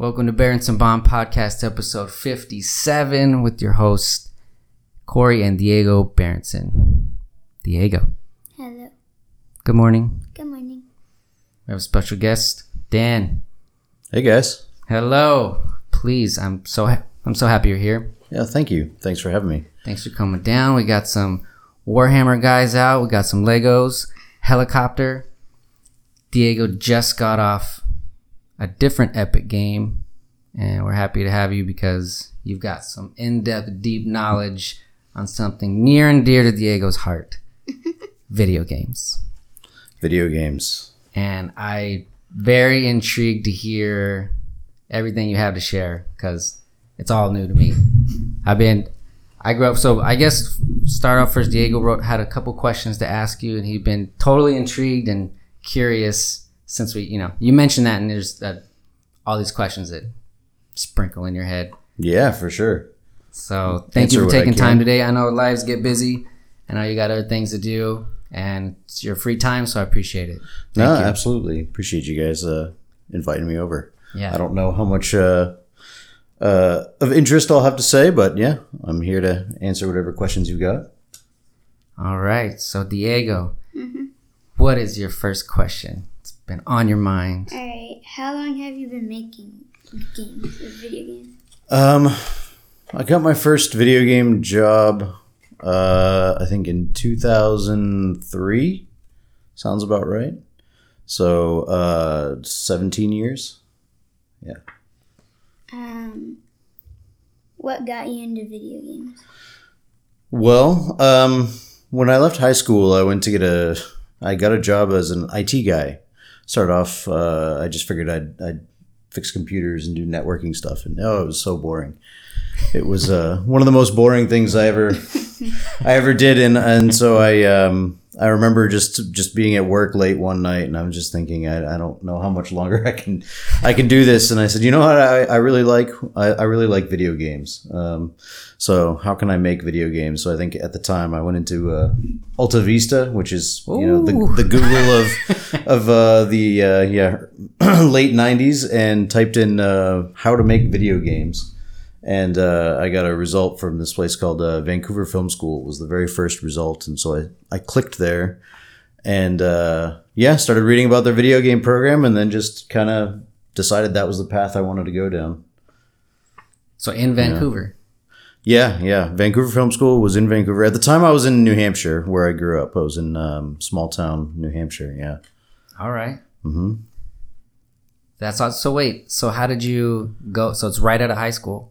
Welcome to Berenson Bomb Podcast, episode 57, with your hosts, Corey and Diego Berenson. Diego, Hello. good morning. Good morning. We have a special guest, Dan. Hey guys. Hello. Please, I'm so ha- I'm so happy you're here. Yeah, thank you. Thanks for having me. Thanks for coming down. We got some Warhammer guys out. We got some Legos, helicopter. Diego just got off a different epic game, and we're happy to have you because you've got some in-depth, deep knowledge on something near and dear to Diego's heart: video games. Video games. And I very intrigued to hear everything you have to share because it's all new to me. I've been I grew up so I guess start off first Diego wrote had a couple questions to ask you and he'd been totally intrigued and curious since we you know you mentioned that and there's that all these questions that sprinkle in your head. Yeah, for sure. So thank you for taking time today. I know lives get busy. I know you got other things to do and it's your free time, so I appreciate it. no, you. absolutely. Appreciate you guys uh, inviting me over. Yeah. I don't know how much uh, uh, of interest I'll have to say, but yeah, I'm here to answer whatever questions you've got. All right. So, Diego, what is your first question? It's been on your mind. Alright, how long have you been making games, video games? Um, I got my first video game job, uh, I think in 2003. Sounds about right. So, uh, 17 years. Yeah. Um, what got you into video games? Well, um, when I left high school, I went to get a. I got a job as an IT guy. Started off, uh, I just figured I'd, I'd fix computers and do networking stuff, and oh, it was so boring. It was uh, one of the most boring things I ever, I ever did, and and so I um, I remember just just being at work late one night, and I'm just thinking, I, I don't know how much longer I can I can do this, and I said, you know what, I, I really like I, I really like video games. Um, so how can I make video games? So I think at the time I went into uh, Alta Vista, which is you know the, the Google of of uh, the uh, yeah late '90s, and typed in uh, how to make video games, and uh, I got a result from this place called uh, Vancouver Film School. It was the very first result, and so I I clicked there, and uh, yeah, started reading about their video game program, and then just kind of decided that was the path I wanted to go down. So, in Vancouver. Yeah, yeah. Vancouver Film School was in Vancouver. At the time, I was in New Hampshire, where I grew up. I was in um, small town New Hampshire. Yeah. All right. hmm That's. So, wait. So, how did you go? So, it's right out of high school.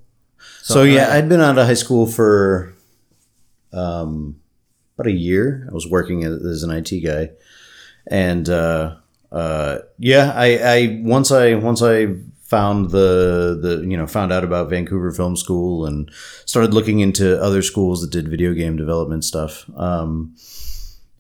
So, yeah, I'd been out of high school for um, about a year. I was working as, as an IT guy, and uh, uh, yeah, I, I once I once I found the the you know found out about Vancouver Film School and started looking into other schools that did video game development stuff. Um,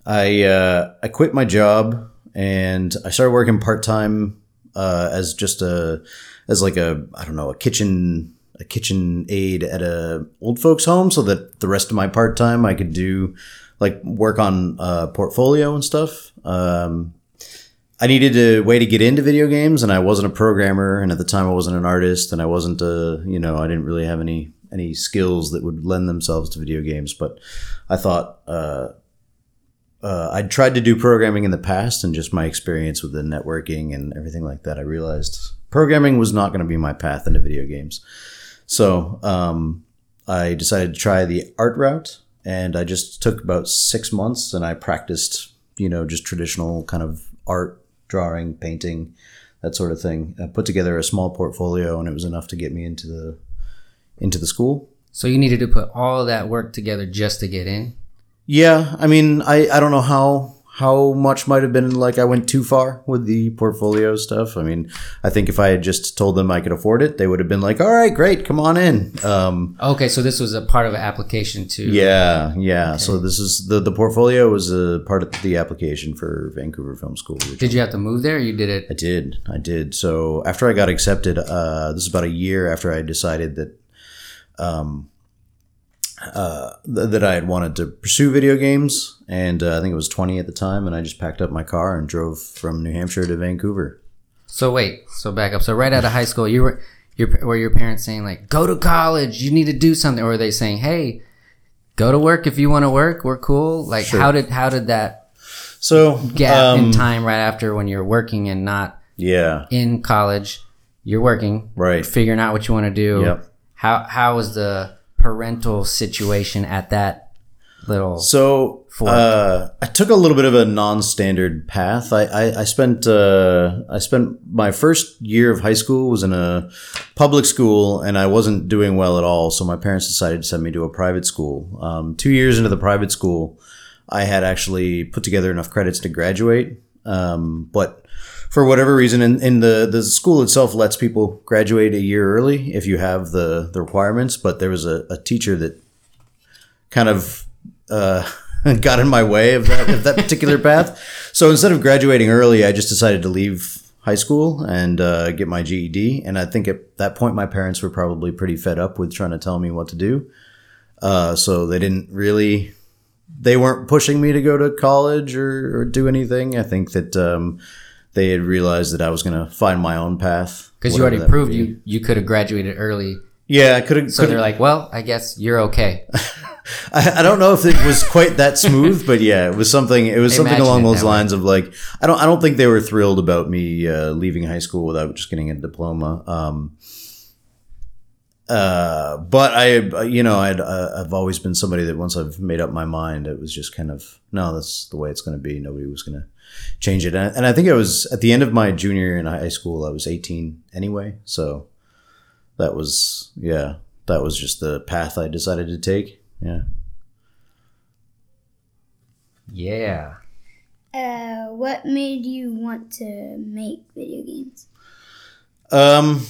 I uh, I quit my job and I started working part time uh, as just a as like a I don't know a kitchen a kitchen aide at a old folks home so that the rest of my part time I could do like work on uh, portfolio and stuff. Um, I needed a way to get into video games, and I wasn't a programmer, and at the time I wasn't an artist, and I wasn't a you know I didn't really have any any skills that would lend themselves to video games. But I thought uh, uh, I'd tried to do programming in the past, and just my experience with the networking and everything like that, I realized programming was not going to be my path into video games. So um, I decided to try the art route, and I just took about six months, and I practiced, you know, just traditional kind of art, drawing, painting, that sort of thing. I put together a small portfolio, and it was enough to get me into the into the school. So, you needed to put all that work together just to get in. Yeah, I mean, I, I don't know how how much might have been like I went too far with the portfolio stuff. I mean, I think if I had just told them I could afford it, they would have been like, "All right, great, come on in." Um, Okay. So, this was a part of an application to. yeah, yeah. So this is the the portfolio was a part of the application for Vancouver Film School. Did you have to move there or you did it? I did, I did. So after I got accepted, uh, this is about a year after I decided that, um, uh, th- that I had wanted to pursue video games, and uh, I think it was twenty at the time, and I just packed up my car and drove from New Hampshire to Vancouver. So, wait. So, back up. So, right out of high school, you were. your were your parents saying like go to college, you need to do something, or were they saying hey, go to work if you want to work, we're cool? Like Sure. how did how did that So gap in um, time right after when you're working and not Yeah. in college, you're working, Right. figuring out what you want to do. Yep. How how was the parental situation at that little? So uh, I took a little bit of a non-standard path. I, I, I spent uh, I spent my first year of high school was in a public school, and I wasn't doing well at all. So my parents decided to send me to a private school. Um, two years into the private school, I had actually put together enough credits to graduate, um, but for whatever reason, in, in the the school itself lets people graduate a year early if you have the the requirements. But there was a, a teacher that kind of uh, got in my way of that of that particular path. So instead of graduating early, I just decided to leave high school and uh, get my GED. And I think at that point, my parents were probably pretty fed up with trying to tell me what to do. Uh, so they didn't really. They weren't pushing me to go to college or, or do anything. I think that um, they had realized that I was going to find my own path. Because you already proved you you could have graduated early, Yeah, I could have. so they're like, well, I guess you're okay. I, I don't know if it was quite that smooth, but yeah, it was something. It was something Imagine along those that way. lines of like I don't. I don't think they were thrilled about me uh, leaving high school without just getting a diploma. Um, uh, but I, you know, I'd, uh, I've always been somebody that once I've made up my mind, it was just kind of no, that's the way it's going to be. Nobody was going to change it, and, and I think I was at the end of my junior year in high school. I was eighteen anyway, so that was yeah, that was just the path I decided to take. Yeah. Yeah. Uh, what made you want to make video games? Um,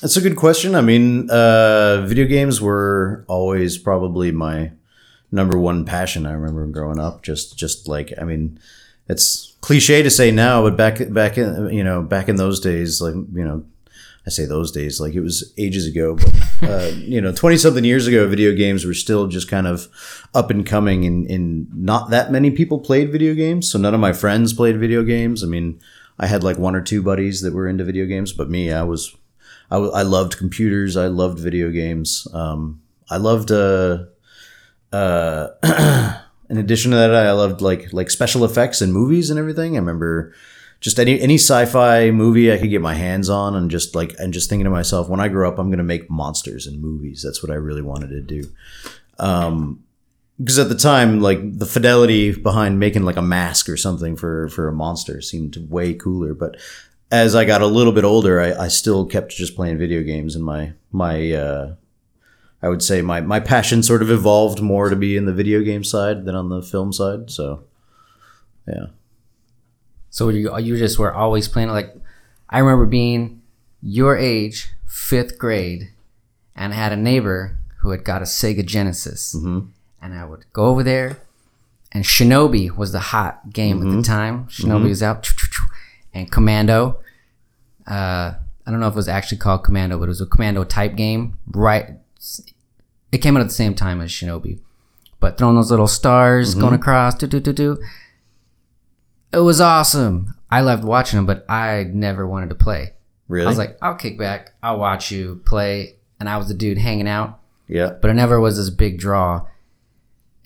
that's a good question. I mean, uh, video games were always probably my number one passion. I remember growing up, just just like I mean, it's cliche to say now, but back back in you know back in those days, like you know. I say those days like it was ages ago, but uh, you know, twenty something years ago, video games were still just kind of up and coming, and, and not that many people played video games. So none of my friends played video games. I mean, I had like one or two buddies that were into video games, but me, I was, I, w- I loved computers. I loved video games. Um, I loved, uh, uh, in addition to that, I loved like, like special effects and movies and everything. I remember just any, any sci-fi movie I could get my hands on and just like, and just thinking to myself, when I grow up, I'm going to make monsters and movies. That's what I really wanted to do. Um, because at the time, like the fidelity behind making like a mask or something for for a monster seemed way cooler. But as I got a little bit older, I, I still kept just playing video games, and my my uh, I would say my my passion sort of evolved more to be in the video game side than on the film side. So, yeah, So you you just were always playing like I remember being your age, fifth grade, and I had a neighbor who had got a Sega Genesis, Mhm. and I would go over there, and Shinobi was the hot game at the time. Shinobi was out, and Commando. Uh, I don't know if it was actually called Commando, but it was a Commando type game. Right, it came out at the same time as Shinobi, but throwing those little stars, going mm-hmm. across, do do do do. It was awesome. I loved watching them, but I never wanted to play. really, I was like, I'll kick back, I'll watch you play, and I was the dude hanging out, yeah, but it never was this big draw.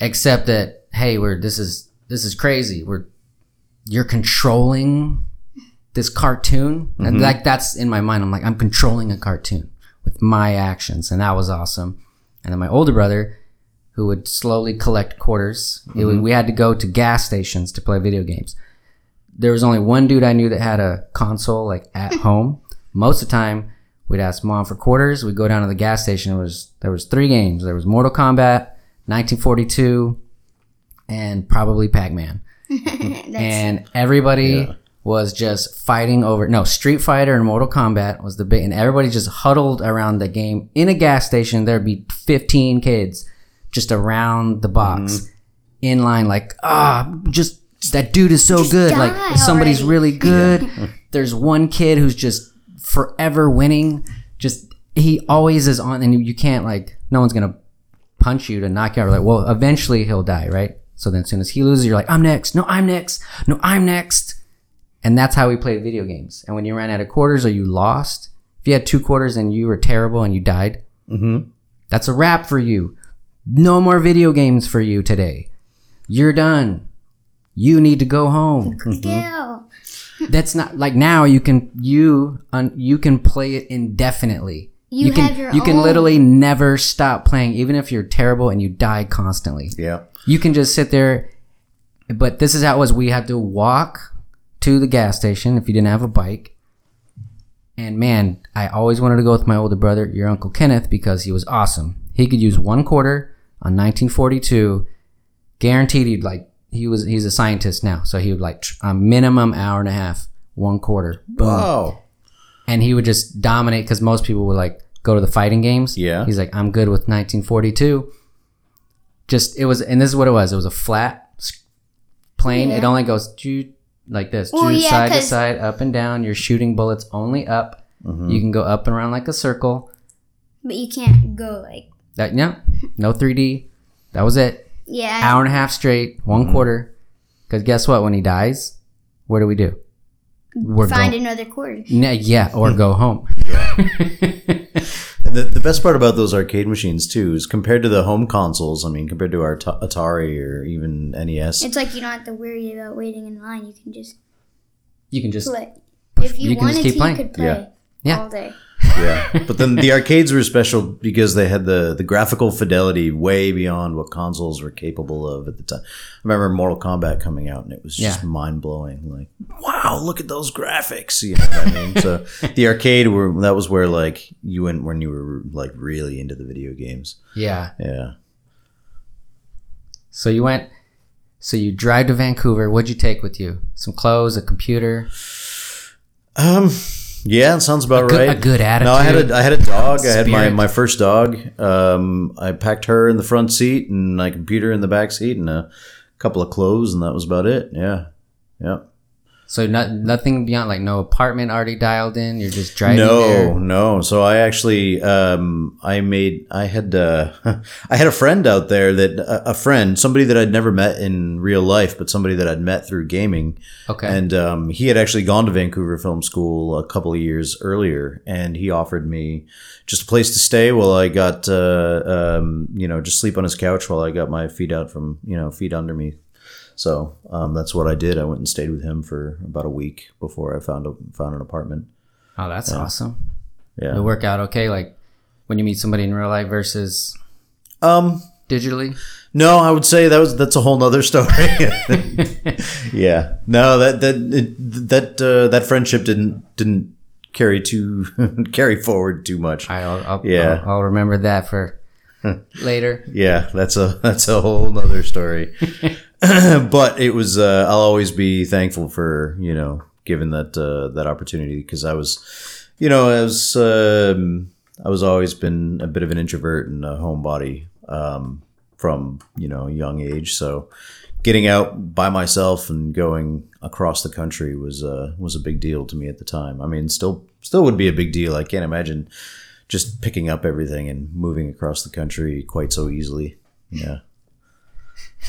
Except that, hey, we're this is this is crazy. We're you're controlling this cartoon, and mm-hmm. like that's in my mind. I'm like, I'm controlling a cartoon with my actions, and that was awesome. And then my older brother, who would slowly collect quarters, it would, mm-hmm. we had to go to gas stations to play video games there was only one dude I knew that had a console like at home. Most of the time, we'd ask mom for quarters. We'd go down to the gas station. It was there was three games. There was Mortal Kombat, 1942, and probably Pac Man. and everybody Yeah. Was just fighting over. No, Street Fighter and Mortal Kombat was the big, and everybody just huddled around the game in a gas station. There'd be 15 kids just around the box in line, like ah, just that dude is so good. Like somebody's already. really good. There's one kid who's just forever winning. Just he always is on, and you, you can't like no one's gonna punch you to knock you out. Like well, eventually he'll die, right? So then as soon as he loses, you're like I'm next. No, I'm next. No, I'm next. And that's how we played video games. And when you ran out of quarters or you lost, if you had two quarters and you were terrible and you died, Mm-hmm. that's a wrap for you. No more video games for you today. You're done. You need to go home. Skill. That's not like now you can you un, you can play it indefinitely. You can have your you can literally never stop playing even if you're terrible and you die constantly. Yeah. You can just sit there but this is how it was we had to walk to the gas station if you didn't have a bike. And man, I always wanted to go with my older brother, your uncle Kenneth because he was awesome. He could use one quarter on 1942 guaranteed he'd like he was he's a scientist now so he would like a minimum hour and a half one quarter boom Wow. and he would just dominate because most people would like go to the fighting games Yeah. he's like i'm good with 1942 just it was and this is what it was it was a flat s- plane it only goes doo- like this Well, doo- yeah, side to side up and down you're shooting bullets only up you can go up and around like a circle But you can't go like that no no 3d that was it yeah. hour and a half straight, one Mm-hmm. quarter. Because guess what? When he dies, what do we do? We're find go- another quarter. N- yeah, or go home. And the, the best part about those arcade machines too is compared to the home consoles. I mean, compared to our ta- Atari or even NES. It's like you don't have to worry about waiting in line. You can just You can just play. If you, you can wanted keep to, playing. you could play Yeah. Yeah. all day. Yeah, but then the arcades were special because they had the the graphical fidelity way beyond what consoles were capable of at the time. I remember Mortal Kombat coming out, and it was just Yeah. mind blowing. Like, wow, look at those graphics! You know what I mean? so the arcade were that was where like you went when you were like really into the video games. yeah. Yeah. So you went. So you drive to Vancouver. What'd you take with you? Some clothes, a computer. Um. Yeah, it sounds about good- right. a good attitude. No, I had a I had a dog. I had my, my first dog. Um, I packed her in the front seat and my computer in the back seat and a couple of clothes, and that was about it. Yeah, yeah. So not, nothing beyond like no apartment already dialed in. You're just driving No, there. no. So I actually, um, I made, I had, uh, I had a friend out there that a, a friend, somebody that I'd never met in real life, but somebody that I'd met through gaming. Okay. And um, he had actually gone to Vancouver Film School a couple of years earlier, and he offered me just a place to stay while I got, uh, um, you know, just sleep on his couch while I got my feet out from, you know, feet under me. So um, that's what I did. I went and stayed with him for about a week before I found a, found an apartment. oh, that's awesome. Yeah. It work out okay. Like when you meet somebody in real life versus Um, digitally. No, I would say that was that's a whole nother story. yeah, no, that that it, that uh, that friendship didn't didn't carry too carry forward too much. I'll, I'll, Yeah. I'll, I'll remember that for later. Yeah, that's a that's a whole nother story. but it was uh, I'll always be thankful for you know given that uh, that opportunity because I was you know I was um, I was always been a bit of an introvert and a homebody um, from you know young age so getting out by myself and going across the country was uh, was a big deal to me at the time. I mean still still would be a big deal. I can't imagine just picking up everything and moving across the country quite so easily. Yeah.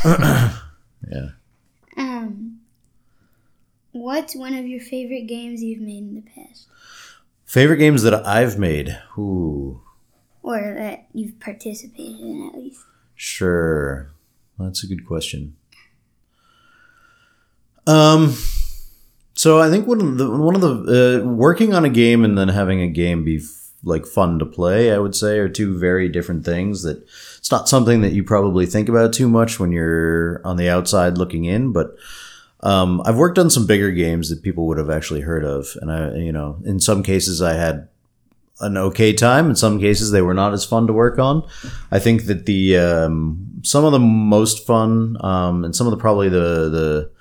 yeah. Um, what's one of your favorite games you've made in the past, Favorite games that I've made? Ooh, or that you've participated in at least? sure. That's a good question. Um, so I think one of the one of the uh, working on a game and then having a game be f- like fun to play, I would say, are two very different things. That it's not something that you probably think about too much when you're on the outside looking in, but Um, I've worked on some bigger games that people would have actually heard of, and I, you know, in some cases I had an okay time. In some cases they were not as fun to work on. I think that the um, some of the most fun um, and some of the probably the the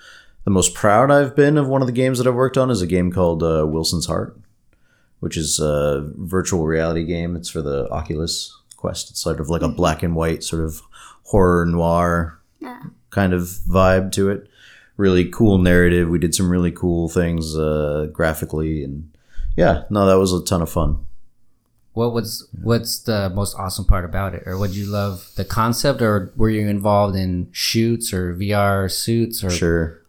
the most proud I've been of one of the games that I've worked on is a game called uh, Wilson's Heart, which is a virtual reality game. It's for the Oculus Quest. It's sort of like a black and white sort of horror noir kind of vibe to it. Really cool narrative. We did some really cool things uh, graphically, and yeah, no, that was a ton of fun. What was what's the most awesome part about it, or what you love the concept, or were you involved in shoots or VR suits or Sure.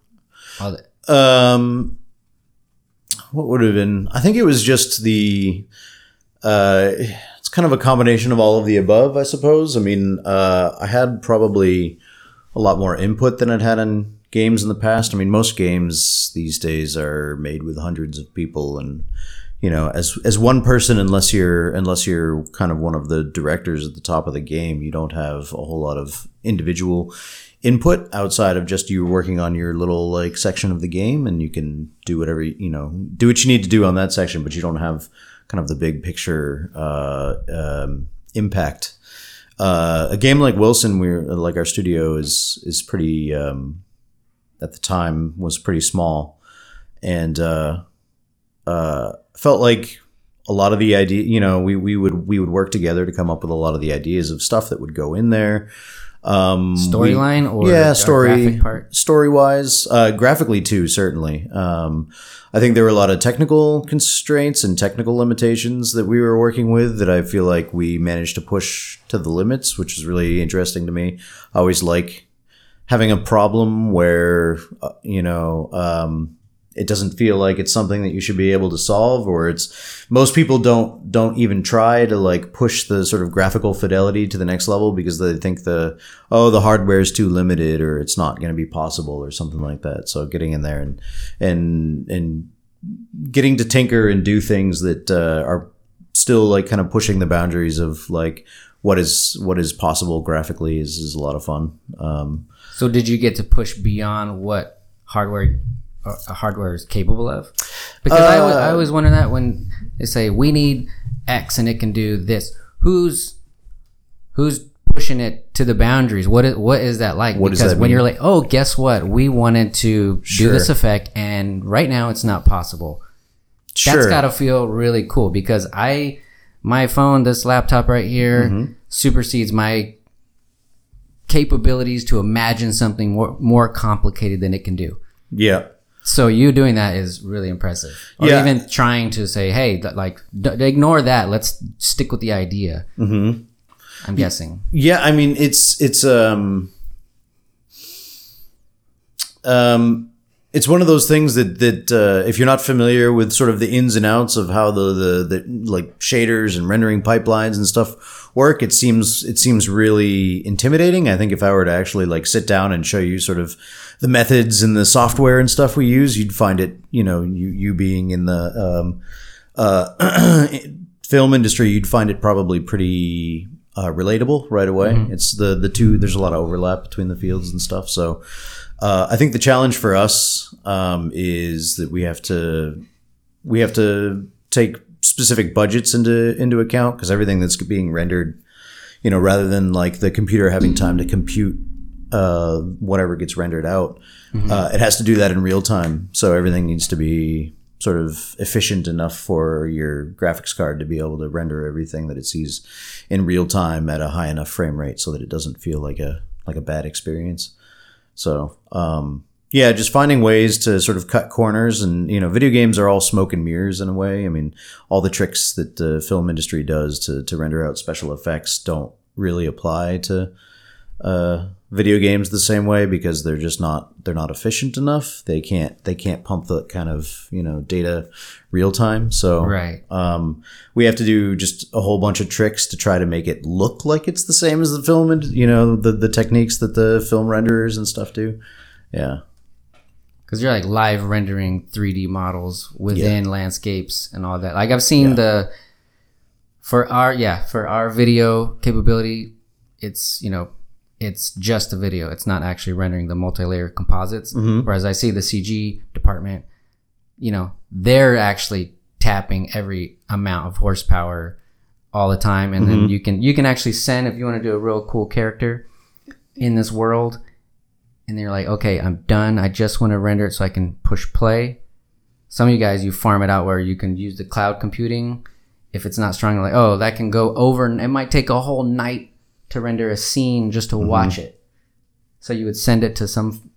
all that? Um, what would have been? I think it was just the uh, it's kind of a combination of all of the above, I suppose. I mean, uh, I had probably a lot more input than I'd had in games in the past. I mean, most games these days are made with hundreds of people, and you know, as as one person, unless you're unless you're kind of one of the directors at the top of the game, you don't have a whole lot of individual input outside of just you working on your little like section of the game and you can do whatever you know do what you need to do on that section but you don't have kind of the big picture uh, um, impact. Uh, a game like wilson we're like our studio is is pretty um, at the time was pretty small. And uh, uh, felt like a lot of the idea you know we, we would we would work together to come up with a lot of the ideas of stuff that would go in there um, Storyline or yeah, story part? story wise, uh, graphically too. Certainly, um, I think there were a lot of technical constraints and technical limitations that we were working with that I feel like we managed to push to the limits, which is really interesting to me. I always like having a problem where uh, you know um, it doesn't feel like it's something that you should be able to solve or it's most people don't don't even try to like push the sort of graphical fidelity to the next level because they think the oh the hardware is too limited or it's not going to be possible or something like that. So getting in there and and and getting to tinker and do things that uh, are still like kind of pushing the boundaries of like what is what is possible graphically is, is a lot of fun. Um, So did you get to push beyond what hardware uh, hardware is capable of? Because I, always, I always wonder that when they say we need X and it can do this, who's who's pushing it to the boundaries? What is what is that like? What does because when mean? you're like, oh, guess what? We wanted to Sure. do this effect, and right now it's not possible. sure That's got to feel really cool because I, my phone, this laptop right here, Mm-hmm. supersedes my capabilities to imagine something more more complicated than it can do. yeah So you doing that is really impressive. Or Yeah. even trying to say, hey, th- like d- ignore that. Let's stick with the idea. Mm-hmm. I'm guessing. Yeah, I mean it's it's um um it's one of those things that that uh, if you're not familiar with sort of the ins and outs of how the, the the like shaders and rendering pipelines and stuff work, it seems it seems really intimidating. I think if I were to actually like sit down and show you sort of the methods and the software and stuff we use, you'd find it. You know, you you being in the um, uh, film industry, you'd find it probably pretty uh, relatable right away. It's the the two. There's a lot of overlap between the fields and stuff. So uh, I think the challenge for us um, is that we have to we have to take specific budgets into into account because everything that's being rendered, you know, rather than like the computer having time to compute uh, whatever gets rendered out, uh, it has to do that in real time. So everything needs to be sort of efficient enough for your graphics card to be able to render everything that it sees in real time at a high enough frame rate so that it doesn't feel like a like a bad experience. So, um, yeah, just finding ways to sort of cut corners, and you know, video games are all smoke and mirrors in a way. I mean, all the tricks that the film industry does to to render out special effects don't really apply to uh, video games the same way because they're just not they're not efficient enough. They can't they can't pump the kind of you know data real time. So Right. um, we have to do just a whole bunch of tricks to try to make it look like it's the same as the film and you know the the techniques that the film renderers and stuff do. Yeah. because you're like live rendering 3D models within landscapes and all that. Like I've seen the for our yeah for our video capability, it's you know it's just a video. It's not actually rendering the multi-layer composites. Mm-hmm. Whereas I see the CG department, you know, they're actually tapping every amount of horsepower all the time, and then mm-hmm. you can you can actually send if you want to do a real cool character in this world and you're like, okay, I'm done. I just want to render it so I can push play. Some of you guys, you farm it out where you can use the cloud computing. If it's not strong, like, oh, that can go over, and it might take a whole night to render a scene just to watch it. So you would send it to some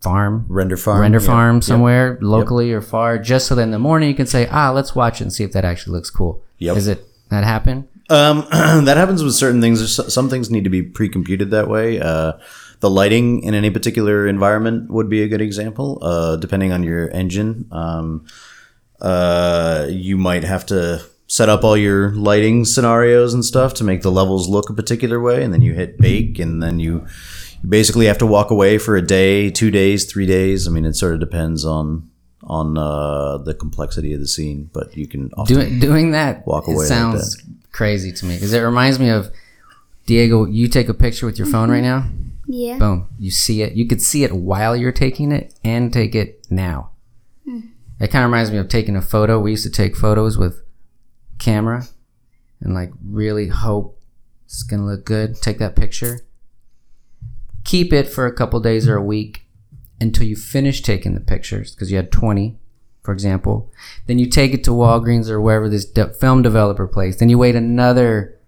farm, Render farm. render yeah. farm somewhere locally or far, just so that in the morning you can say, ah, let's watch it and see if that actually looks cool. Yep. Does it that happen? Um, that happens with certain things. There's- Some things need to be pre-computed that way. Uh, the lighting in any particular environment would be a good example, uh, depending on your engine. Um, uh, you might have to set up all your lighting scenarios and stuff to make the levels look a particular way, and then you hit bake, and then you you basically have to walk away for a day, two days, three days. I mean, it sort of depends on on uh, the complexity of the scene, but you can often Doing doing that Walk away it like sounds crazy to me because it reminds me of Diego. You take a picture with your phone right now. Yeah. Boom. You see it. You could see it while you're taking it and take it now. It kind of reminds me of taking a photo. We used to take photos with camera and like really hope it's to look good. Take that picture. Keep it for a couple days or a week until you finish taking the pictures because you had 20, for example. Then you take it to Walgreens or wherever this de- film developer place. Then you wait another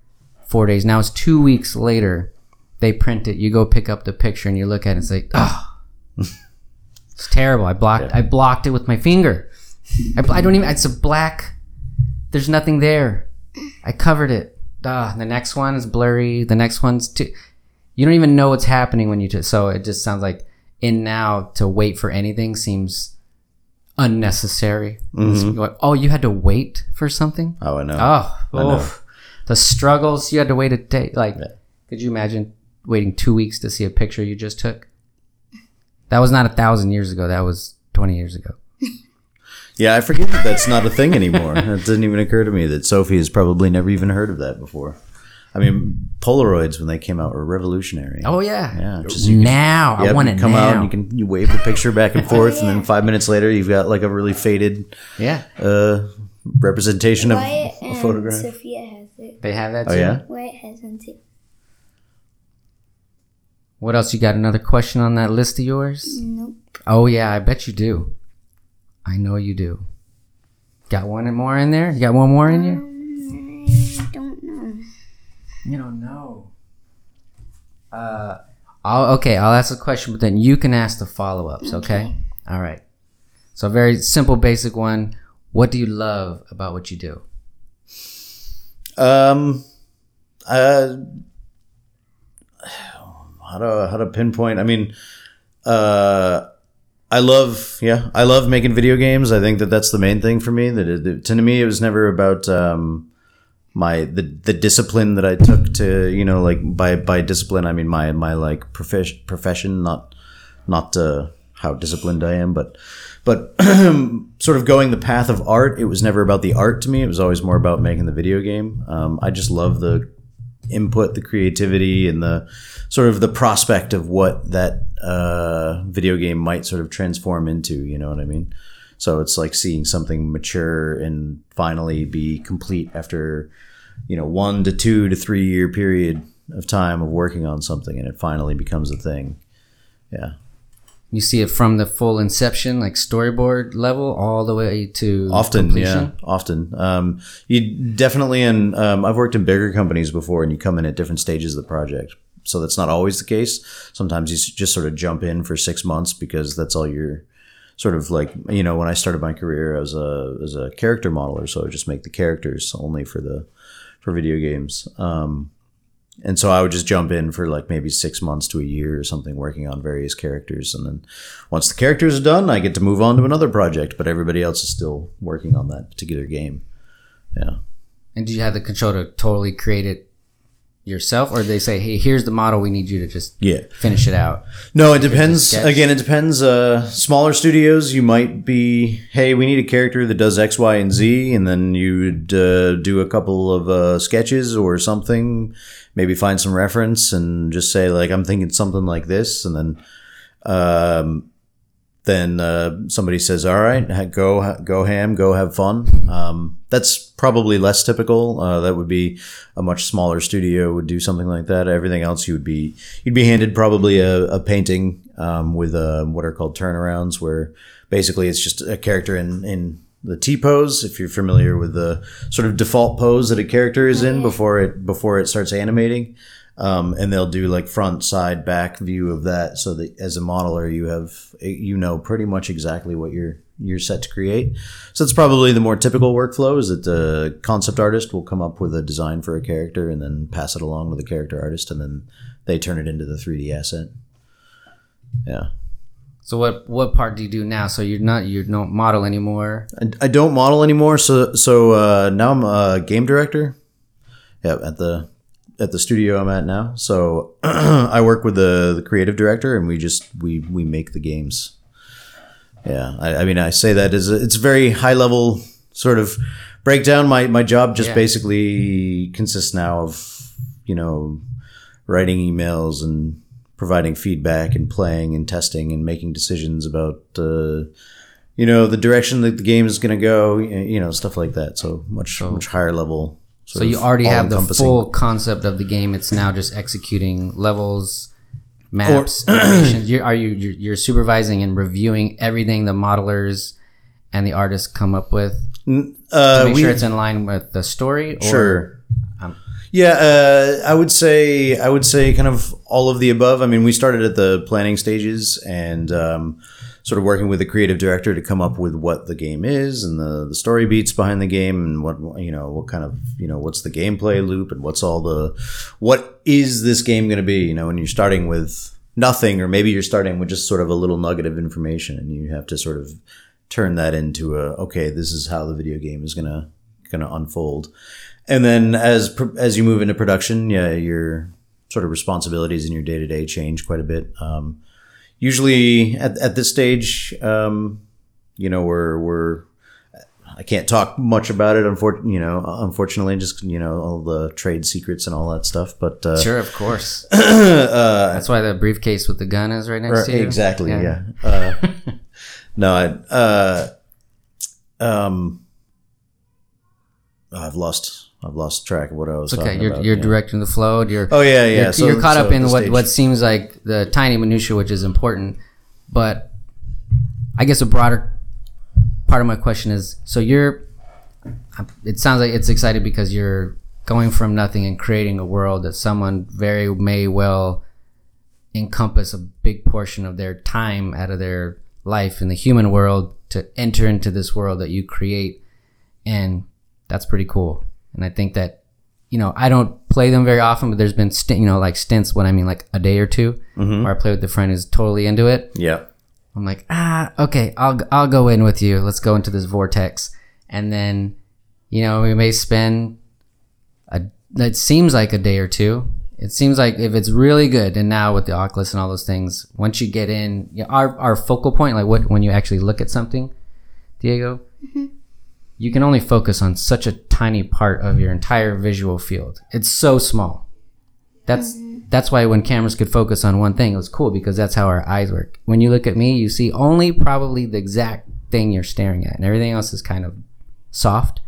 four days. Now it's two weeks later they print it. You go pick up the picture and you look at it and say, "Oh, it's terrible. I blocked. I blocked it with my finger. I, I don't even. It's a black. There's nothing there. I covered it. Ah, the next one is blurry. The next one's too. You don't even know what's happening when you just. So it just sounds like in now to wait for anything seems unnecessary. It's like, oh, you had to wait for something. Oh, I know. Oh, know. oof. the struggles you had to wait a day. Like, could you imagine waiting two weeks to see a picture you just took? That was not a thousand years ago. That was twenty years ago. Yeah, I forget that that's not a thing anymore. it didn't even occur to me that Sophie has probably never even heard of that before. I mean, Polaroids when they came out were revolutionary. Oh yeah, Yeah, just you can- now I Yep, want you it come now. out and you can you wave the picture back and forth, and then five minutes later you've got like a really faded yeah, uh, representation of Wyatt a photograph. Sophia has it. they have that. Oh yeah, Wyatt has one too. What else? You got another question on that list of yours? Nope. Oh yeah, I bet you do. I know you do. Got one more in there? You got one more in you? Um, I don't know. You don't know. Uh, I'll, okay, I'll ask a question, but then you can ask the follow ups, okay? All right. So, a very simple, basic one. What do you love about what you do? Um, uh, how to how to pinpoint? I mean, uh, I love yeah, I love making video games. I think that that's the main thing for me. That it, it- to me, it was never about um my the the discipline that I took to you know like by by discipline I mean my my like profession profession not not uh, how disciplined I am but but sort of going the path of art it was never about the art to me it was always more about making the video game um, I just love the input the creativity and the sort of the prospect of what that uh, video game might sort of transform into you know what I mean so it's like seeing something mature and finally be complete after, you know, one to two to three year period of time of working on something and it finally becomes a thing. Yeah. You see it from the full inception, like storyboard level, all the way to Often, completion? yeah, often. Um, you definitely, and um, I've worked in bigger companies before, and you come in at different stages of the project. So that's not always the case. Sometimes you just sort of jump in for six months because that's all you're sort of like. You know, when I started my career as a as a character modeler, so I would just make the characters only for the for video games. Um, and so I would just jump in for like maybe six months to a year or something, working on various characters, and then once the characters are done, I get to move on to another project. But everybody else is still working on that particular game. Yeah. And do you have the control to totally create it yourself? Or they say, hey, here's the model, we need you to just Yeah. finish it out? No, it depends. Again, it depends. Uh, smaller studios, you might be, hey, we need a character that does X, Y, and Z, and then you'd uh, do a couple of uh, sketches or something. Maybe find some reference and just say like, I'm thinking something like this, and then, um, then uh, somebody says, "All right, go go ham, go have fun." Um, that's probably less typical. Uh, that would be a much smaller studio would do something like that. Everything else, you would be you'd be handed probably a, a painting um, with uh, what are called turnarounds, where basically it's just a character in in the T pose. If you're familiar with the sort of default pose that a character is in before it before it starts animating um, and they'll do like front, side, back view of that, so that as a modeler, you have you know pretty much exactly what you're you're set to create. So it's probably the more typical workflow is that the concept artist will come up with a design for a character and then pass it along to the character artist, and then they turn it into the 3D asset. Yeah. So what what part do you do now? So you're not you don't model anymore. I, I don't model anymore, so so uh, now I'm a game director. Yeah, at the at the studio I'm at now. So I work with the the creative director, and we just we we make the games. Yeah, I, I mean, I say that as a, it's a very high level sort of breakdown. My my job just Yeah. basically consists now of you know writing emails and providing feedback and playing and testing and making decisions about uh, you know the direction that the game is going to go you know stuff like that so much much higher level So you already have the full concept of the game. It's now just executing levels, maps, animations. You're, are you you're, you're supervising and reviewing everything the modelers and the artists come up with to uh, make we, sure it's in line with the story? Or, sure Um, yeah uh, i would say i would say kind of all of the above i mean we started at the planning stages and um, sort of working with the creative director to come up with what the game is and the, the story beats behind the game and what you know what kind of you know what's the gameplay loop and what's all the what is this game going to be you know when you're starting with nothing or maybe you're starting with just sort of a little nugget of information and you have to sort of turn that into a okay this is how the video game is going to going to unfold. And then as as you move into production yeah your sort of responsibilities in your day-to-day change quite a bit. Um, usually at, at this stage um, you know we're we're I can't talk much about it, unfor- you know, unfortunately, just you know all the trade secrets and all that stuff. But uh, Sure, of course. uh, That's why the briefcase with the gun is right next to you. exactly. Yeah. Uh, no, I, uh, um, I've lost. I've lost track of what I was. Okay. talking You're, about, you're yeah. directing the flow. You're Oh yeah, yeah. you're, So- you're caught so up in what, stage- what seems like the tiny minutia, which is important. But I guess a broader part of my question is: so you're. It sounds like it's exciting because you're going from nothing and creating a world that someone very may well encompass a big portion of their time out of their life in the human world to enter into this world that you create and that's pretty cool and i think that you know i don't play them very often but there's been st- you know like stints when i mean like a day or 2 mm-hmm. where i play with a friend who's totally into it. Yeah. i'm like ah okay i'll i'll go in with you. Let's go into this vortex. And then you know we may spend a that seems like a day or two. It seems like if it's really good and now with the oculus and all those things once you get in you know, our, our focal point like what when you actually look at something diego you can only focus on such a tiny part of your entire visual field it's so small that's mm-hmm. that's why when cameras could focus on one thing it was cool because that's how our eyes work when you look at me you see only probably the exact thing you're staring at and everything else is kind of soft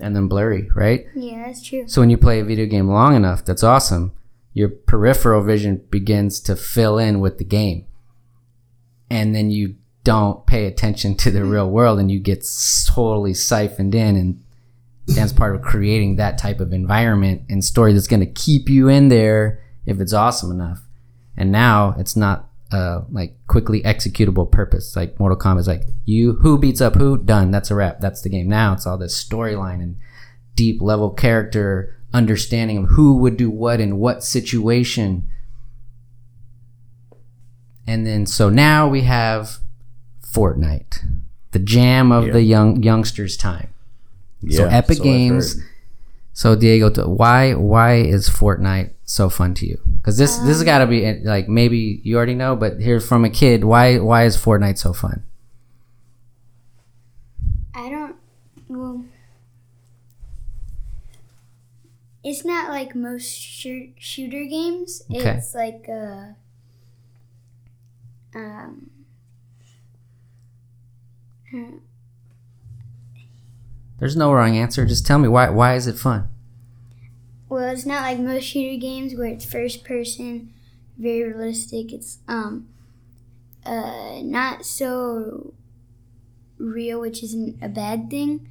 and then blurry right Yeah, that's true. so when you play a video game long enough, that's awesome. Your peripheral vision begins to fill in with the game. And then you don't pay attention to the real world and you get totally siphoned in and that's part of creating that type of environment and story that's going to keep you in there if it's awesome enough. And now it's not uh, like quickly executable purpose. Like Mortal Kombat is like you who beats up who done. That's a wrap. That's the game. Now it's all this storyline and deep level character understanding of who would do what in what situation. And then so now we have Fortnite, the jam of the young youngsters' time. Yeah, So Epic I've Games. So Diego, why why is Fortnite so fun to you? Because this this has got to be like maybe you already know, but here's from a kid. Why why is Fortnite so fun? I don't. Well, it's not like most shoot, shooter games. Okay. It's like uh um. There's no wrong answer. Just tell me why why is it fun? Well, it's not like most shooter games where it's first person, very realistic. It's um, uh, not so real, which isn't a bad thing.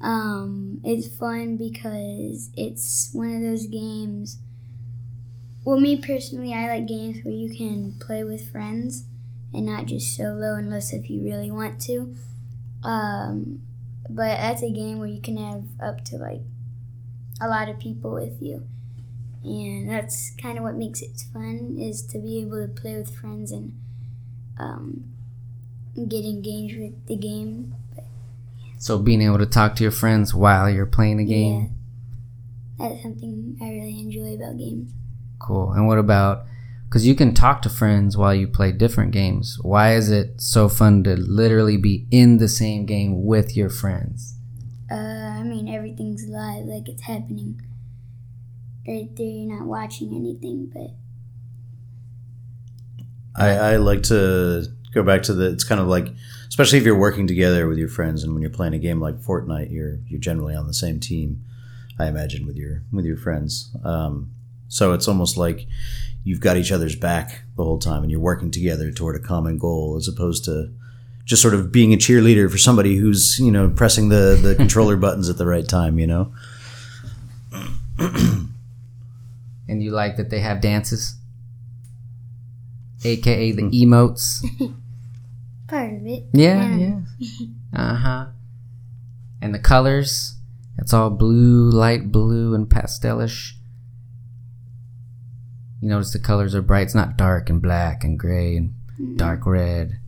Um, it's fun because it's one of those games. Well, me personally, I like games where you can play with friends and not just solo, unless if you really want to. Um, but that's a game where you can have up to like a lot of people with you and that's kind of what makes it fun is to be able to play with friends and um, get engaged with the game. So being able to talk to your friends while you're playing the game. Yeah, that's something I really enjoy about games. Cool. And what about because you can talk to friends while you play different games. Why is it so fun to literally be in the same game with your friends? Uh, I mean, everything's live, like it's happening right there. You're not watching anything, but I, I like to go back to the. It's kind of like, especially if you're working together with your friends, and when you're playing a game like Fortnite, you're you're generally on the same team. I imagine with your with your friends. Um, so it's almost like you've got each other's back the whole time, and you're working together toward a common goal, as opposed to just sort of being a cheerleader for somebody who's you know pressing the the controller buttons at the right time. You know. And you like that they have dances? AKA the emotes. part of it. Yeah, yeah. Uh huh. And the colors, it's all blue, light blue, and pastelish. You notice the colors are bright. It's not dark and black and gray and mm-hmm. dark red.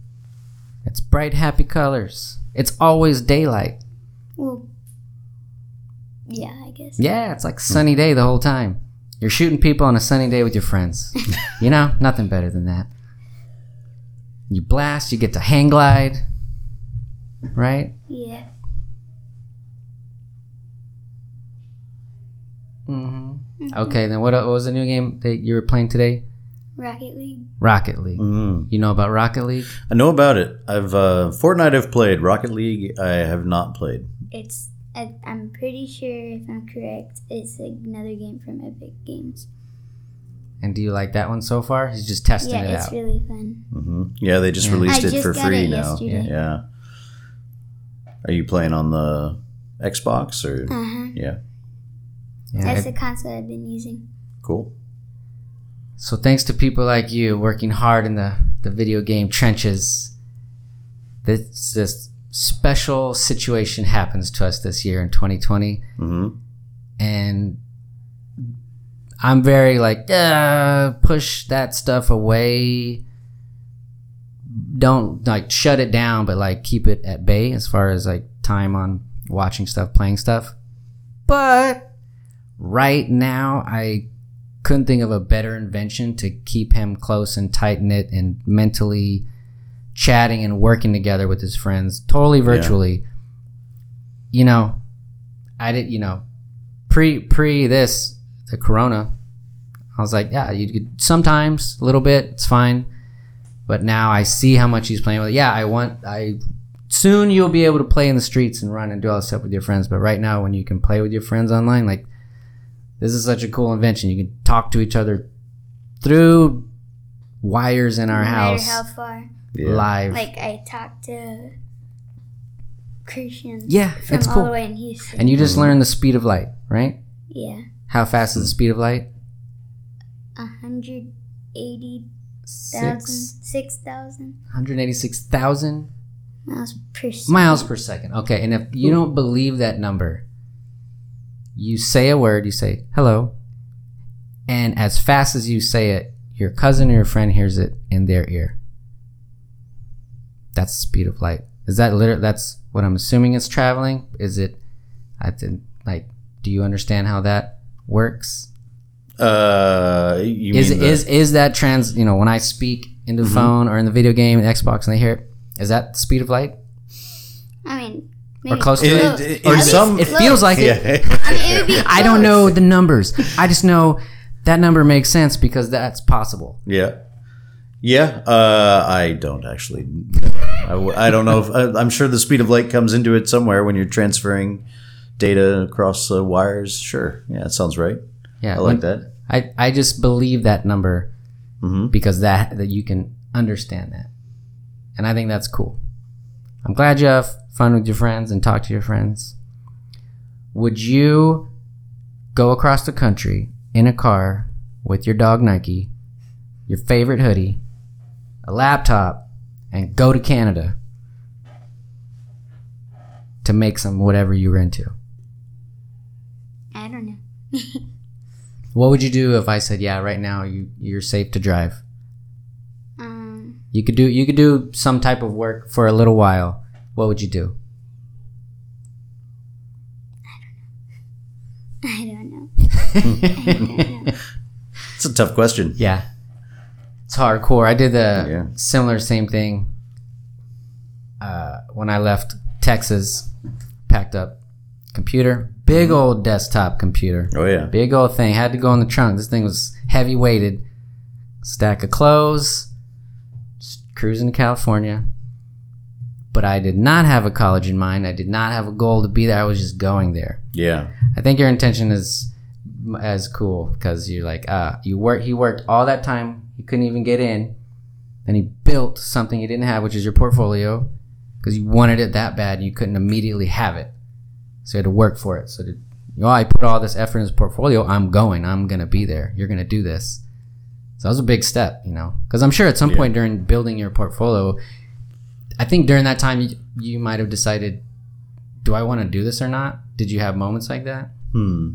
It's bright, happy colors. It's always daylight. Well, yeah, I guess. Yeah, it's like sunny day the whole time. You're shooting people on a sunny day with your friends. you know, nothing better than that. You blast, you get to hang glide, right? Yeah. Mm-hmm. Okay, then what, what was the new game that you were playing today? Rocket League. Rocket League. Mm. You know about Rocket League? I know about it. I've uh, Fortnite. I've played Rocket League. I have not played. It's. I, I'm pretty sure, if I'm correct, it's another game from Epic Games. And do you like that one so far? He's just testing Yeah, it out. Yeah, it's really fun. hmm Yeah, they just Yeah. released I it just for got free it now. yesterday. Yeah. Are you playing on the Xbox or? Uh huh. Yeah. Yeah, That's it- the console I've been using. Cool. So thanks to people like you working hard in the, the video game trenches, this this special situation happens to us this year in 2020, hmm and I'm very like uh, push that stuff away. Don't like shut it down, but like keep it at bay as far as like time on watching stuff, playing stuff. But right now, I couldn't think of a better invention to keep him close and tight knit and mentally chatting and working together with his friends, totally virtually. You know, I did. You know, pre pre this the corona, I was like, yeah, you could sometimes a little bit, it's fine. But now I see how much he's playing with it. Yeah, I want I soon you'll be able to play in the streets and run and do all this stuff with your friends. But right now, when you can play with your friends online, like this is such a cool invention. You can talk to each other through wires in our no house how far. Yeah. live. Like I talked to Christian. Yeah, from it's all cool. the way in Houston. and you just learn the speed of light, right? yeah, How fast is the speed of light? a hundred eighty thousand, Six. six thousand 186,000 miles per second. miles per second. Okay, and if you don't believe that number, you say a word, you say hello, and as fast as you say it, your cousin or your friend hears it in their ear. That's the speed of light. Is that literally, that's what I'm assuming it's traveling? Is it, I didn't, like, do you understand how that works? Uh, you is mean the- is is that trans? You know, when I speak into the phone or in the video game, the Xbox, and they hear it, is that the speed of light I mean, or maybe close to In- it? in- Or it- some- it feels like it. I mean, it would be. I don't know the numbers. I just know that number makes sense because that's possible. Yeah. Yeah. Uh, I don't actually. I, w- I don't know if I, I'm sure the speed of light comes into it somewhere when you're transferring data across uh, wires. Sure. Yeah, that sounds right. Yeah, I like that. I, I just believe that number Mhm. because that that you can understand that, and I think that's cool. I'm glad you have fun with your friends and talk to your friends. Would you go across the country in a car with your dog Nike, your favorite hoodie, a laptop, and go to Canada to make some whatever you were into? I don't know. What would you do if I said, "Yeah, right now you you're safe to drive"? Um, You could do you could do some type of work for a little while. What would you do? I don't know. I don't know. It's a tough question. Yeah. It's hardcore. I did the Yeah. similar same thing uh, when I left Texas. Packed up computer, big old desktop computer, Oh yeah. big old thing. Had to go in the trunk. This thing was heavy weighted. Stack of clothes, just cruising to California. But I did not have a college in mind. I did not have a goal to be there. I was just going there. Yeah. I think your intention is as cool because you're like, uh, you work. He worked all that time. He couldn't even get in, and he built something he didn't have, which is your portfolio, because you wanted it that bad. You couldn't immediately have it, so you had to work for it. So, did, you know, I put all this effort in his portfolio. I'm going. I'm gonna be there. You're gonna do this. So that was a big step, you know, because I'm sure at some Yeah. point during building your portfolio, I think during that time you, you might have decided, do I want to do this or not? Did you have moments like that? Hmm.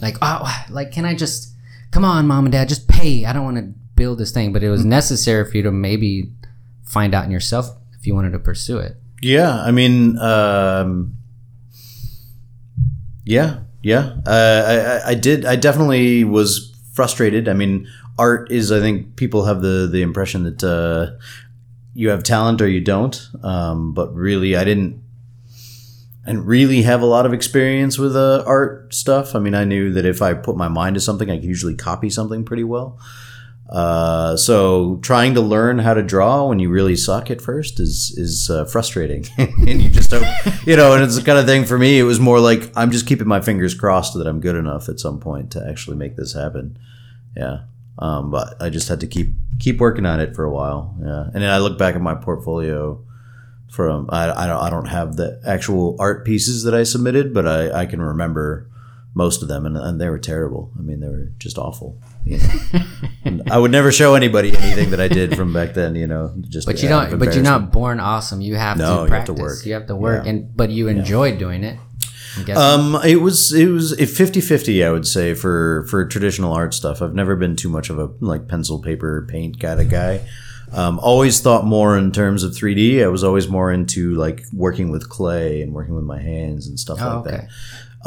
like oh like can i just come on mom and dad just pay i don't want to build this thing but it was necessary for you to maybe find out in yourself if you wanted to pursue it Yeah, I mean, um, yeah, yeah. Uh, I, I, I did. I definitely was frustrated. I mean, art is. I think people have the the impression that uh, you have talent or you don't. Um, but really, I didn't. Didn't really have a lot of experience with uh, art stuff. I mean, I knew that if I put my mind to something, I could usually copy something pretty well. Uh, so trying to learn how to draw when you really suck at first is is uh, frustrating, and you just don't, you know. And it's the kind of thing for me. It was more like I'm just keeping my fingers crossed that I'm good enough at some point to actually make this happen. Yeah, um, but I just had to keep keep working on it for a while. Yeah, and then I look back at my portfolio from I, I don't I don't have the actual art pieces that I submitted, but I, I can remember most of them, and, and they were terrible. I mean, they were just awful. You know? I would never show anybody anything that I did from back then. You know, just but you don't. But you're not born awesome you have No, to you have to practice work. you have to work Yeah. and but you enjoyed doing it. Um, it was it was a 50-50, I would say for for traditional art stuff. I've never been too much of a like pencil, paper, paint kind of guy. Um, always thought more in terms of 3D. I was always more into like working with clay and working with my hands and stuff Oh, like okay. that.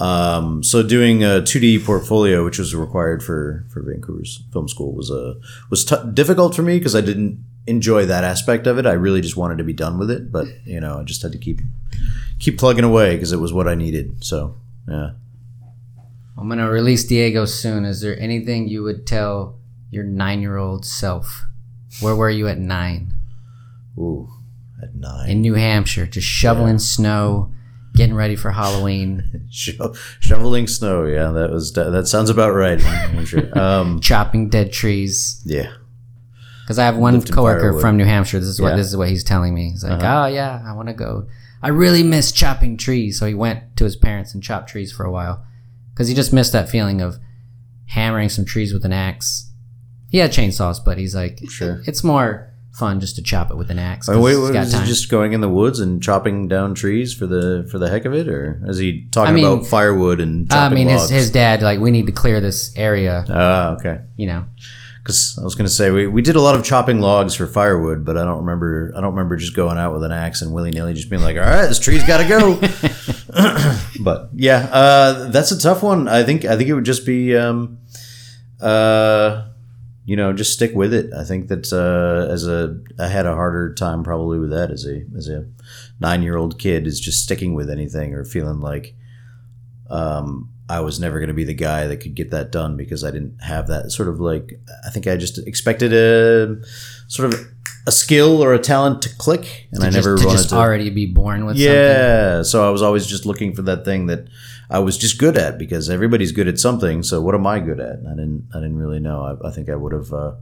Um, so doing a 2D portfolio, which was required for for Vancouver's film school, was a was t- difficult for me because I didn't enjoy that aspect of it. I really just wanted to be done with it, but you know, I just had to keep keep plugging away because it was what I needed. So yeah. i'm gonna release diego soon is there anything you would tell your nine-year-old self where were you at nine Ooh, at nine. in new hampshire just shoveling snow getting ready for halloween Sho- shoveling snow. Yeah, that was that sounds about right. Um, chopping dead trees yeah. Because I have one coworker from New Hampshire. This is what Yeah. this is what he's telling me. He's like, Uh-huh. "Oh yeah, I want to go. I really miss chopping trees." So he went to his parents and chopped trees for a while because he just missed that feeling of hammering some trees with an axe. He had chainsaws, but he's like, Sure. it's more fun just to chop it with an axe. Oh, wait, wait, got is he just going in the woods and chopping down trees for the for the heck of it, or is he talking I mean- about firewood and I mean, his, logs? his dad like, we need to clear this area. Ah, okay. You know, Because I was going to say we, we did a lot of chopping logs for firewood, but I don't remember I don't remember just going out with an axe and willy nilly just being like, all right, this tree's got to go. but yeah, uh, that's a tough one. I think I think it would just be, um, uh, you know, just stick with it. I think that uh, as a I had a harder time probably with that as a as a nine year old kid is just sticking with anything or feeling like um, I was never going to be the guy that could get that done because I didn't have that sort of like I think I just expected a sort of a skill or a talent to click, and to I just, never to wanted just to. already be born with something. yeah, so I was always just looking for that thing that I was just good at because everybody's good at something. So what am I good at? And I didn't. I didn't really know. I, I think I would have. Uh,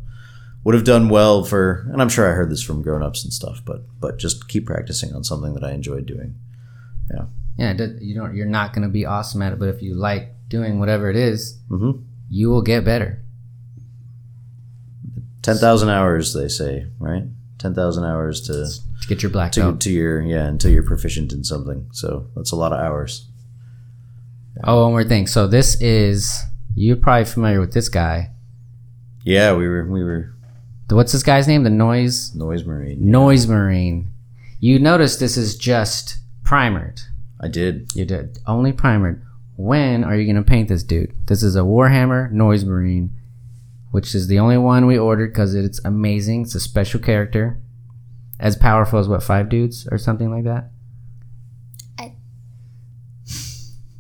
would have done well for, and I'm sure I heard this from grown-ups and stuff, but but just keep practicing on something that I enjoyed doing. Yeah, does- you don't. You're not going to be awesome at it, but if you like doing whatever it is, Mm-hmm. you will get better. Ten thousand hours, they say, right? Ten thousand hours to to get your black to, belt. to your yeah until you're proficient in something. So that's a lot of hours. Oh, one more thing. So this is you're probably familiar with this guy. Yeah, we were we were The, what's this guy's name? The noise Noise Marine. noise marine. You notice this is just primered. I did. You did only primered. When are you gonna paint this dude? This is a Warhammer Noise Marine, which is the only one we ordered because it's amazing. It's a special character, as powerful as what five dudes or something like that. I-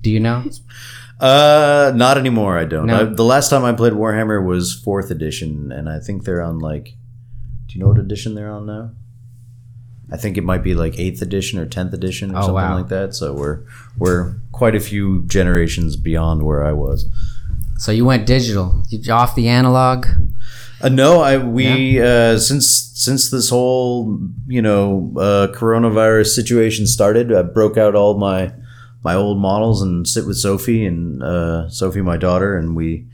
Do you know? Uh, not anymore. I don't. No. I, the last time I played Warhammer was fourth edition, and I think they're on like. Do you know what edition they're on now? I think it might be like eighth edition or tenth edition or Oh, something wow. like that. So we're we're quite a few generations beyond where I was. So you went digital. You off the analog. Uh, no, I we uh, since since this whole you know uh, coronavirus situation started, I broke out all my my old models and sit with Sophie and uh, Sophie, my daughter, and we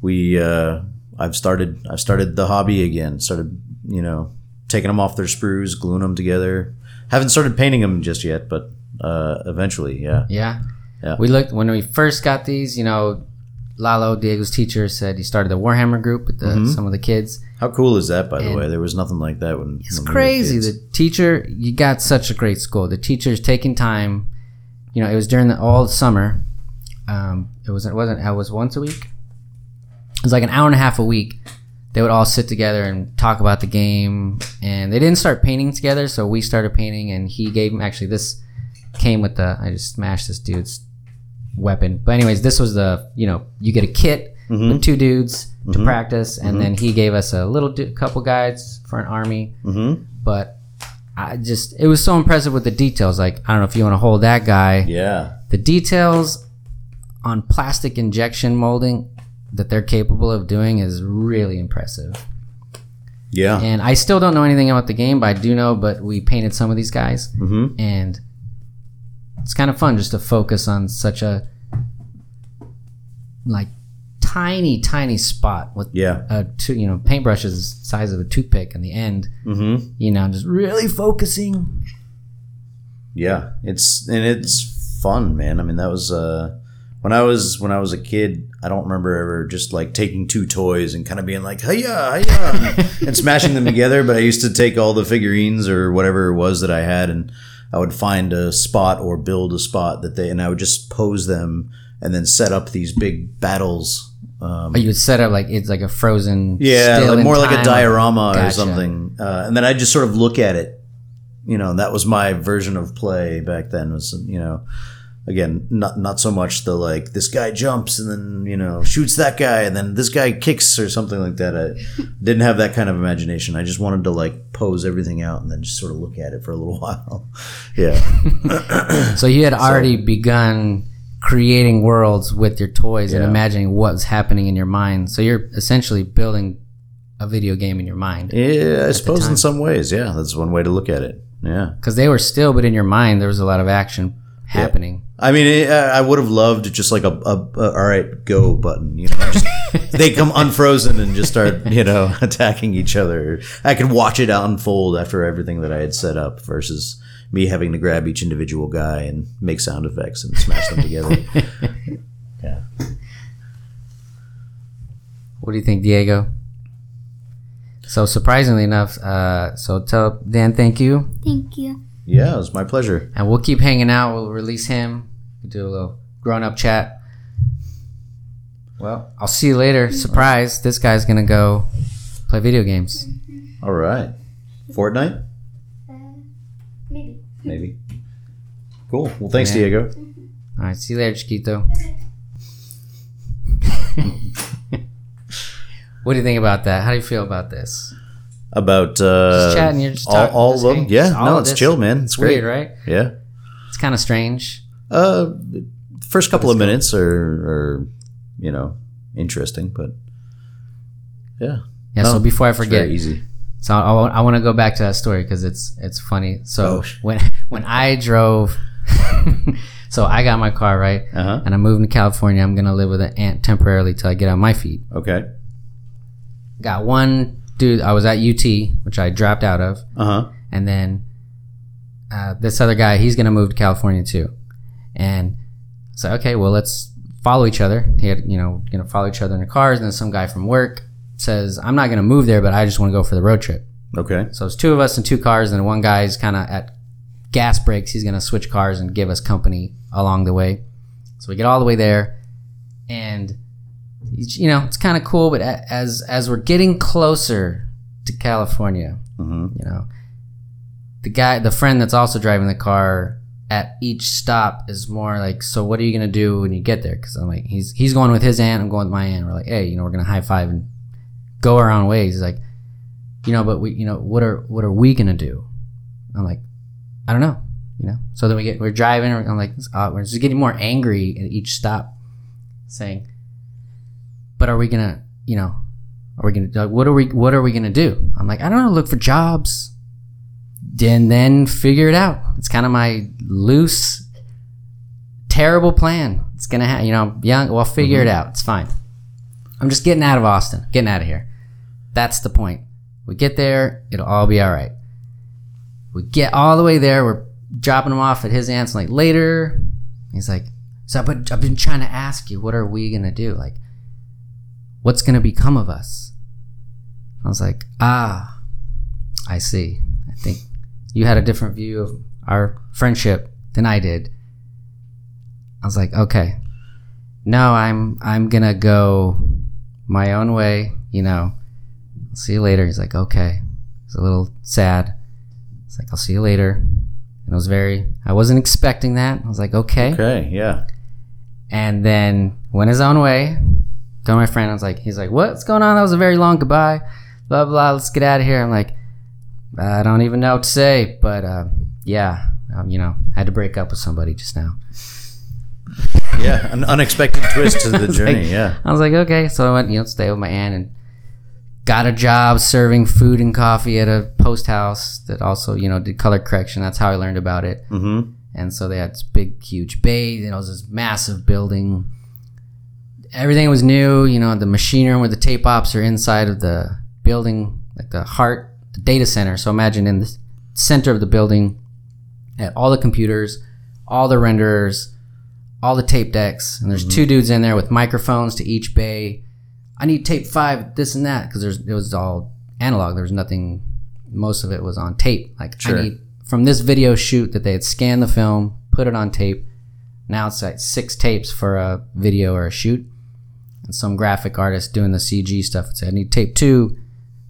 we uh, I've started I've started the hobby again. Started you know taking them off their sprues, gluing them together. Haven't started painting them just yet, but uh, eventually, yeah. Yeah. Yeah. We looked when we first got these. You know, Lalo Diego's teacher said he started the Warhammer group with the, Mm-hmm. some of the kids. How cool is that, by the way? There was nothing like that when It's when we crazy. kids. The teacher, you got such a great school. The teacher's taking time. You know, it was during the all summer. Um, it wasn't. It wasn't. It was once a week. It was like an hour and a half a week. They would all sit together and talk about the game. And they didn't start painting together, so we started painting. And he gave him actually this came with the. I just smashed this dude's weapon. But anyways, this was the. You know, you get a kit mm-hmm. with two dudes to mm-hmm. practice, and then mm-hmm. he gave us a little du- couple guides for an army Mhm. but I just it was so impressive with the details. Like I don't know if you want to hold that guy. Yeah. The details on plastic injection molding that they're capable of doing is really impressive. Yeah. And I still don't know anything about the game, but I do know. But we painted some of these guys, Mm-hmm. and it's kind of fun just to focus on such a like tiny, tiny spot with Yeah. a two, you know, paintbrushes the size of a toothpick in the end. Mm-hmm. You know, just really focusing. Yeah, it's and it's fun, man. I mean, that was uh, when I was when I was a kid. I don't remember ever just like taking two toys and kind of being like, "Hiya, hiya," and smashing them together. But I used to take all the figurines or whatever it was that I had, and I would find a spot or build a spot that they, and I would just pose them and then set up these big battles. Um, But you would set up like it's like a frozen. yeah, still like, more like a diorama or something. Uh, and then I just sort of look at it. You know, that was my version of play back then. Was you know, again, not not so much the like this guy jumps and then you know shoots that guy and then this guy kicks or something like that. I didn't have that kind of imagination. I just wanted to like pose everything out and then just sort of look at it for a little while. yeah, So you had already begun creating worlds with your toys and imagining what's happening in your mind. So you're essentially building a video game in your mind yeah. I suppose in some ways, yeah, that's one way to look at it. Yeah. because they were still, but in your mind there was a lot of action happening. I mean, it, I would have loved just like a, a, a all right, go button. You know, just, they come unfrozen and just start, you know, attacking each other. I could watch it unfold after everything that I had set up versus me having to grab each individual guy and make sound effects and smash them together. yeah. What do you think, Diego? So surprisingly enough, uh, so tell Dan thank you, Thank you. Yeah, it was my pleasure. and we'll keep hanging out. We'll release him. We'll do a little grown up chat. Well, I'll see you later. Surprise! This guy's gonna go play video games. All right. Fortnite? Uh, maybe. Maybe. Cool. Well, thanks, Yeah. Diego. All right, see you later, Chiquito. what do you think about that? How do you feel about this? About uh, Just chatting, you're just all, talking- all just of them. Yeah, no, it's chill, man. It's great. Weird, right? Yeah. It's kind of strange. Uh, first couple of minutes are, are, you know, interesting, but yeah. Yeah. No, so before I It's forget, very easy. so I, want to go back to that story because it's it's funny. So Oh, when when I drove, so I got my car right, Uh huh. and I'm moving to California. I'm gonna live with an aunt temporarily till I get on my feet. Okay. Got one dude. I was at UT, which I dropped out of. Uh huh. and then uh, this other guy he's gonna move to california too and so okay well let's follow each other he had you know gonna follow each other in the cars and then some guy from work says, I'm not going to move there, but I just want to go for the road trip. Okay. So it's two of us in two cars, and one guy's kind of at gas breaks. He's going to switch cars and give us company along the way. So we get all the way there, and you know it's kind of cool. But as as we're getting closer to California, hmm you know, the guy, the friend that's also driving the car at each stop is more like, so what are you gonna do when you get there? Because I'm like, he's he's going with his aunt, I'm going with my aunt. We're like, hey, you know, we're gonna high five and go our own ways. He's like, you know, but we, you know, what are what are we gonna do? I'm like, I don't know, you know. So then we get we're driving. I'm like, uh, we're just getting more angry at each stop, saying, but are we gonna, you know, are we gonna like, what are we what are we gonna do? I'm like, I don't know, look for jobs. And then figure it out. It's kind of my loose, terrible plan. It's gonna have, you know, young. Well, figure it mm-hmm. out. It's fine. I'm just getting out of Austin, getting out of here. That's the point. We get there, it'll all be all right. We get all the way there. We're dropping him off at his aunt's. Like later, he's like, "So, but I've been trying to ask you, what are we gonna do? Like, what's gonna become of us?" I was like, "Ah, I see. I think you had a different view of our friendship than I did." I was like, "Okay, no, I'm I'm gonna go my own way. You know, I'll see you later." He's like, "Okay." He's a little sad. It's like, "I'll see you later." And it was very. I wasn't expecting that. I was like, "Okay." Okay. Yeah. and then went his own way. Told my friend, I was like, he's like, what's going on? That was a very long goodbye. Blah blah. Let's get out of here. I'm like, I don't even know what to say, but uh, yeah, um, you know, I had to break up with somebody just now. Yeah. An unexpected twist to the journey. like- yeah. I was like, okay. So I went, you know, stay with my aunt and got a job serving food and coffee at a post house that also, you know, did color correction. That's how I learned about it. Mm-hmm. and so they had this big huge bay you know it was this massive building everything was new you know the machine room where the tape ops are inside of the building like the heart the data center. So imagine in the center of the building at all the computers all the renderers all the tape decks and there's mm-hmm. two dudes in there with microphones to each bay. I need tape five this and that because there's it was all analog. There was nothing most of it was on tape. Like Sure. i need from this video shoot that they had scanned the film put it on tape. Now it's like six tapes for a video or a shoot and some graphic artist doing the cg stuff would say i need tape two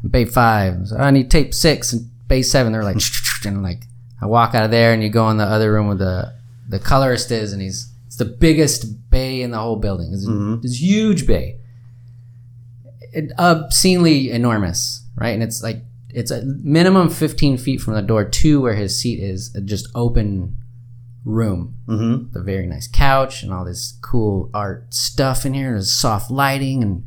and bay five. I need tape six and bay seven. They're like and like i walk out of there and you go in the other room where the the colorist is and he's it's the biggest bay in the whole building. It's mm-hmm. this huge bay. It, obscenely enormous, right? And it's like it's a minimum 15 feet from the door to where his seat is, just open room. Mm-hmm. The very nice couch and all this cool art stuff in here. There's soft lighting and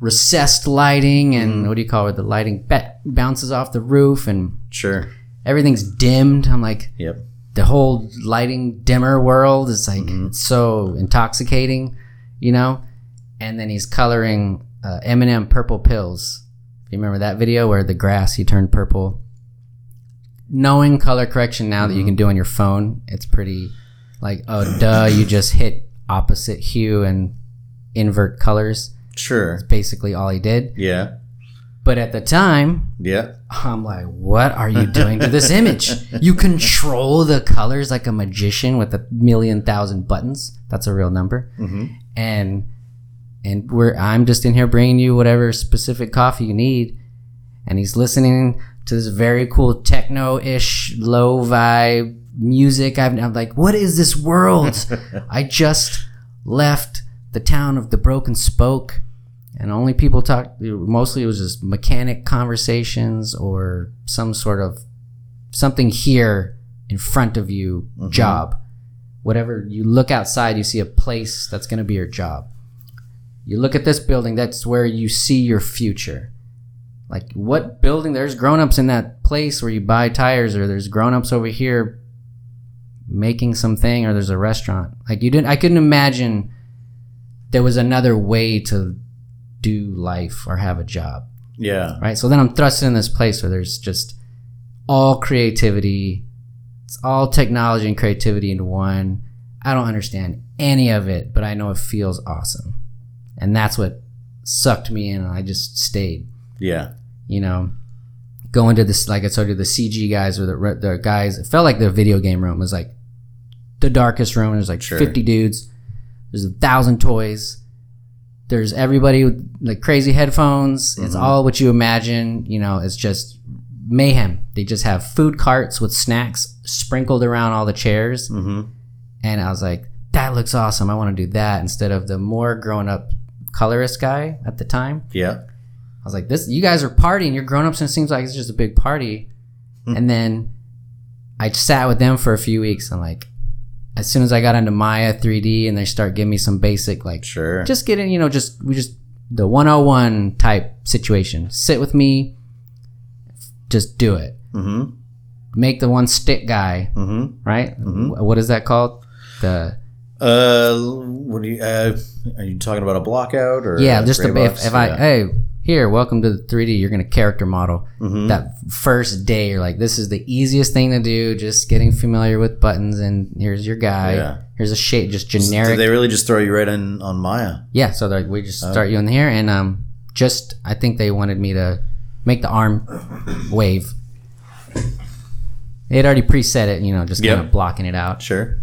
recessed lighting and what do you call it? The lighting ba- bounces off the roof and Sure. everything's dimmed. I'm like, Yep. the whole lighting dimmer world is like it's so intoxicating, you know. And then he's coloring uh, Eminem purple pills. You remember that video where the grass he turned purple? Knowing color correction now that you can do on your phone, it's pretty like oh duh, you just hit opposite hue and invert colors. Sure. Basically all he did. Yeah. But at the time, Yeah. I'm like, what are you doing to this image? You control the colors like a magician with a million thousand buttons. That's a real number. Mm-hmm. And and we're I'm just in here bringing you whatever specific coffee you need. And he's listening to this very cool techno-ish, low vibe music. I've, I'm like, what is this world? I just left the town of the Broken Spoke and only people talk mostly it was just mechanic conversations or some sort of something here in front of you mm-hmm. job whatever you look outside you see a place that's going to be your job you look at this building that's where you see your future like what building there's grown-ups in that place where you buy tires or there's grown-ups over here making something or there's a restaurant. Like you didn't i couldn't imagine there was another way to do life or have a job. Yeah. right? So then i'm thrust in this place where there's just all creativity. It's all technology and creativity into one. I don't understand any of it but i know it feels awesome. And that's what sucked me in and I just stayed. Yeah. You know, going to this like I told you, the CG guys or the the guys. It felt like the video game room was like the darkest room. There's like Sure. 50 dudes. There's a thousand toys. There's everybody with like crazy headphones. It's all what you imagine. You know, it's just mayhem. They just have food carts with snacks sprinkled around all the chairs. Mm-hmm. And I was like, that looks awesome. I want to do that instead of the more grown up colorist guy at the time. Yeah. I was like, this, you guys are partying. You're grown ups and it seems like it's just a big party. And then I sat with them for a few weeks and like, as soon as I got into Maya 3D and they start giving me some basic, like, Sure. just getting, you know, just, we just, the 101 type situation. Sit with me, just do it. mm-hmm. Make the one stick guy, Mm-hmm. right? Wh- What is that called? The, Uh, what do you? Uh, are you talking about a blockout or? yeah, just a, if, if I, hey, here, welcome to the 3D. You're going to character model. Mhm. that first day you're like this is the easiest thing to do just getting familiar with buttons and here's your guy Yeah. here's a shape just generic they really just throw you right in on Maya? yeah so they're like we Oh. just start you in here and um just i think they wanted me to make the arm wave they had already preset it you know just kind of blocking it out Sure.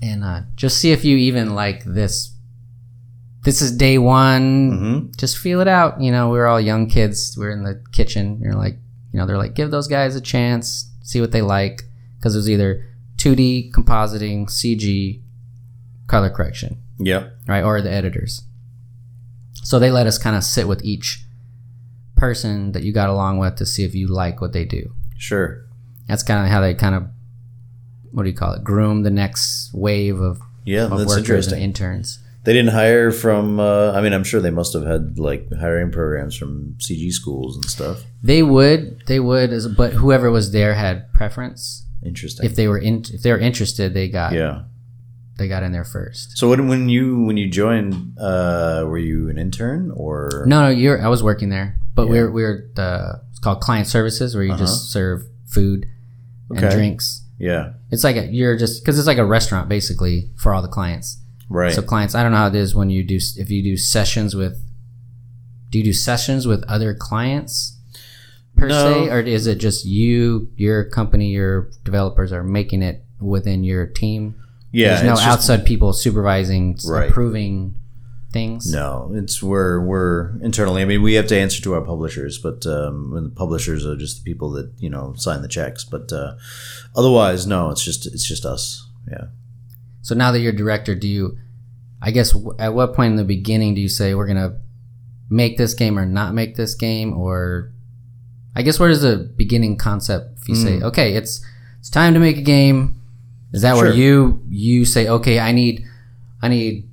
and uh, just see if you even like this this is day one Mm-hmm. just feel it out. You know, we were all young kids. We are in the kitchen. You're like, you know, they're like, give those guys a chance, see what they like, because it was either 2D compositing, CG, color correction, Yeah. right, or the editors. So they let us kind of sit with each person that you got along with to see if you like what they do. Sure. That's kind of how they kind of, what do you call it, groom the next wave of, Yeah, of that's workers interesting. and interns. They didn't hire from. Uh, I mean, I'm sure they must have had like hiring programs from CG schools and stuff. They would, they would, as- but whoever was there had preference. Interesting. if they were in, if they were interested, they got yeah. they got in there first. So when when you when you joined, uh, were you an intern or? No, no, you're. I was working there, but Yeah. we're we're the it's called client services where you just serve food and Okay. drinks. Yeah. It's like a, you're just because it's like a restaurant basically for all the clients. Right. So clients, I don't know how it is when you do if you do sessions with. Do you do sessions with other clients per No. se, or is it just you, your company, your developers are making it within your team? yeah. There's no just- outside people supervising, Right. approving things. No, it's we're we're internally. I mean, we have to answer to our publishers, but um, and the publishers are just the people that you know sign the checks. But uh, otherwise, no, it's just it's just us. Yeah. So now that you're director, do you? I guess at what point in the beginning do you say we're gonna make this game or not make this game, or I guess where is the beginning concept? If you say okay, it's it's time to make a game, is that where Hmm. You you say okay, I need I need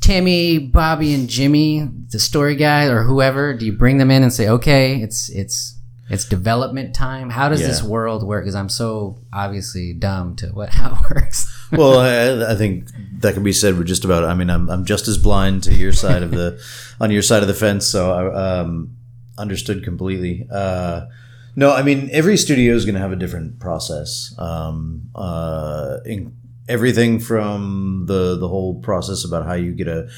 Timmy, Bobby, and Jimmy, the story guy or whoever? Do you bring them in and say okay, it's it's it's development time? How does Yeah. this world work? Because I'm so obviously dumb to what how it works. Well, I, I think that can be said with just about. I mean, I'm I'm just as blind to your side of the on your side of the fence, so I um, understood completely. Uh, no, I mean every studio is going to have a different process. Um, uh, in, everything from the the whole process about how you get a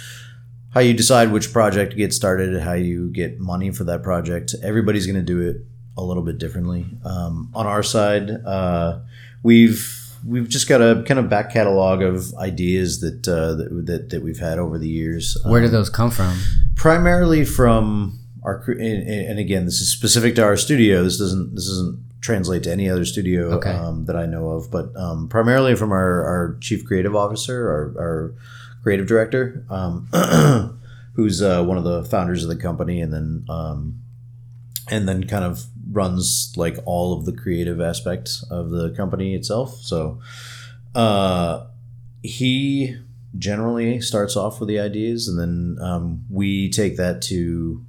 how you decide which project gets started, how you get money for that project. Everybody's going to do it a little bit differently. Um, on our side, uh, we've we've just got a kind of back catalog of ideas that uh, that, that that we've had over the years. Where Um, do those come from? primarily from our and, and again this is specific to our studio this doesn't this doesn't translate to any other studio Okay. um, that i know of but um, primarily from our, our chief creative officer our, our creative director um, who's uh, one of the founders of the company and then um, and then kind of runs like all of the creative aspects of the company itself. So uh, he generally starts off with the ideas and then um, we take that to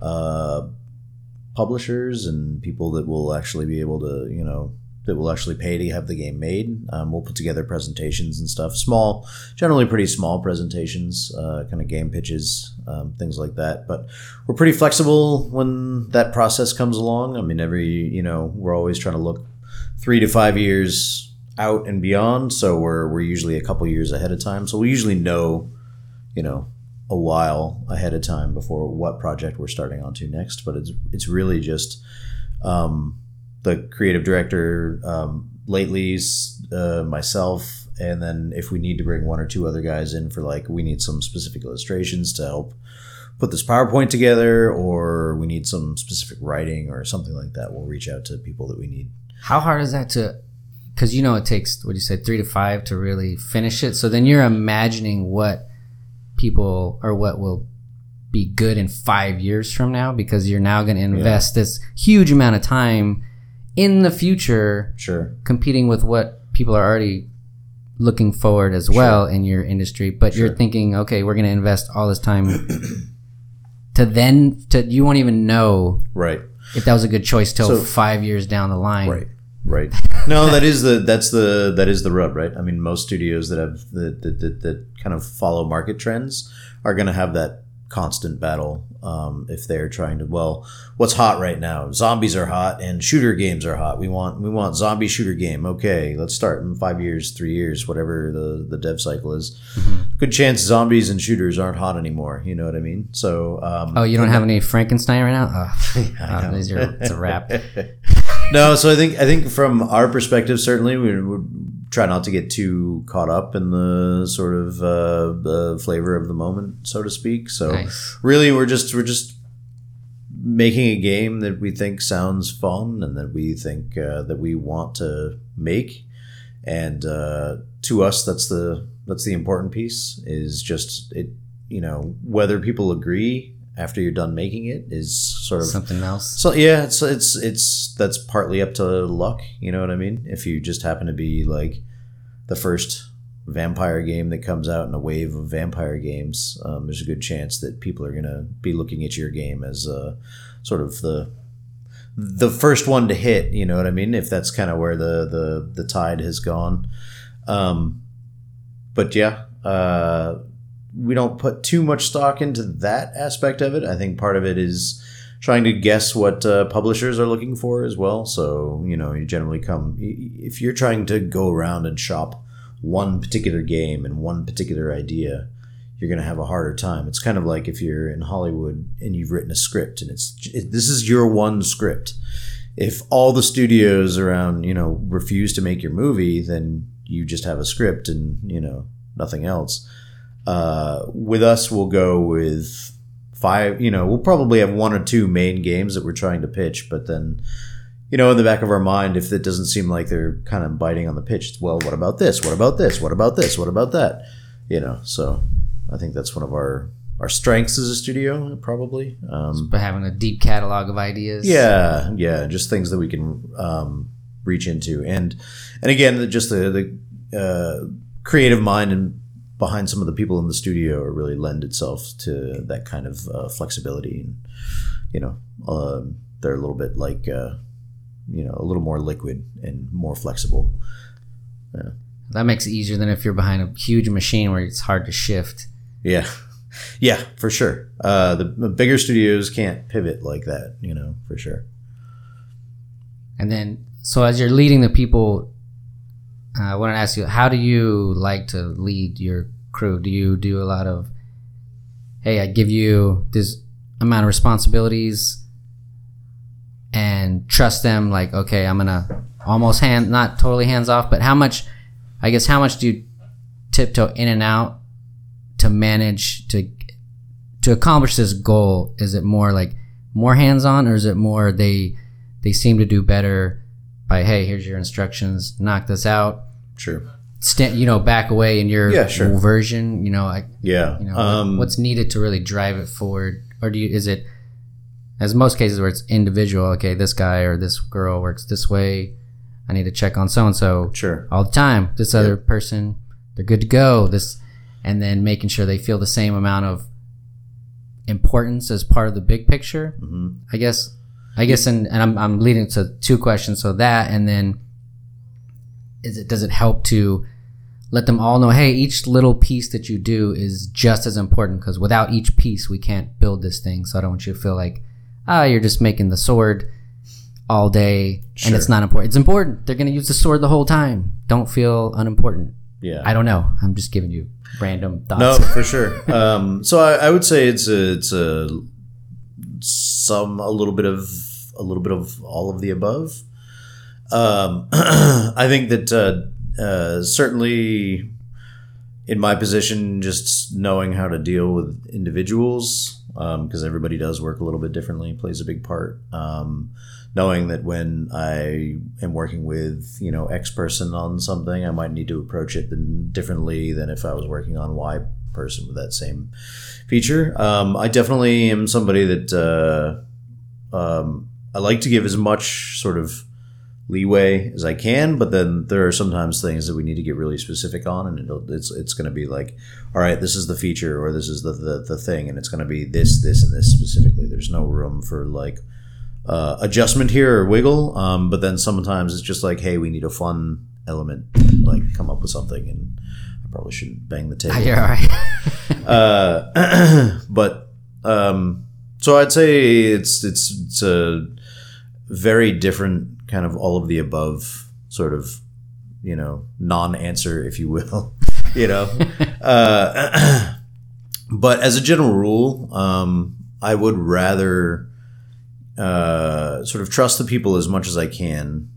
uh, publishers and people that will actually be able to you know that will actually pay to have the game made. Um, we'll put together presentations and stuff. Small generally pretty small presentations uh, kind of game pitches um, things like that. But we're pretty flexible when that process comes along. I mean every you know we're always trying to look three to five years out and beyond. So we're we're usually a couple years ahead of time. So we usually know you know a while ahead of time before what project we're starting onto next. But it's it's really just um, the creative director, um, Lately's, uh, myself, and then if we need to bring one or two other guys in for like we need some specific illustrations to help put this PowerPoint together, or we need some specific writing or something like that, we'll reach out to people that we need. How hard is that to? Because you know it takes what do you say three to five to really finish it. So then you're imagining what people or what will be good in five years from now because you're now going to invest this huge amount of time in the future Sure. competing with what people are already looking forward as well in your industry but you're thinking okay we're going to invest all this time to then to you won't even know Right. if that was a good choice till So- five years down the line Right. Right. No, that is the that's the that is the rub, right? I mean, most studios that have that that, that, that kind of follow market trends are going to have that constant battle um, if they're trying to well what's hot right now? Zombies are hot and shooter games are hot. We want we want zombie shooter game. Okay let's start in five years three years whatever the the dev cycle is. Good chance zombies and shooters aren't hot anymore. You know what i mean? So um, oh you don't have any frankenstein right now? Oh, I oh, these are- it's a wrap. No, so I think I think from our perspective, certainly we would try not to get too caught up in the sort of uh, the flavor of the moment, so to speak. So Nice. really, we're just we're just making a game that we think sounds fun and that we think uh, that we want to make, and uh, to us, that's the that's the important piece. Is just it, you know, whether people agree after you're done making it is sort of something else so yeah, it's it's it's that's partly up to luck. You know what I mean? If you just happen to be like the first vampire game that comes out in a wave of vampire games, um, there's a good chance that people are gonna be looking at your game as uh, sort of the the first one to hit. You know what I mean? If that's kind of where the the the tide has gone. Um, but yeah, uh, we don't put too much stock into that aspect of it. I think part of it is trying to guess what uh, publishers are looking for as well. So you know, you generally come if you're trying to go around and shop one particular game and one particular idea. You're going to have a harder time. It's kind of like if you're in Hollywood and you've written a script and it's it, this is your one script. If all the studios around, you know, refuse to make your movie, then you just have a script and, you know, nothing else. Uh, with us, we'll go with five. You know, we'll probably have one or two main games that we're trying to pitch, but then, you know, in the back of our mind, if it doesn't seem like they're kind of biting on the pitch, it's, well, what about this? What about this? What about this? What about that? You know, so I think that's one of our our strengths as a studio, probably. Um, but having a deep catalog of ideas yeah, yeah, just things that we can um, reach into, and and again, just the the uh, creative mind and behind some of the people in the studio really lend itself to that kind of uh, flexibility, and you know, um they're a little bit like uh, you know a little more liquid and more flexible. that makes it easier than if you're behind a huge machine where it's hard to shift Yeah, yeah, for sure. Uh, the, the bigger studios can't pivot like that, you know, for sure. And then, so as you're leading the people, uh, Uh, I want to ask you, how do you like to lead your crew? Do you do a lot of, hey, I give you this amount of responsibilities and trust them, like, okay, I'm going to almost hand, not totally hands off, but how much, I guess, how much do you tiptoe in and out to manage to, to accomplish this goal? Is it more like more hands on or is it more they, they seem to do better by hey here's your instructions knock this out Sure. stand you know back away in your Yeah, sure. version you know like Yeah. you know um, what's needed to really drive it forward or do you is it as most cases where it's individual okay this guy or this girl works this way i need to check on so and so sure. all the time this other person they're good to go this and then making sure they feel the same amount of importance as part of the big picture hmm I guess, I guess, and, and I'm, I'm leading to two questions. So that, and then, is it does it help to let them all know, hey, each little piece that you do is just as important because without each piece, we can't build this thing. So I don't want you to feel like, ah, you're just making the sword all day and it's not important. It's important. They're going to use the sword the whole time. Don't feel unimportant. Yeah. I don't know. I'm just giving you random thoughts. No, for sure. Um, so I, I would say it's a, it's a some a little bit of a little bit of all of the above. Um, I think that uh, uh, certainly in my position, just knowing how to deal with individuals because everybody does work a little bit differently plays a big part. Um, knowing that when I am working with you know X person on something, I might need to approach it differently than if I was working on Y person with that same feature. Um, I definitely am somebody that uh, um, I like to give as much sort of leeway as I can, but then there are sometimes things that we need to get really specific on, and it's it's going to be like, all right, this is the feature or this is the the, the thing, and it's going to be this this and this specifically. There's no room for like uh, adjustment here or wiggle, um, but then sometimes it's just like, hey, we need a fun element, like come up with something, and probably shouldn't bang the table. You're all right. uh, but um, so I'd say it's it's it's a very different kind of all of the above sort of you know non-answer if you will you know uh, but as a general rule um, i would rather uh, sort of trust the people as much as i can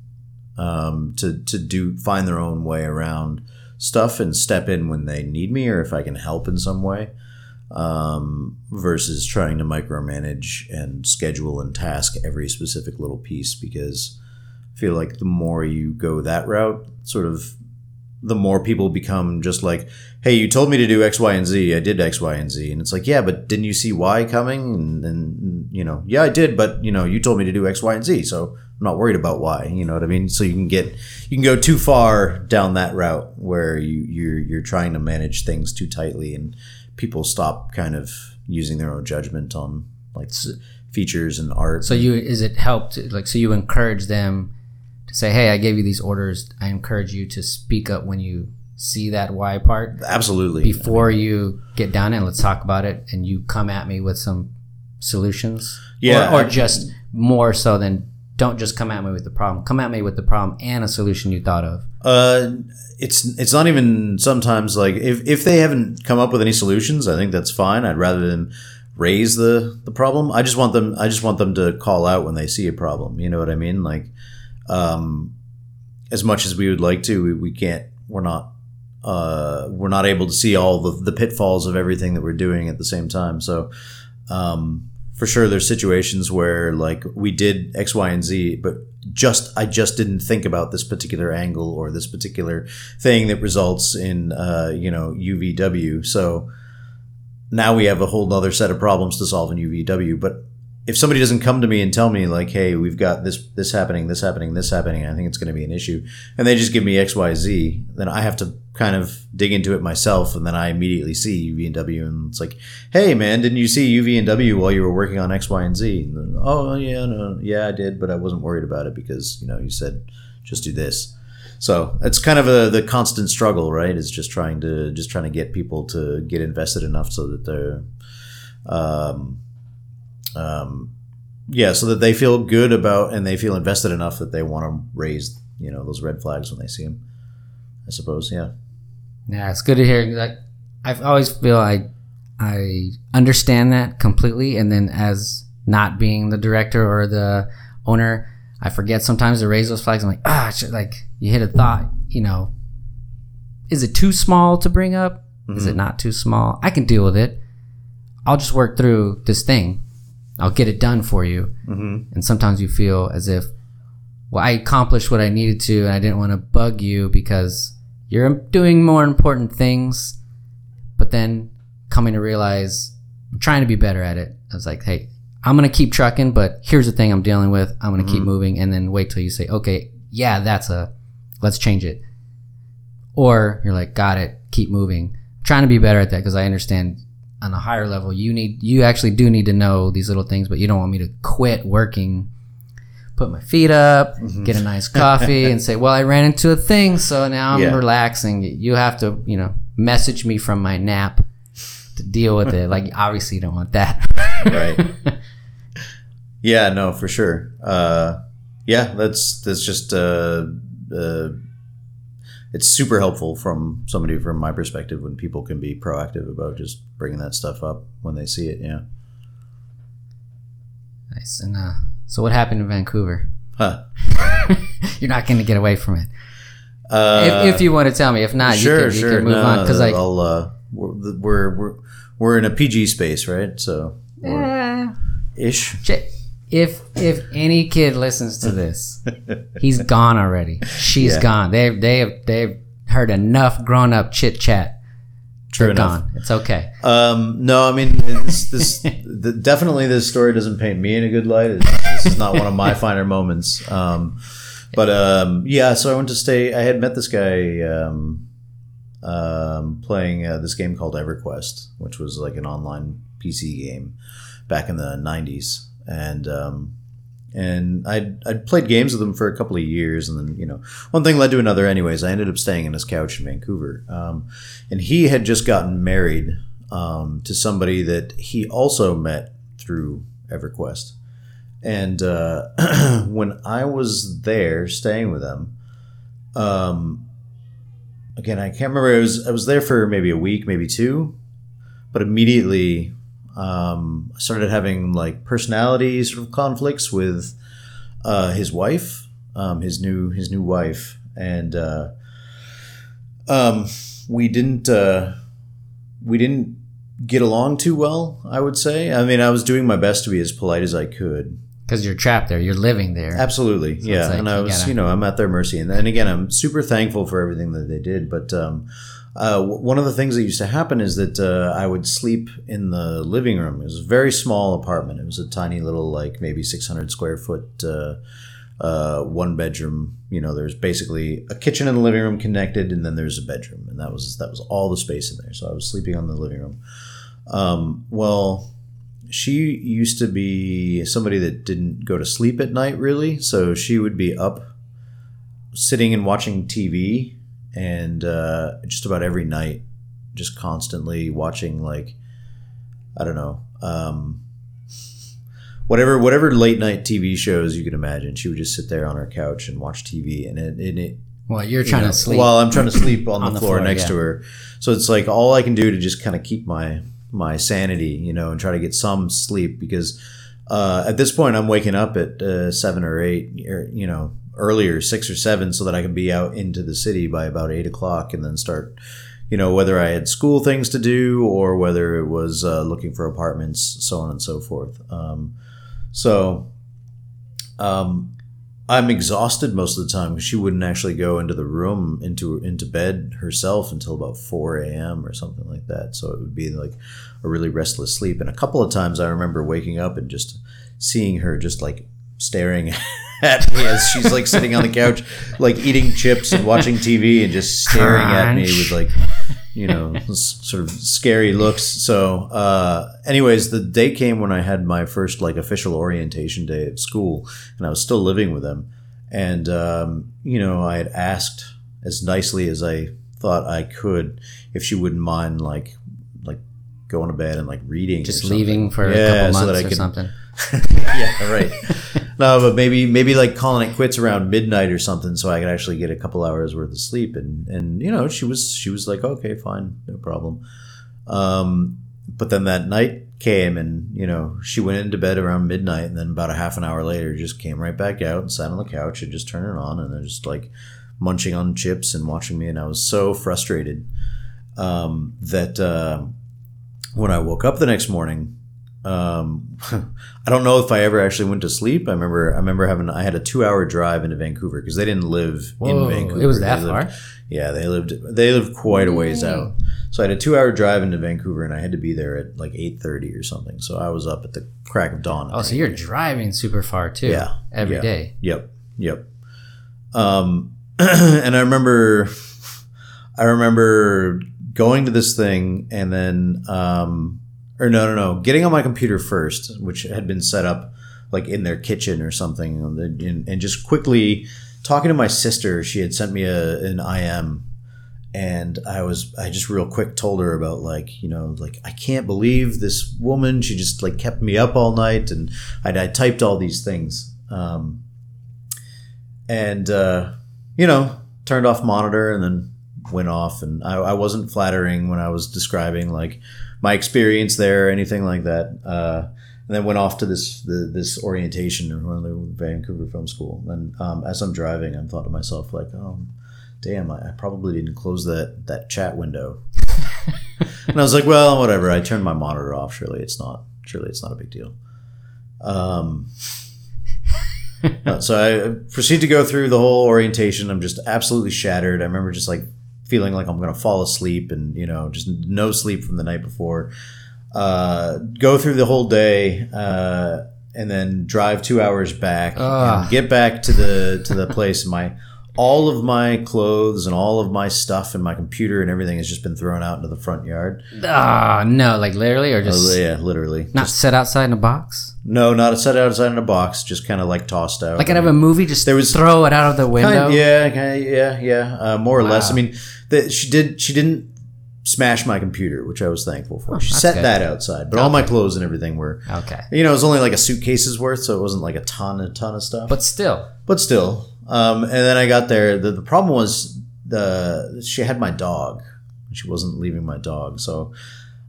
um, to, to do find their own way around stuff and step in when they need me or if i can help in some way um, versus trying to micromanage and schedule and task every specific little piece because I feel like the more you go that route, sort of the more people become just like, hey, you told me to do X, Y, and Z. I did X, Y, and Z. And it's like, yeah, but didn't you see Y coming? And then, you know, yeah, I did, but, you know, you told me to do X, Y, and Z. So I'm not worried about Y. You know what I mean? So you can get, you can go too far down that route where you, you're, you're trying to manage things too tightly and people stop kind of using their own judgment on like features and art. So you, is it helped, like, so you encourage them to say, hey, I gave you these orders. I encourage you to speak up when you see that why part. Absolutely. Before you get down and let's talk about it, and you come at me with some solutions. Yeah. Or, or just more so than don't just come at me with the problem. Come at me with the problem and a solution you thought of. Uh, it's it's not even sometimes like if, if they haven't come up with any solutions, I think that's fine. I'd rather them raise the the problem. I just want them I just want them to call out when they see a problem. You know what I mean? Like um, as much as we would like to, we, we can't. We're not. Uh, we're not able to see all the, the pitfalls of everything that we're doing at the same time. So, um, for sure, there's situations where like we did X, Y, and Z, but just I just didn't think about this particular angle or this particular thing that results in uh, you know UVW. So now we have a whole other set of problems to solve in UVW. But if somebody doesn't come to me and tell me like, "Hey, we've got this this happening, this happening, this happening," I think it's going to be an issue, and they just give me X, Y, Z, then I have to kind of dig into it myself, and then I immediately see UV and W, and it's like, "Hey, man, didn't you see UV and W while you were working on X, Y, and Z?" And then, oh, yeah, no, yeah, I did, but I wasn't worried about it because you know you said just do this. So it's kind of a the constant struggle, right? Is just trying to just trying to get people to get invested enough so that they're. Um, um, yeah, so that they feel good about and they feel invested enough that they want to raise, you know, those red flags when they see them. I suppose, yeah. Yeah, it's good to hear. Like, I always feel I I understand that completely, and then as not being the director or the owner, I forget sometimes to raise those flags. I'm like, ah, shit, like you hit a thought. You know, is it too small to bring up? Is it not too small? I can deal with it. I'll just work through this thing. I'll get it done for you. Mm-hmm. And sometimes you feel as if, well, I accomplished what I needed to, and I didn't want to bug you because you're doing more important things. But then coming to realize I'm trying to be better at it. I was like, hey, I'm gonna keep trucking, but here's the thing I'm dealing with. I'm gonna keep moving, and then wait till you say, okay, yeah, that's a, let's change it. Or you're like, got it, keep moving. I'm trying to be better at that because I understand on a higher level, you need, you actually do need to know these little things, but you don't want me to quit working, put my feet up, get a nice coffee, and say, well, I ran into a thing, so now I'm Yeah. relaxing. You have to, you know, message me from my nap to deal with it. Like, obviously, you don't want that. Right. Yeah, no, for sure. Uh, yeah, that's that's just uh, uh, it's super helpful from somebody from my perspective when people can be proactive about just bringing that stuff up when they see it. Yeah. Nice. And uh, so, what happened in Vancouver? Huh. You're not going to get away from it. Uh, if, if you want to tell me, if not, sure, you can, sure. you can move no, on. Because like, I'll, uh, we're, we're we're we're in a PG space, right? So we're- ish. J- if if any kid listens to this, he's gone already. She's Yeah. gone. They've they have they've heard enough grown up chit chat. True They're enough. gone. It's okay. Um, no, I mean, it's, this the, definitely this story doesn't paint me in a good light. It's- This is not one of my finer moments. Um, but um, yeah, so I went to stay. I had met this guy um, um, playing uh, this game called EverQuest, which was like an online PC game back in the '90s, and um, and I'd, I'd played games with him for a couple of years, and then you know one thing led to another. Anyways, I ended up staying in his couch in Vancouver, um, and he had just gotten married um, to somebody that he also met through EverQuest. And uh, when I was there staying with them, um, again I can't remember. I was I was there for maybe a week, maybe two, but immediately um, I started having like personality sort of conflicts with uh, his wife, um, his new his new wife, and uh, um, we didn't uh, we didn't get along too well. I would say. I mean, I was doing my best to be as polite as I could. Because you're trapped there. You're living there. Absolutely, it's yeah. like and I was, gotta- you know, I'm at their mercy. And, and again, I'm super thankful for everything that they did. But um, uh, one of the things that used to happen is that uh, I would sleep in the living room. It was a very small apartment. It was a tiny little, like maybe 600 square foot, uh, uh, one bedroom. You know, there's basically a kitchen and the living room connected, and then there's a bedroom, and that was that was all the space in there. So I was sleeping on the living room. Um, well, she used to be somebody that didn't go to sleep at night really so she would be up sitting and watching tv and uh, just about every night just constantly watching like i don't know um, whatever whatever late night tv shows you can imagine she would just sit there on her couch and watch tv and it, and it well, you're you trying know, to sleep. while I'm trying to sleep on, On the, the floor, floor, next yeah. to her. So it's like all I can do to just kind of keep my my sanity, you know, and try to get some sleep because uh, at this point I'm waking up at uh, seven or eight, you know, earlier six or seven, so that I can be out into the city by about eight o'clock and then start. You know, whether I had school things to do or whether it was uh, looking for apartments, so on and so forth. Um, so, um, I'm exhausted most of the time she wouldn't actually go into the room into into bed herself until about 4 a.m. or something like that. So it would be like a really restless sleep. And a couple of times I remember waking up and just seeing her just like staring at me as she's like sitting on the couch, like eating chips and watching TV and just staring at me with like you know sort of scary looks so uh anyways the day came when i had my first like official orientation day at school and i was still living with them and um you know i had asked as nicely as i thought i could if she wouldn't mind like like going to bed and like reading just leaving for Yeah, a couple so that months I or could- something. yeah, right. No, but maybe maybe like calling it quits around midnight or something, so I could actually get a couple hours worth of sleep. And and you know, she was she was like, okay, fine, no problem. Um, but then that night came, and you know, she went into bed around midnight, and then about a half an hour later, just came right back out and sat on the couch and just turned it on, and then just like munching on chips and watching me, and I was so frustrated um, that uh, when I woke up the next morning um, I don't know if I ever actually went to sleep. I remember I remember having I had a two hour drive into Vancouver because they didn't live Whoa, in Vancouver. it was They that lived- far. Yeah, they lived they lived quite a ways Mm. out. So I had a two hour drive into Vancouver and I had to be there at like eight thirty or something. So I was up at the crack of dawn. Oh, so you're driving super far too. Yeah, every yeah. day. Yep, yep. Um, and I remember, I remember going to this thing and then, um, or no, no, no, getting on my computer first, which had been set up like in their kitchen or something, and, and just quickly talking to my sister. She had sent me a, an IM. And I was, I just real quick told her about like, you know, like I can't believe this woman. She just like kept me up all night, and I, I typed all these things. Um, and uh, you know turned off monitor and then went off. And I, I wasn't flattering when I was describing like my experience there anything like that. Uh, and then went off to this the, this orientation in the Vancouver Film School. And um, as I'm driving, I'm thought to myself like, oh, damn, I, I probably didn't close that that chat window. and I was like, well, whatever. I turned my monitor off. Surely it's not. Surely it's not a big deal. Um, so I proceed to go through the whole orientation. I'm just absolutely shattered. I remember just like feeling like I'm going to fall asleep and, you know, just no sleep from the night before. Uh, go through the whole day, uh, and then drive two hours back Ugh. and get back to the to the place. My all of my clothes and all of my stuff and my computer and everything has just been thrown out into the front yard. Ah, no, like literally, or just Oh, yeah, literally. not set outside in a box. No, not set outside in a box, just kind of like tossed out. Like out of a movie, just There was- throw it out of the window. Kind- yeah, kind yeah, yeah, uh, more or less. I mean, the, she did. She didn't smash my computer, which I was thankful for. she set good. that outside, but all my clothes and everything were. Okay, You know, it was only like a suitcase's worth, so it wasn't like a ton, a ton of stuff. but still, but still. Um, and then I got there. The, the problem was the she had my dog. She wasn't leaving my dog, so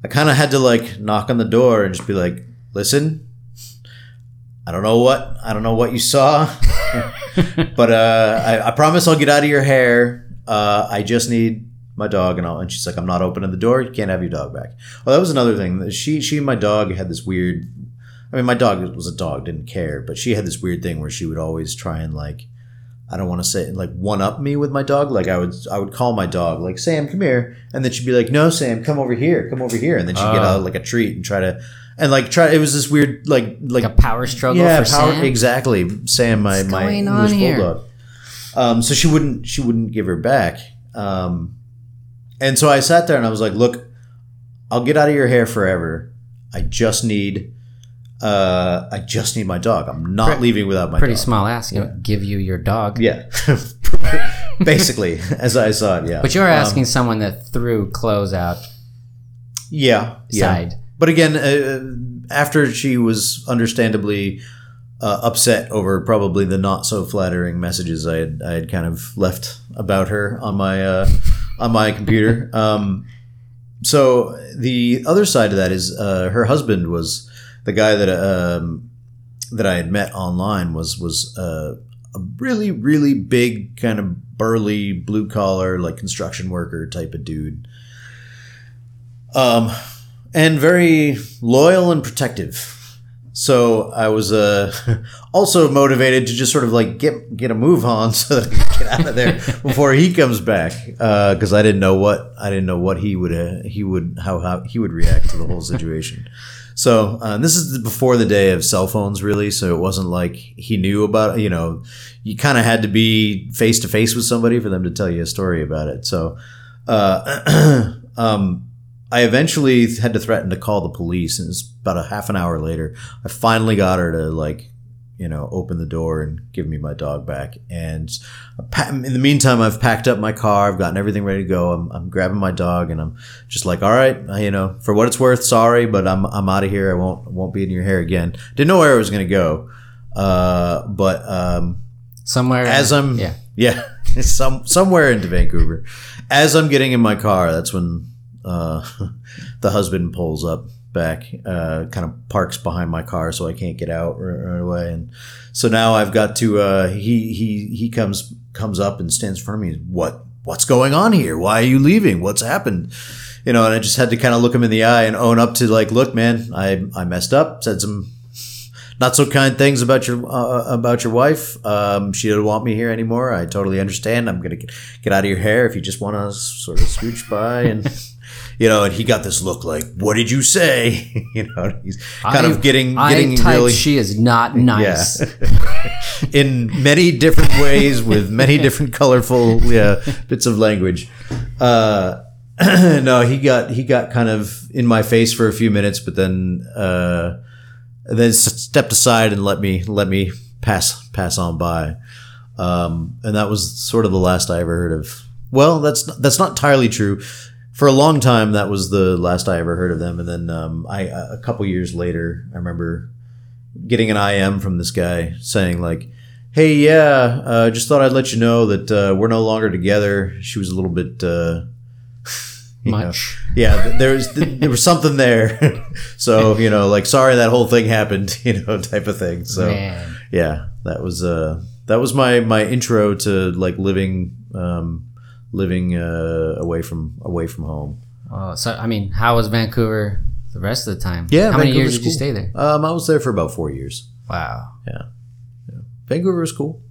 I kind of had to like knock on the door and just be like, "Listen, I don't know what I don't know what you saw, but uh, I, I promise I'll get out of your hair. Uh, I just need my dog." And, all, and she's like, "I'm not opening the door. You can't have your dog back." Well, that was another thing. She she and my dog had this weird. I mean, my dog was a dog, didn't care, but she had this weird thing where she would always try and like, I don't want to say like one up me with my dog. Like I would, I would call my dog like Sam, come here, and then she'd be like, No, Sam, come over here, come over here, and then she'd get Oh. out like a treat and try to, and like try. It was this weird like like, like a power struggle yeah, for power, Sam. exactly. Sam, my What's my going on English here? bulldog. Um, so she wouldn't she wouldn't give her back. Um, and so I sat there and I was like, look, I'll get out of your hair forever. I just need, uh, I just need my dog. I'm not Pre- leaving without my Pretty dog. small ass. You know, give you your dog. Yeah, basically, as I saw it. Yeah, But you're Um, asking someone that threw clothes out yeah, yeah. But again, uh, after she was understandably uh, upset over probably the not so flattering messages I had, I had kind of left about her on my uh, on my computer. Um, so the other side of that is uh, her husband was the guy that um, that I had met online was was uh, a really really big kind of burly blue collar like construction worker type of dude. Um, and very loyal and protective. So I was uh, also motivated to just sort of like get get a move on so that I could get out of there before he comes back because I didn't know what I didn't know what he would uh, he would how, how he would react to the whole situation. So uh, this is before the day of cell phones, really. So it wasn't like he knew about you know you kind of had to be face to face with somebody for them to tell you a story about it. So. Uh, um, I eventually had to threaten to call the police, and it's about a half an hour later. I finally got her to like, you know, open the door and give me my dog back. And in the meantime, I've packed up my car. I've gotten everything ready to go. I'm, I'm grabbing my dog, and I'm just like, all right, uh, you know, for what it's worth, sorry, but I'm I'm out of here. I won't I won't be in your hair again. Didn't know where I was gonna go, uh, but um, Somewhere as I'm yeah. yeah some somewhere into Vancouver. As I'm getting in my car, that's when uh, the husband pulls up back, uh, kind of parks behind my car, so I can't get out right, away. And so now I've got to. Uh, he he he comes comes up and stands of me. What what's going on here? Why are you leaving? What's happened? You know, and I just had to kind of look him in the eye and own up to like, look, man, I I messed up, said some not so kind things about your uh, about your wife. Um, she didn't want me here anymore. I totally understand. I'm gonna get, get out of your hair if you just want to sort of scooch by and. You know, and he got this look like, "What did you say?" you know, he's kind I- of getting I getting typed really she is not nice. in many different ways with many different colorful yeah, bits of language. Uh, no, he got he got kind of in my face for a few minutes, but then uh, then stepped aside and let me let me pass pass on by. Um, and that was sort of the last I ever heard of. Well, that's that's not entirely true. For a long time, that was the last I ever heard of them. And then um, I a couple years later, I remember getting an IM from this guy saying like, Hey, yeah, uh, just thought I'd let you know that uh, we're no longer together. She was a little bit uh, you know, Much. yeah, there was there was something there. so you know, like sorry that whole thing happened, you know, type of thing. So Man. yeah, that was uh that was my my intro to like living um living uh away from away from home. Oh, so I mean, how was Vancouver the rest of the time? Yeah, How many Vancouver's years did you stay there? Um, I was there for about four years. Wow. Yeah. Vancouver was cool.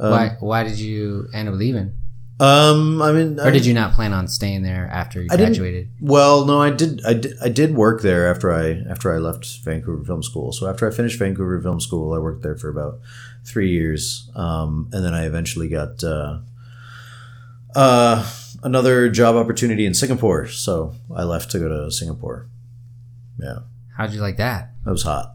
Um, why Why did you end up leaving? Um, I mean, Or did you not plan on staying there after you I graduated? Well, no, I did. I did, I did work there after I after I left Vancouver Film School. So after I finished Vancouver Film School, I worked there for about three years, um, and then I eventually got uh, uh, another job opportunity in Singapore. So I left to go to Singapore. Yeah, How'd you like that? It was hot.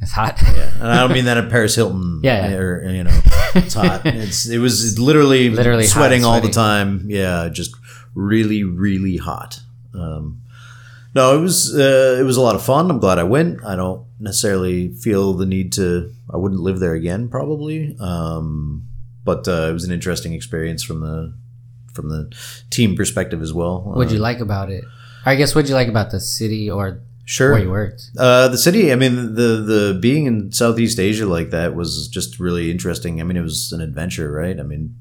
It's hot. Yeah, and I don't mean that at Paris Hilton. Yeah. or you know, it's hot. It's it was literally Literally hot, sweating all the time. Yeah, just really really hot. Um, no, it was uh, it was a lot of fun. I'm glad I went. I don't necessarily feel the need to. I wouldn't live there again, probably. Um, but uh, it was an interesting experience from the from the team perspective as well. What'd you Uh, like about it? I guess what'd you like about the city or Sure. where you worked? Uh, the city. I mean, the the being in Southeast Asia like that was just really interesting. I mean, it was an adventure, right? I mean,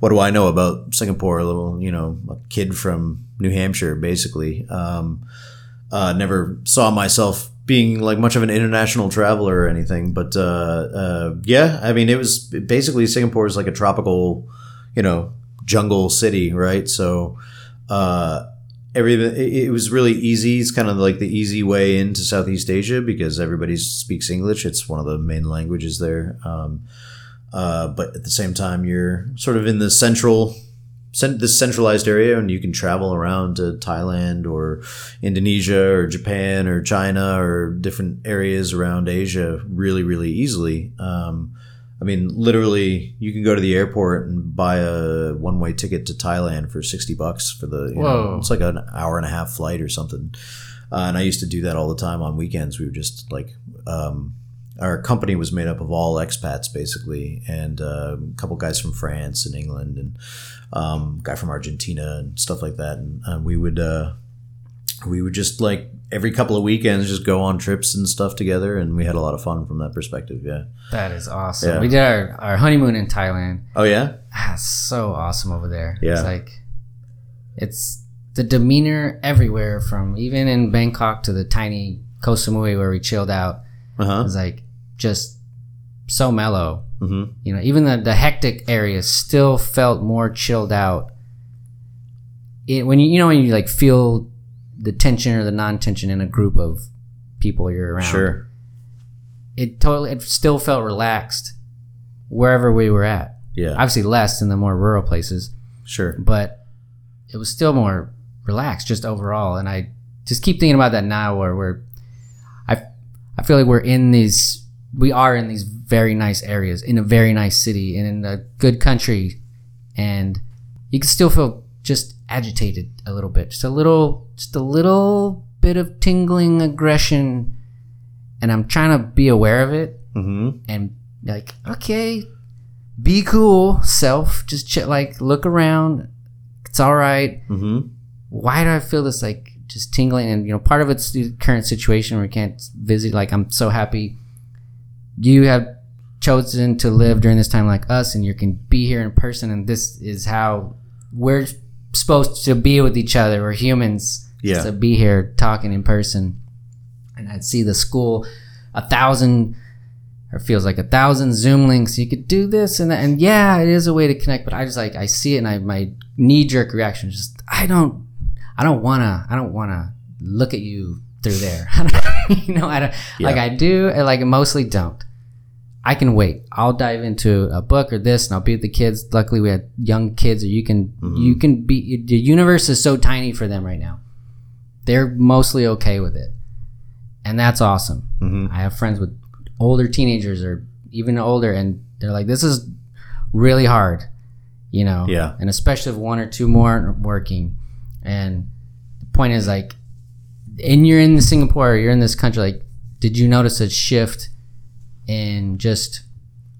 what do I know about Singapore? A little, you know, a kid from New Hampshire, basically. Um, uh, never saw myself being like much of an international traveler or anything, but uh, uh, yeah, I mean, it was basically Singapore is like a tropical, you know, jungle city, right? So. Uh, every it, it was really easy. It's kind of like the easy way into Southeast Asia because everybody speaks English. It's one of the main languages there. Um, uh, but at the same time, you're sort of in the central, cent- this centralized area, and you can travel around to Thailand or Indonesia or Japan or China or different areas around Asia really, really easily. Um, I mean, literally, you can go to the airport and buy a one-way ticket to Thailand for sixty bucks for the. You know, Whoa. it's like an hour and a half flight or something. Uh, and I used to do that all the time on weekends. We were just like um, our company was made up of all expats basically, and uh, a couple guys from France and England, and um, guy from Argentina and stuff like that. And uh, we would uh, we would just like every couple of weekends just go on trips and stuff together, and we had a lot of fun from that perspective. Yeah. That is awesome. Yeah. We did our, our honeymoon in Thailand. Oh yeah. Ah, so awesome over there. Yeah. It's like it's the demeanor everywhere from even in Bangkok to the tiny Koh Samui where we chilled out. Uh huh. It's like just so mellow. hmm You know, even the, the hectic areas still felt more chilled out. It, when you you know when you like feel the tension or the non-tension in a group of people you're around. Sure. It totally it still felt relaxed wherever we were at. Yeah. Obviously less in the more rural places, sure. but it was still more relaxed just overall. And I just keep thinking about that now where we're I I feel like we're in these we are in these very nice areas in a very nice city and in a good country and you can still feel just agitated a little bit just a little just a little bit of tingling aggression and i'm trying to be aware of it hmm and like okay be cool self just ch- like look around it's all right hmm why do I feel this like just tingling? And you know, part of it's the current situation where we can't visit. Like, I'm so happy you have chosen to live during this time like us, and you can be here in person. And this is how we're supposed to be with each other. We're humans. Yeah. To be here talking in person, and I'd see the school a thousand. Or feels like a thousand Zoom links. You could do this and that, and yeah, it is a way to connect. But I just like I see it, and I my knee jerk reaction is just I don't I don't wanna I don't wanna look at you through there. you know, I don't like I do like mostly don't. I can wait. I'll dive into a book or this and I'll be with the kids. Luckily we had young kids or you can you can be the universe is so tiny for them right now. They're mostly okay with it. And that's awesome. hmm I have friends with older teenagers or even older and they're like this is really hard, you know. Yeah. And especially if one or two more aren't working. And the point is like and you're in Singapore, you're in this country like did you notice a shift in just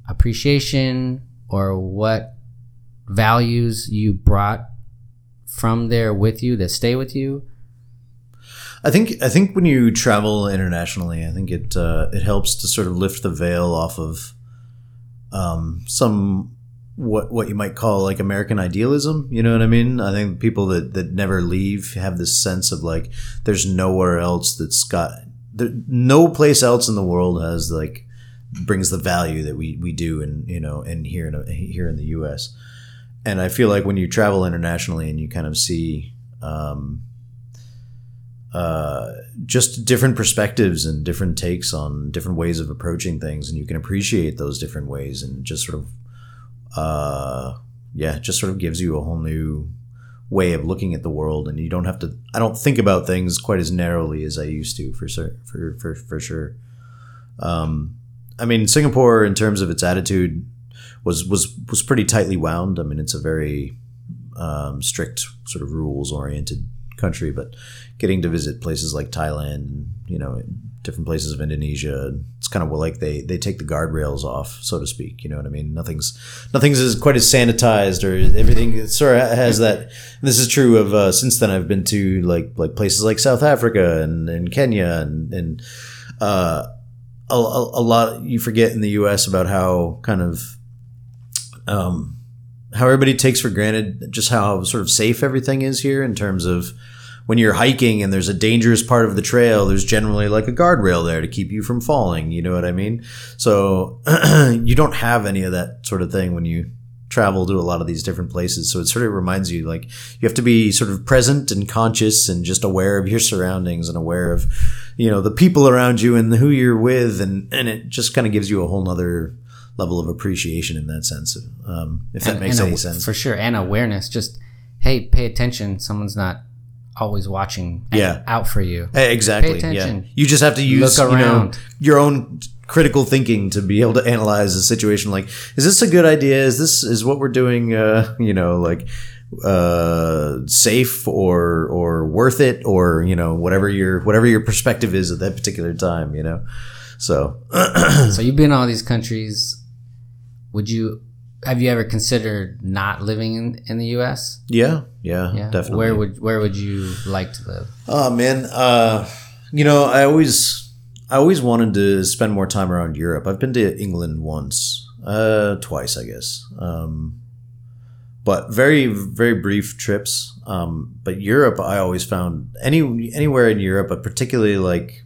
appreciation or what values you brought from there with you that stay with you? I think I think when you travel internationally, I think it uh, it helps to sort of lift the veil off of um, some what what you might call like American idealism. You know what I mean? I think people that that never leave have this sense of like there's nowhere else that's got there, no place else in the world has like brings the value that we we do in you know in here in here in the U.S. And I feel like when you travel internationally and you kind of see um, uh, just different perspectives and different takes on different ways of approaching things, and you can appreciate those different ways, and just sort of, uh, yeah, just sort of gives you a whole new way of looking at the world, and you don't have to. I don't think about things quite as narrowly as I used to, for for for for sure. Um, I mean, Singapore, in terms of its attitude, was was was pretty tightly wound. I mean, it's a very um, strict, sort of rules oriented country, but getting to visit places like Thailand, you know, different places of Indonesia, it's kind of like they they take the guardrails off, so to speak. You know what I mean? Nothing's nothing's as quite as sanitized or everything sort of has that. this is true of uh, since then. I've been to like like places like South Africa and, and Kenya and and uh, a, a, lot. You forget in the U.S. about how kind of um, how everybody takes for granted just how sort of safe everything is here in terms of when you're hiking and there's a dangerous part of the trail, there's generally like a guardrail there to keep you from falling. You know what I mean? So you don't have any of that sort of thing when you travel to a lot of these different places. So it sort of reminds you like you have to be sort of present and conscious and just aware of your surroundings and aware of, you know, the people around you and who you're with. And, and it just kind of gives you a whole nother level of appreciation in that sense. Um, if that And- makes and any a- sense. For sure. And awareness. Just, hey, pay attention. Someone's not always watching Yeah. out for you. Exactly. Pay attention. Yeah. You just have to use Look you know, around. your own critical thinking to be able to analyze a situation. Like, is this a good idea? Is this is what we're doing? Uh, you know, like uh, safe or or worth it or you know whatever your whatever your perspective is at that particular time. You know, so so you've been in all these countries. Would you have you ever considered not living in, in the U.S.? yeah, yeah, Yeah, definitely. Where would where would you like to live? Oh man, uh, you know, I always, I always wanted to spend more time around Europe. I've been to England once, uh, twice, I guess, um, but very, very brief trips. Um, but Europe, I always found any anywhere in Europe, but particularly like,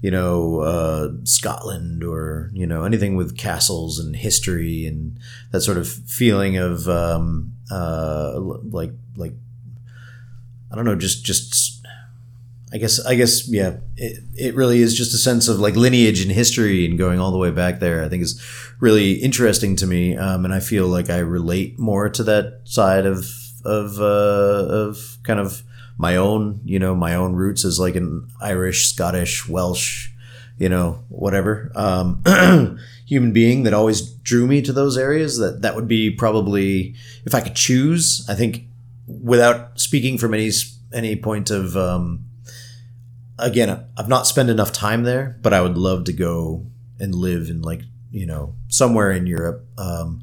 you know, uh, Scotland or you know anything with castles and history and that sort of feeling of um, uh, like like I don't know, just just I guess I guess yeah, it, it really is just a sense of like lineage and history and going all the way back there. I think is really interesting to me, um, and I feel like I relate more to that side of of uh, of kind of my own you know my own roots as like an Irish, Scottish, Welsh, you know whatever um, human being that always drew me to those areas. That that would be probably if I could choose. I think without speaking from any any point of um, again, I've not spent enough time there, but I would love to go and live in like you know somewhere in Europe. Um,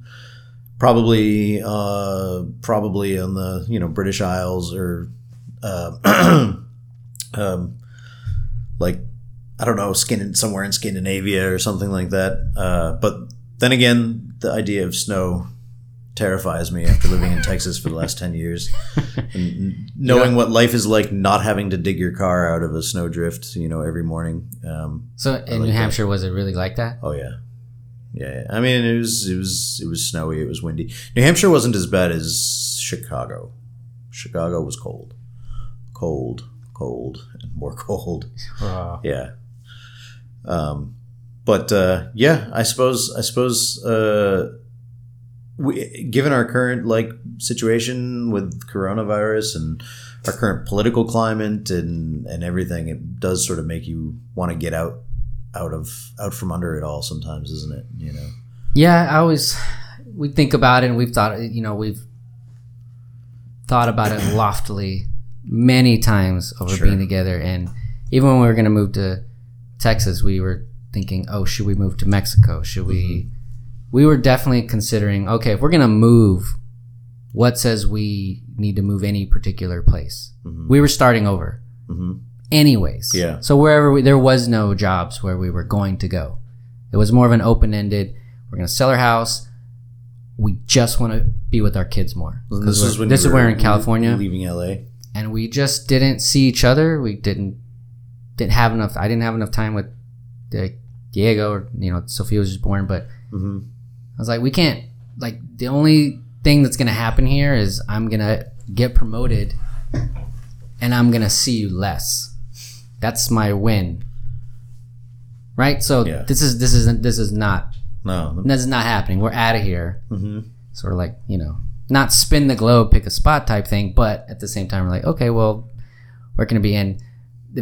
probably, uh, probably on the you know British Isles or uh, um, like I don't know, skin somewhere in Scandinavia or something like that. Uh, but then again, the idea of snow terrifies me after living in Texas for the last 10 years and knowing what life is like not having to dig your car out of a snowdrift, you know, every morning. Um, So in like New that. Hampshire, was it really like that? oh yeah. Yeah, yeah. I mean, it was it was it was snowy. It was windy. New Hampshire wasn't as bad as Chicago. Chicago was cold, cold, cold, and more cold. Wow. Yeah. Um, but uh, yeah, I suppose I suppose uh, we, given our current like situation with coronavirus and our current political climate and and everything, it does sort of make you want to get out out of out from under it all sometimes, isn't it? You know. Yeah, I always we think about it, and we've thought, you know, we've thought about it loftily many times over Sure. being together. And even when we were going to move to Texas, we were thinking, oh, should we move to Mexico? Should we mm-hmm. We were definitely considering okay, if we're gonna move, what says we need to move any particular place? We were starting over, Mhm. anyways. Yeah. So wherever we, there was no jobs where we were going to go, it was more of an open ended. We're gonna sell our house. We just want to be with our kids more. 'Cause we're- when this is were where in California, leaving LA. and we just didn't see each other. We didn't didn't have enough. I didn't have enough time with Diego, or you know, Sophia was just born, but hmm I was like, we can't. Like the only thing that's gonna happen here is I'm gonna get promoted, and I'm gonna see you less. That's my win. Right. So Yeah. this is this isn't this is not No. this is not happening. We're out of here. hmm Sort of like you know, not spin the globe, pick a spot type thing, but at the same time, we're like, okay, well, we're gonna be in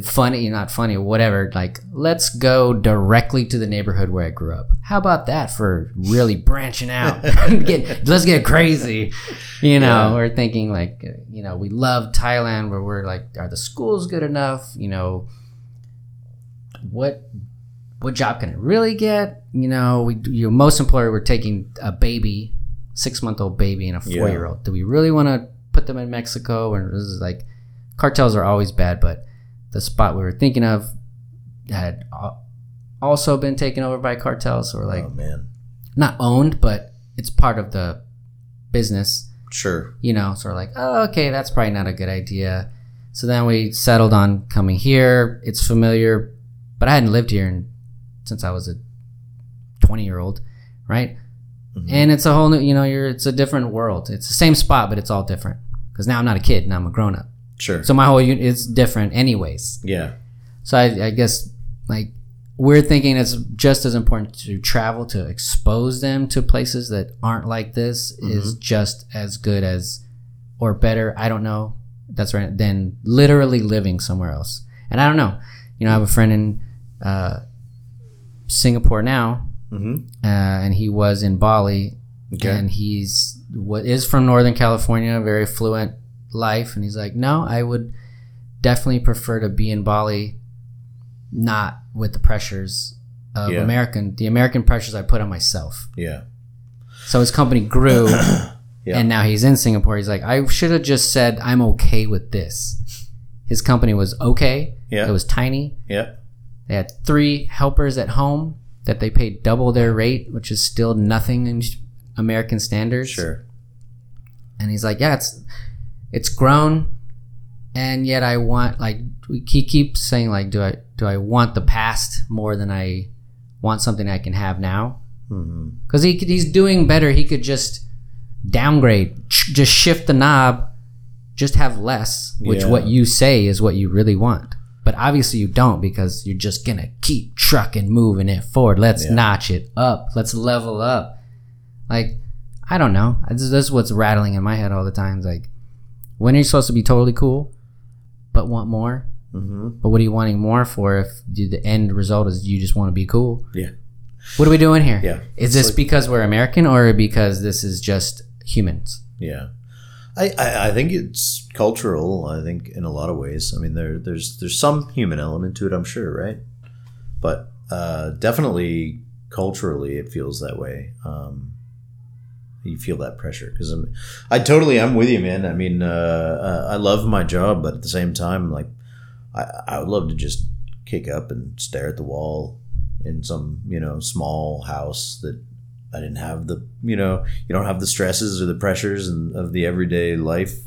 funny, not funny, whatever. Like, let's go directly to the neighborhood where I grew up. How about that for really branching out? get, let's get crazy. You know, Yeah. we're thinking like, you know, we love Thailand, where we're like, are the schools good enough? You know, what what job can I really get? You know, we you know, most employer we're taking a baby, six month old baby and a four year old. Do we really want to put them in Mexico? Or this is like cartels are always bad, but the spot we were thinking of had also been taken over by cartels. or like oh man. not owned, but it's part of the business Sure. you know, sort of like, oh, okay, that's probably not a good idea. So then we settled on coming here. It's familiar, but I hadn't lived here in, since I was a 20 year old, right? Mhm. And it's a whole new, you know, you're, it's a different world. It's the same spot, but it's all different. Because now I'm not a kid, now I'm a grown up. Sure. So my whole unit is different, anyways. yeah. So I, I guess like we're thinking it's just as important to travel to expose them to places that aren't like this is just as good as or better. I don't know. That's right. Than literally living somewhere else. And I don't know. You know, I have a friend in uh, Singapore now, hmm uh, and he was in Bali, Okay. and he's what is from Northern California, very fluent life, and he's like, no, I would definitely prefer to be in Bali, not with the pressures of Yeah. American, the American pressures I put on myself. yeah. So his company grew, Yeah. and now he's in Singapore. He's like, I should have just said I'm okay with this. His company was okay. Yeah. It was tiny. Yeah. They had three helpers at home that they paid double their rate, which is still nothing in American standards. Sure. And he's like, yeah, it's it's grown, and yet I want like he keeps saying like, do I do I want the past more than I want something I can have now? Mm-hmm. Because he could, he's doing better. He could just downgrade, just shift the knob, just have less, which Yeah. what you say is what you really want. But obviously you don't because you're just gonna keep trucking, moving it forward. Let's Yeah. notch it up. Let's level up. Like I don't know. This, this is what's rattling in my head all the time. It's like when are you supposed to be totally cool, but want more? hmm But what are you wanting more for if the end result is you just want to be cool? Yeah. What are we doing here? Yeah. Is this like- because we're American or because this is just humans? Yeah. I, I, I think it's cultural. I think in a lot of ways. I mean, there there's there's some human element to it. I'm sure, right? But uh, definitely culturally, it feels that way. Um, you feel that pressure because I'm, I totally I'm with you, man. I mean, uh, uh, I love my job, but at the same time, like, I, I would love to just kick up and stare at the wall in some you know small house that I didn't have the you know you don't have the stresses or the pressures and of the everyday life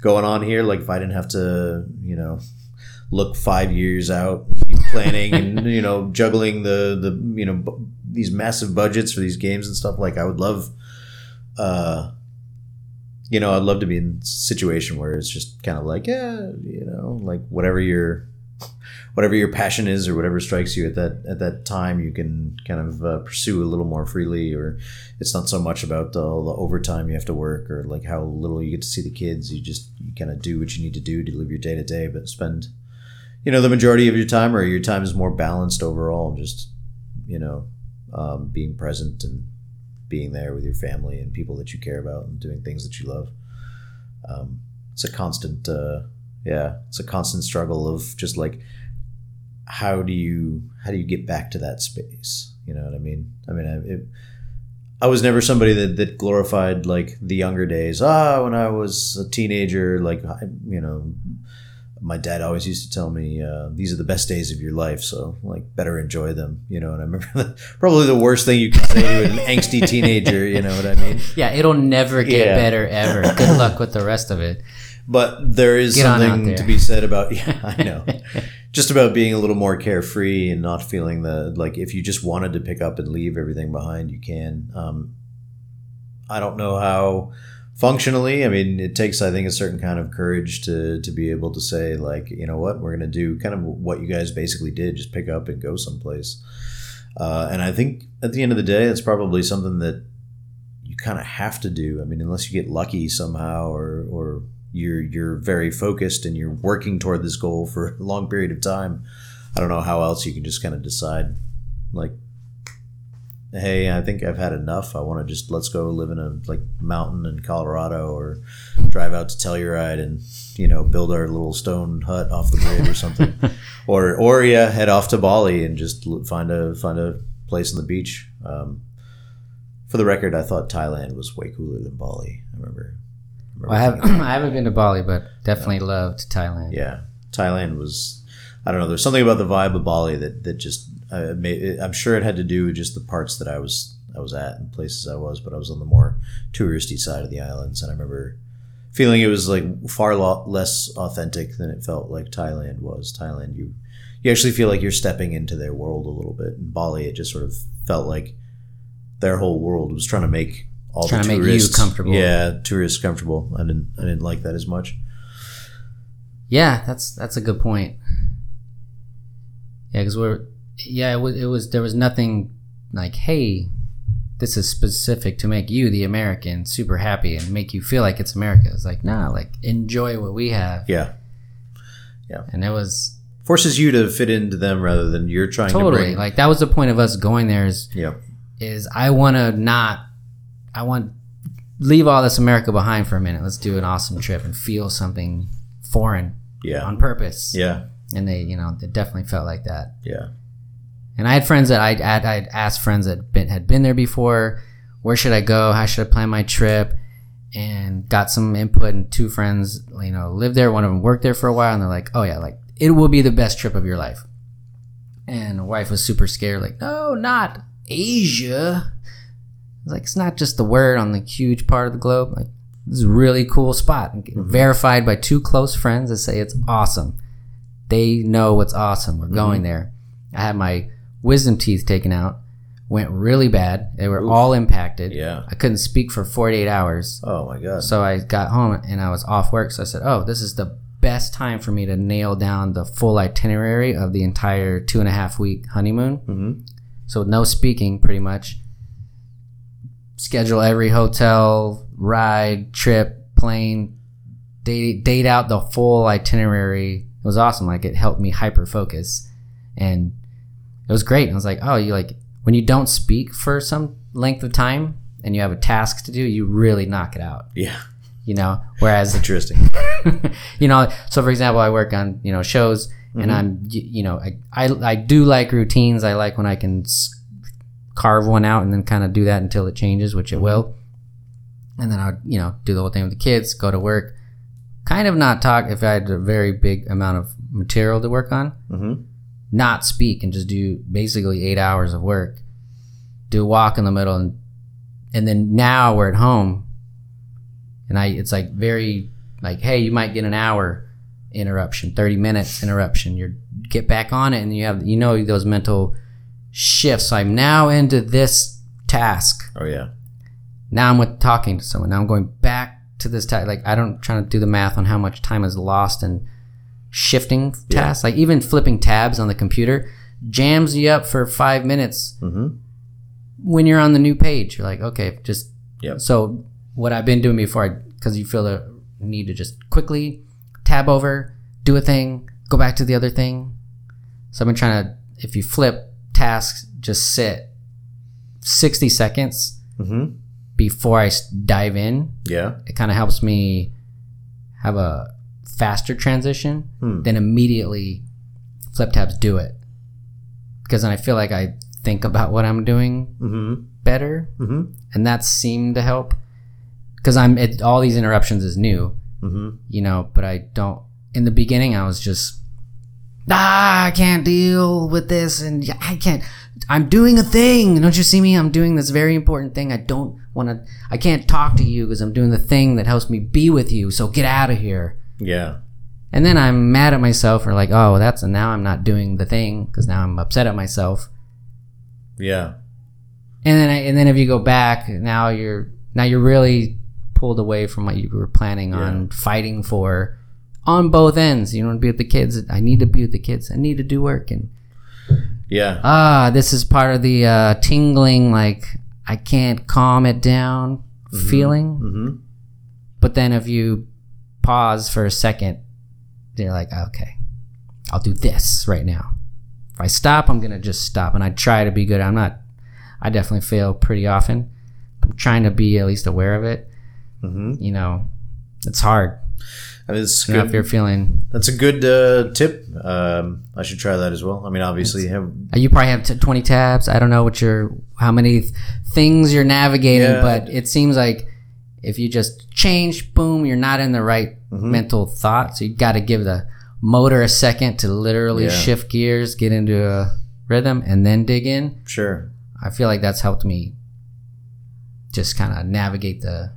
going on here. Like if I didn't have to you know look five years out, planning and you know juggling the the you know bu- these massive budgets for these games and stuff. Like I would love. Uh, you know, I'd love to be in a situation where it's just kind of like, yeah, you know, like whatever your whatever your passion is or whatever strikes you at that at that time, you can kind of uh, pursue a little more freely. Or it's not so much about all the overtime you have to work or like how little you get to see the kids. You just you kind of do what you need to do to live your day to day, but spend you know the majority of your time or your time is more balanced overall. Just you know, um, being present and being there with your family and people that you care about and doing things that you love. Um, it's a constant, uh, yeah, it's a constant struggle of just like how do you how do you get back to that space? You know what I mean? I mean, I, it, I was never somebody that, that glorified like the younger days. Ah, when I was a teenager, like you know, my dad always used to tell me uh, these are the best days of your life, so like better enjoy them. You know, and I remember probably the worst thing you could say to an angsty teenager. You know what I mean? Yeah, it'll never get Yeah. better ever. Good luck with the rest of it. But there is Get something to be said about yeah, I know. just about being a little more carefree and not feeling the like if you just wanted to pick up and leave everything behind, you can. Um, I don't know how functionally. I mean, it takes I think a certain kind of courage to to be able to say like, you know what, we're gonna do kind of what you guys basically did, just pick up and go someplace. Uh, and I think at the end of the day, it's probably something that you kind of have to do. I mean, unless you get lucky somehow, or or you're you're very focused and you're working toward this goal for a long period of time. I don't know how else you can just kind of decide, like, hey, I think I've had enough. I want to just let's go live in a like mountain in Colorado, or drive out to Telluride and you know build our little stone hut off the grid or something, or or yeah, head off to Bali and just find a find a place on the beach. Um, for the record, I thought Thailand was way cooler than Bali. I remember. I remember Well, I, have, I haven't been to Bali, but definitely loved Thailand. yeah, Thailand was. I don't know. There's something about the vibe of Bali that that just. Made, I'm sure it had to do with just the parts that I was I was at and places I was, but I was on the more touristy side of the islands, and I remember feeling it was like far lo- less authentic than it felt like Thailand was. Thailand, you you actually feel like you're stepping into their world a little bit. In Bali, it just sort of felt like their whole world was trying to make all Trying the to make you comfortable. Yeah, tourists comfortable. I didn't I didn't like that as much. Yeah, that's that's a good point. Yeah, because we're yeah, it was it was there was nothing like hey, this is specific to make you the American super happy and make you feel like it's America. It's like nah, like enjoy what we have, Yeah. Yeah. And it was forces you to fit into them rather than you're trying to totally bring. like that was the point of us going there is yeah, is I want to not I want leave all this America behind for a minute. Let's do an awesome trip and feel something foreign yeah, on purpose. yeah, and they you know it definitely felt like that. yeah, And I had friends that I'd, I'd, I'd asked friends that been, had been there before, where should I go? How should I plan my trip? And got some input. And two friends, you know, lived there. One of them worked there for a while, and they're like, "Oh yeah, like it will be the best trip of your life." And wife was super scared, like, "No, not Asia." I was like, "It's not just the word on the huge part of the globe. Like, this is a really cool spot, mm-hmm. verified by two close friends that say it's awesome. They know what's awesome. We're mm-hmm. going there." I had my wisdom teeth taken out. Went really bad. They were all impacted. yeah. I couldn't speak for 48 hours. Oh my god. So I got home and I was off work. So I said, "Oh, this is the best time for me to nail down the full itinerary of the entire two and a half week honeymoon." hmm So no speaking, pretty much. Schedule every hotel, ride, trip, plane, date date out the full itinerary. It was awesome. Like it helped me hyper focus, and it was great. And I was like, oh, you like when you don't speak for some length of time and you have a task to do, you really knock it out. Yeah. You know, whereas Interesting. you know so for example i work on you know shows and i'm you know I, I i do like routines i like when i can s- carve one out and then kind of do that until it changes which it will and then i'll you know do the whole thing with the kids go to work kind of not talk if i had a very big amount of material to work on hmm not speak and just do basically eight hours of work do a walk in the middle and and then now we're at home. And i it's like very like hey you might get an hour interruption 30 minutes interruption. You're get back on it and you have you know those mental shifts. I'm now into this task. Oh yeah. now i'm with talking to someone. Now i'm going back to this task like i don't trying to do the math on how much time is lost in shifting tasks like even flipping tabs on the computer jams you up for five minutes hmm when you're on the new page. You're like okay just Yep. so what i've been doing before because you feel the need to just quickly tab over do a thing go back to the other thing. So i've been trying to if you flip tasks just sit 60 seconds hmm before I dive in. Yeah. it kind of helps me have a faster transition Hmm. then immediately flip tabs do it because then i feel like i think about what i'm doing hmm better, Mm-hmm. and that seemed to help. Because I'm it, all these interruptions is new, Mm-hmm. you know, but I don't. In the beginning, I was just ah, I can't deal with this, and I can't. I'm doing a thing. Don't you see me? I'm doing this very important thing. I don't want to. I can't talk to you because I'm doing the thing that helps me be with you. So get out of here. Yeah. And then I'm mad at myself or like, oh, that's and now I'm not doing the thing because now I'm upset at myself. Yeah. And then I, and then if you go back, now you're now you're really pulled away from what you were planning on fighting for on both ends. You want to be with the kids. I need to be with the kids. I need to do work and Yeah. ah, this is part of the uh, tingling like I can't calm it down feeling. Mm-hmm. But then if you pause for a second, you're like, okay, I'll do this right now. If I stop, I'm gonna just stop, and I try to be good. I'm not. I definitely fail pretty often. I'm trying to be at least aware of it. Mm-hmm. You know, it's hard. I mean, it's You know, if you're feeling, That's a good uh, tip. Um, I should try that as well. I mean, obviously, you have you probably have t- 20 tabs. I don't know what your how many th- things you're navigating, Yeah. but it seems like if you just change, boom, you're not in the right Mm-hmm. mental thought. So you got to give the motor a second to literally Yeah. shift gears, get into a rhythm, and then dig in. sure. I feel like that's helped me just kind of navigate the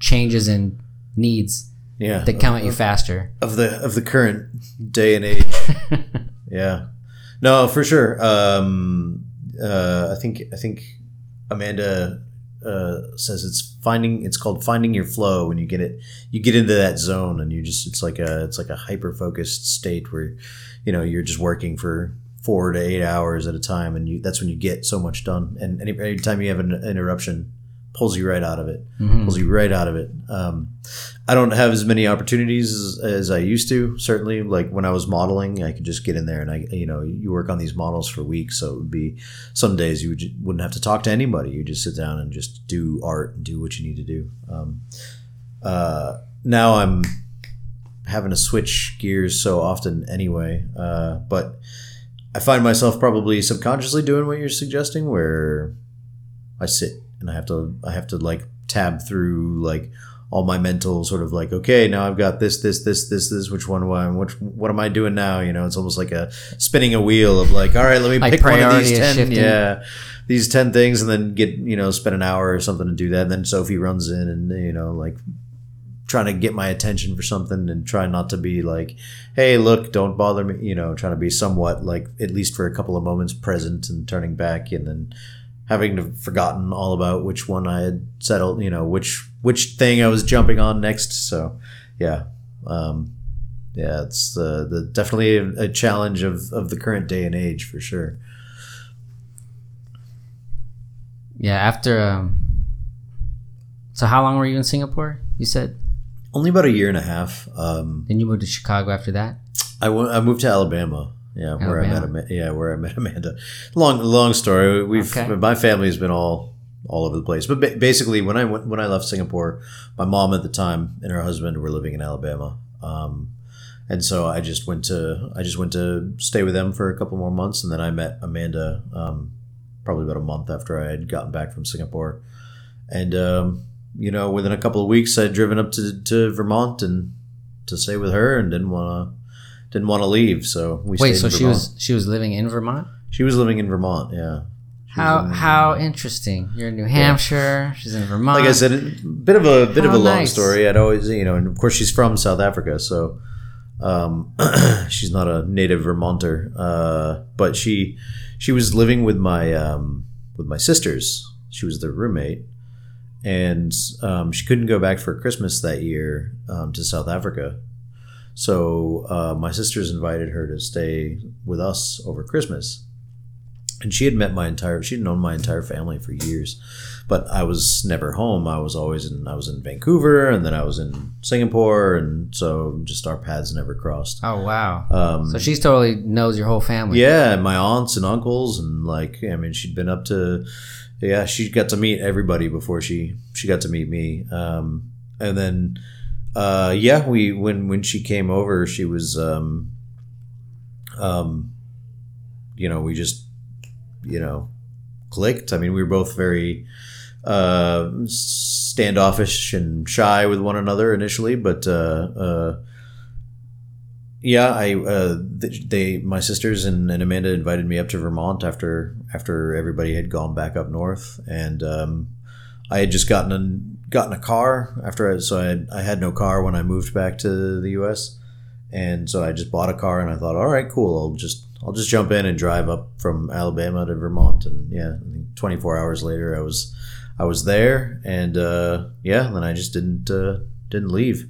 changes in needs Yeah. that come at you faster. of the of the current day and age. yeah, no, for sure. Um, uh, I think I think Amanda uh, says it's finding. It's called finding your flow when you get it. You get into that zone, and you just it's like a it's like a hyper focused state where you know you're just working for four to eight hours at a time, and you that's when you get so much done. And any anytime you have an interruption, pulls you right out of it Mhm. pulls you right out of it. Um, I don't have as many opportunities as, as I used to. Certainly, like when I was modeling, I could just get in there and I, you know, you work on these models for weeks. So it would be some days you would, wouldn't have to talk to anybody. You just sit down and just do art and do what you need to do. Um, uh, now I'm having to switch gears so often anyway. Uh, but I find myself probably subconsciously doing what you're suggesting, where I sit and I have to I have to like tab through like all my mental sort of like okay now I've got this this this this this which one I which what am I doing now you know it's almost like a spinning a wheel of like all right let me Like pick one of these 10 shifting. yeah these 10 things and then get you know spend an hour or something to do that and then Sophie runs in and you know like trying to get my attention for something and try not to be like hey look don't bother me you know trying to be somewhat like at least for a couple of moments present and turning back and then having to forgotten all about which one I had settled, you know, which which thing I was jumping on next. So, yeah, um, yeah, it's uh, the definitely a, a challenge of of the current day and age for sure. Yeah, after. Um, so how long were you in Singapore? You said. Only about a year and a half. Um, Then you moved to Chicago after that. I went- I moved to Alabama. Yeah, where I met Alabama. Ama- yeah where I met Amanda. Long long story. We've Okay. my family has been all all over the place. But ba- basically, when I went when I left Singapore, my mom at the time and her husband were living in Alabama, um, and so I just went to I just went to stay with them for a couple more months, and then I met Amanda um, probably about a month after I had gotten back from Singapore, and um, you know within a couple of weeks I'd driven up to, to Vermont and to stay with her, and didn't want to didn't want to leave, so we Wait, stayed so she was she was living in Vermont. she was living in Vermont, yeah. She How in- how interesting! You're in New Hampshire. She's in Vermont. like I said, a bit of a bit of How a long nice. story. I'd always, you know, and of course she's from South Africa, so um, she's not a native Vermonter. Uh, but she she was living with my um, with my sisters. She was their roommate, and um, she couldn't go back for Christmas that year um, to South Africa. So uh, my sisters invited her to stay with us over Christmas. And she had met my entire she'd known my entire family for years. But I was never home. I was always in I was in Vancouver and then I was in Singapore and so just our paths never crossed. oh wow! Um, so she's totally knows your whole family. yeah, and my aunts and uncles and like I mean she'd been up to yeah, she got to meet everybody before she she got to meet me. Um, and then uh, yeah, we when when she came over, she was um, um, you know, we just you know clicked. I mean, we were both very uh, standoffish and shy with one another initially, but uh, uh, yeah, I uh, they my sisters and, and Amanda invited me up to Vermont after after everybody had gone back up north, and um, I had just gotten gotten a car after I, so I had, I had no car when I moved back to the U.S. And so I just bought a car, and I thought, all right, cool. I'll just I'll just jump in and drive up from Alabama to Vermont, and yeah, I think 24 hours later, I was I was there, and uh, yeah, then I just didn't uh, didn't leave.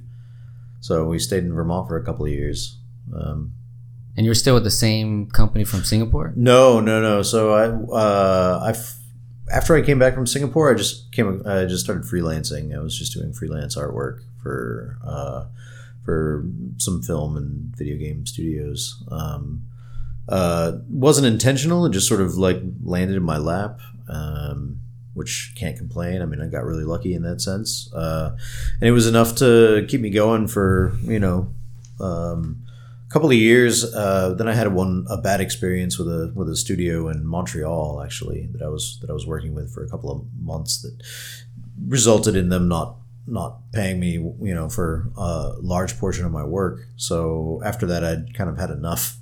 So we stayed in Vermont for a couple of years. Um, And you're still with the same company from Singapore? no, no, no. So I, uh, I, f- after I came back from Singapore, I just came, I just started freelancing. I was just doing freelance artwork for, uh, for some film and video game studios. Um, uh, wasn't intentional. It just sort of like landed in my lap. Um, which can't complain. I mean, I got really lucky in that sense, uh, and it was enough to keep me going for you know um, couple of years. Uh, then I had one a bad experience with a with a studio in Montreal actually that I was that I was working with for a couple of months that resulted in them not not paying me you know for a large portion of my work. So after that, I'd kind of had enough.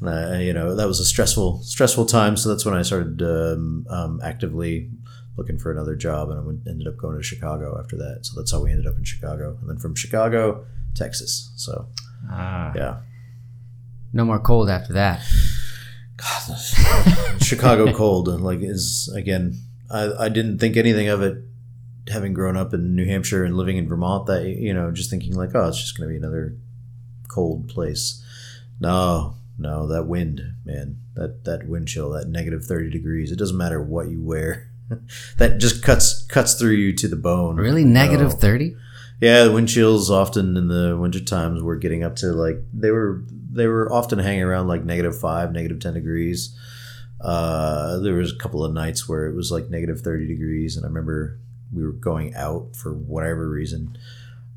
And I, you know that was a stressful stressful time. So that's when I started um, um, actively looking for another job, and I went, ended up going to Chicago after that. So that's how we ended up in Chicago, and then from Chicago, Texas. So Ah. yeah. No more cold after that. God, Chicago cold like is again I, I didn't think anything of it having grown up in New Hampshire and living in Vermont that you know just thinking like oh it's just gonna be another cold place no no that wind man that that wind chill that negative 30 degrees it doesn't matter what you wear that just cuts cuts through you to the bone Really? Negative No. 30? Yeah, the wind chills often in the winter times were getting up to like they were they were often hanging around like negative five, negative ten degrees. Uh, there was a couple of nights where it was like negative thirty degrees, and I remember we were going out for whatever reason,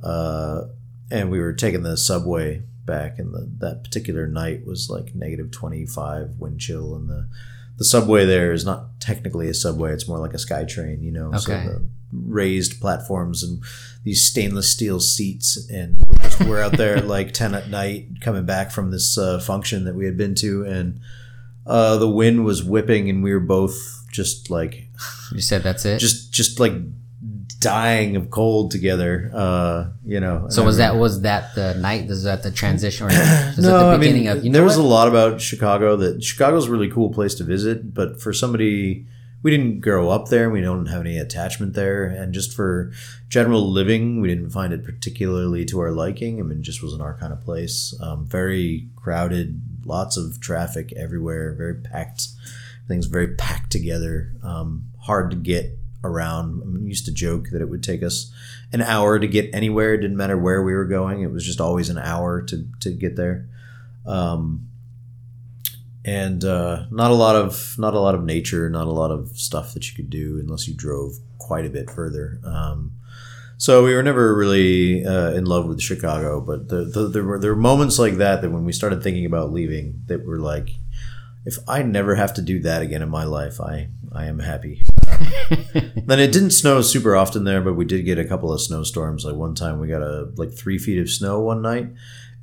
uh, and we were taking the subway back, and the, that particular night was like negative twenty five wind chill, and the the subway there is not technically a subway; it's more like a sky train, you know. So Okay. the raised platforms and these stainless steel seats, and we're, just, we're out there at like ten at night, coming back from this uh, function that we had been to, and uh, the wind was whipping, and we were both just like You said that's it? just just like dying of cold together. Uh, you know. so was that was that the night? Was that the transition? Or was that no, the I beginning mean, of you know there was what? a lot about Chicago that Chicago's a really cool place to visit, but for somebody we didn't grow up there, we don't have any attachment there, and just for general living, we didn't find it particularly to our liking. I mean, it just wasn't our kind of place. Um, very crowded, lots of traffic everywhere, very packed. Things very packed together, um, hard to get around. I used to joke that it would take us an hour to get anywhere. It didn't matter where we were going; it was just always an hour to to get there. Um, and uh, not a lot of not a lot of nature, not a lot of stuff that you could do unless you drove quite a bit further. Um, so we were never really uh, in love with Chicago, but the, the, there were there were moments like that that when we started thinking about leaving, that were like, if I never have to do that again in my life, I I am happy. Then it didn't snow super often there, but we did get a couple of snowstorms. Like one time, we got a like three feet of snow one night,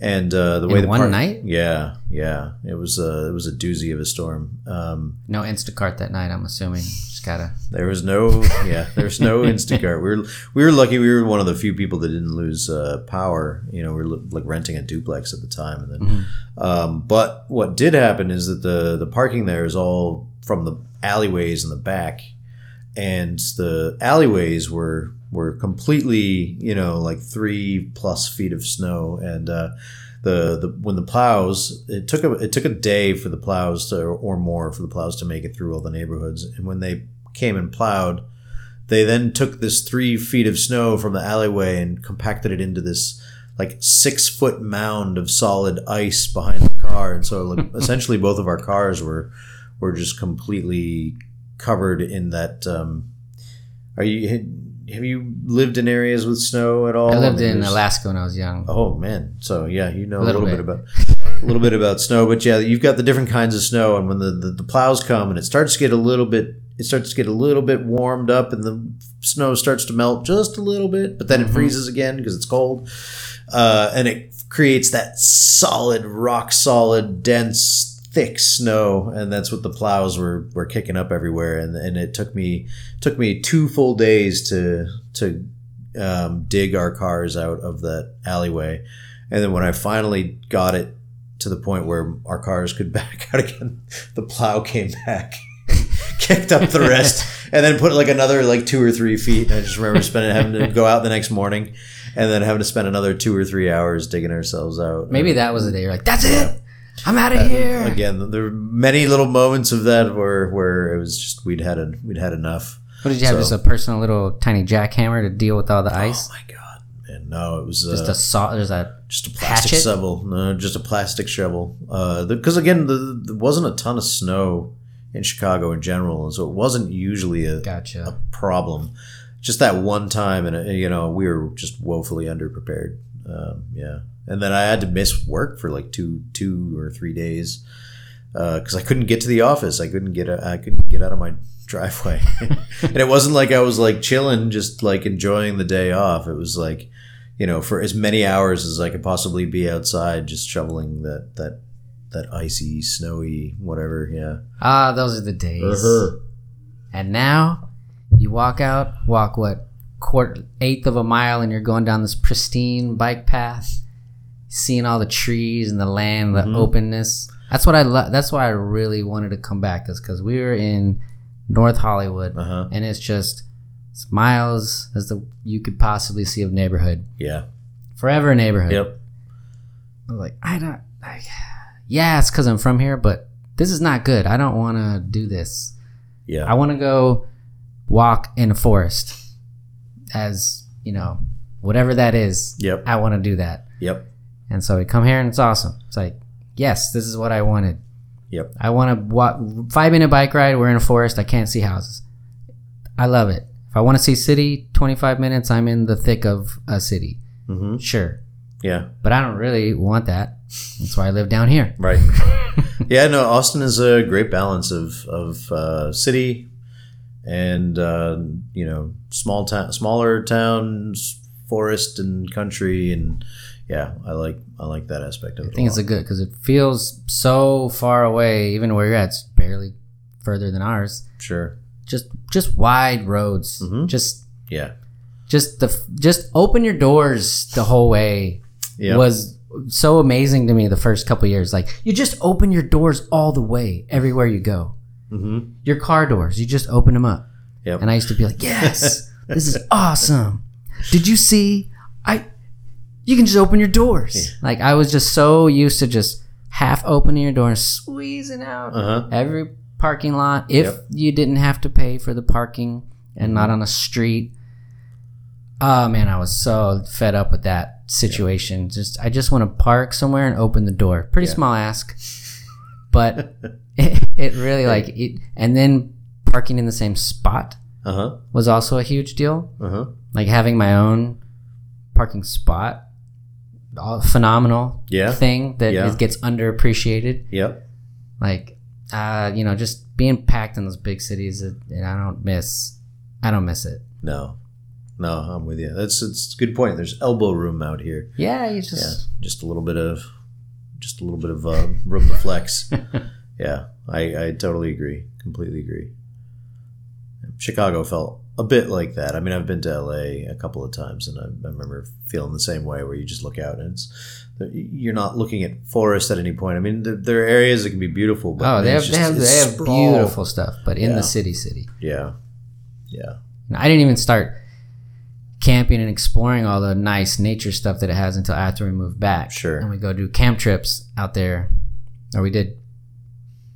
and uh, the way In the one park- night? yeah, yeah, it was a it was a doozy of a storm. Um, no Instacart that night. I'm assuming. Just gotta. there was no yeah, there's no Instacart. We were we were lucky. We were one of the few people that didn't lose uh, power. You know, we were like renting a duplex at the time, and then. Mhm. Um, but what did happen is that the the parking there is all from the alleyways in the back, and the alleyways were were completely you know like three plus feet of snow, and uh, the the when the plows it took a it took a day for the plows to or more for the plows to make it through all the neighborhoods, and when they came and plowed. They then took this three feet of snow from the alleyway and compacted it into this like six foot mound of solid ice behind the car, and so like essentially both of our cars were were just completely covered in that. Um, are you have you lived in areas with snow at all? I lived mean, in Alaska when I was young. Oh man, so yeah, you know a Little little, bit. bit. about a little bit about snow, but yeah, you've got the different kinds of snow, and when the, the, the plows come and it starts to get a little bit it starts to get a little bit warmed up and the snow starts to melt just a little bit, but then it freezes again because it's cold. Uh, and it creates that solid, rock solid, dense, thick snow. And that's what the plows were, were kicking up everywhere. And, and it took me, took me two full days to, to, um, dig our cars out of that alleyway. And then when I finally got it to the point where our cars could back out again, the plow came back, kicked up the rest, and then put like another like two or three feet. And I just remember spending having to go out the next morning, and then having to spend another two or three hours digging ourselves out. Maybe that was the day you're like, that's it. I'm out of here. again, there were many little moments of that where where it was just we'd had a, we'd had enough. What did you have? Just a personal little tiny jackhammer to deal with all the ice? Oh my god, man! No, it was uh, just a saw. There's a just a plastic Hatchet? shovel. No, just a plastic shovel. Because again, the, there wasn't a ton of snow in Chicago in general, and so it wasn't usually a, gotcha. problem. Just that one time, and uh, you know, we were just woefully underprepared. Um, yeah, and then I had to miss work for like two, two or three days because I couldn't get to the office. I couldn't get. I couldn't get out of my driveway, and it wasn't like I was like chilling, just like enjoying the day off. It was like, you know, for as many hours as I could possibly be outside, just shoveling that that that icy, snowy, whatever. Yeah. Ah, those are the days. Uh-huh. And now you walk out, walk what quarter eighth of a mile, and you're going down this pristine bike path, seeing all the trees and the land, the Mhm. openness. That's what I love. That's why I really wanted to come back, is because we were in North Hollywood, Uh huh. and it's just as miles as the you could possibly see of neighborhood, Yeah. forever neighborhood. Yep. I was like, I don't. Like, yeah, it's because I'm from here, but this is not good. I don't want to do this. Yeah. I want to go walk in a forest as, you know, whatever that is. Yep. I want to do that. Yep. And so we come here and it's awesome. It's like, yes, this is what I wanted. Yep. I want to walk five minute bike ride. We're in a forest. I can't see houses. I love it. If I want to see city, 25 minutes, I'm in the thick of a city. Mm-hmm. Sure. Yeah. But I don't really want that. That's why I live down here. Right. yeah. No. Austin is a great balance of of uh, city and uh, you know small town, smaller towns, forest and country, and yeah, I like I like that aspect of it. I think it's a good because it feels so far away, even where you're at. It's barely further than ours. sure. Just just wide roads. Mhm. Just Yeah. just the just open your doors the whole way Yeah. was so amazing to me the first couple years. Like you just open your doors all the way everywhere you go. Mm-hmm. Your car doors, you just open them up. Yep. And I used to be like, "Yes, this is awesome." Did you see? You can just open your doors. Like I was just so used to just half opening your door and squeezing out Uh huh. every parking lot if Yep. you didn't have to pay for the parking and not on a street. Oh man, I was so fed up with that situation. Just I just want to park somewhere and open the door. Pretty Yeah. small ask, but it, it really like it. And then parking in the same spot Uh huh. was also a huge deal. Uh huh. Like having my own parking spot, phenomenal Yeah. thing that Yeah. it gets underappreciated Yep. like uh you know just being packed in those big cities it, and i don't miss i don't miss it No. No, I'm with you. That's it's a good point. There's elbow room out here. yeah you Yeah. just Just a little bit of just a little bit of uh, room to flex. yeah. I, I totally agree. Completely agree. Chicago felt a bit like that. I mean, I've been to LA a couple of times, and I, I remember feeling the same way, where you just look out and it's you're not looking at forest at any point. I mean, there, there are areas that can be beautiful, but oh they have they have, they have beautiful stuff but in Yeah. the city city Yeah, yeah, And i didn't even start camping and exploring all the nice nature stuff that it has until after we moved back Sure. and we go do camp trips out there or we did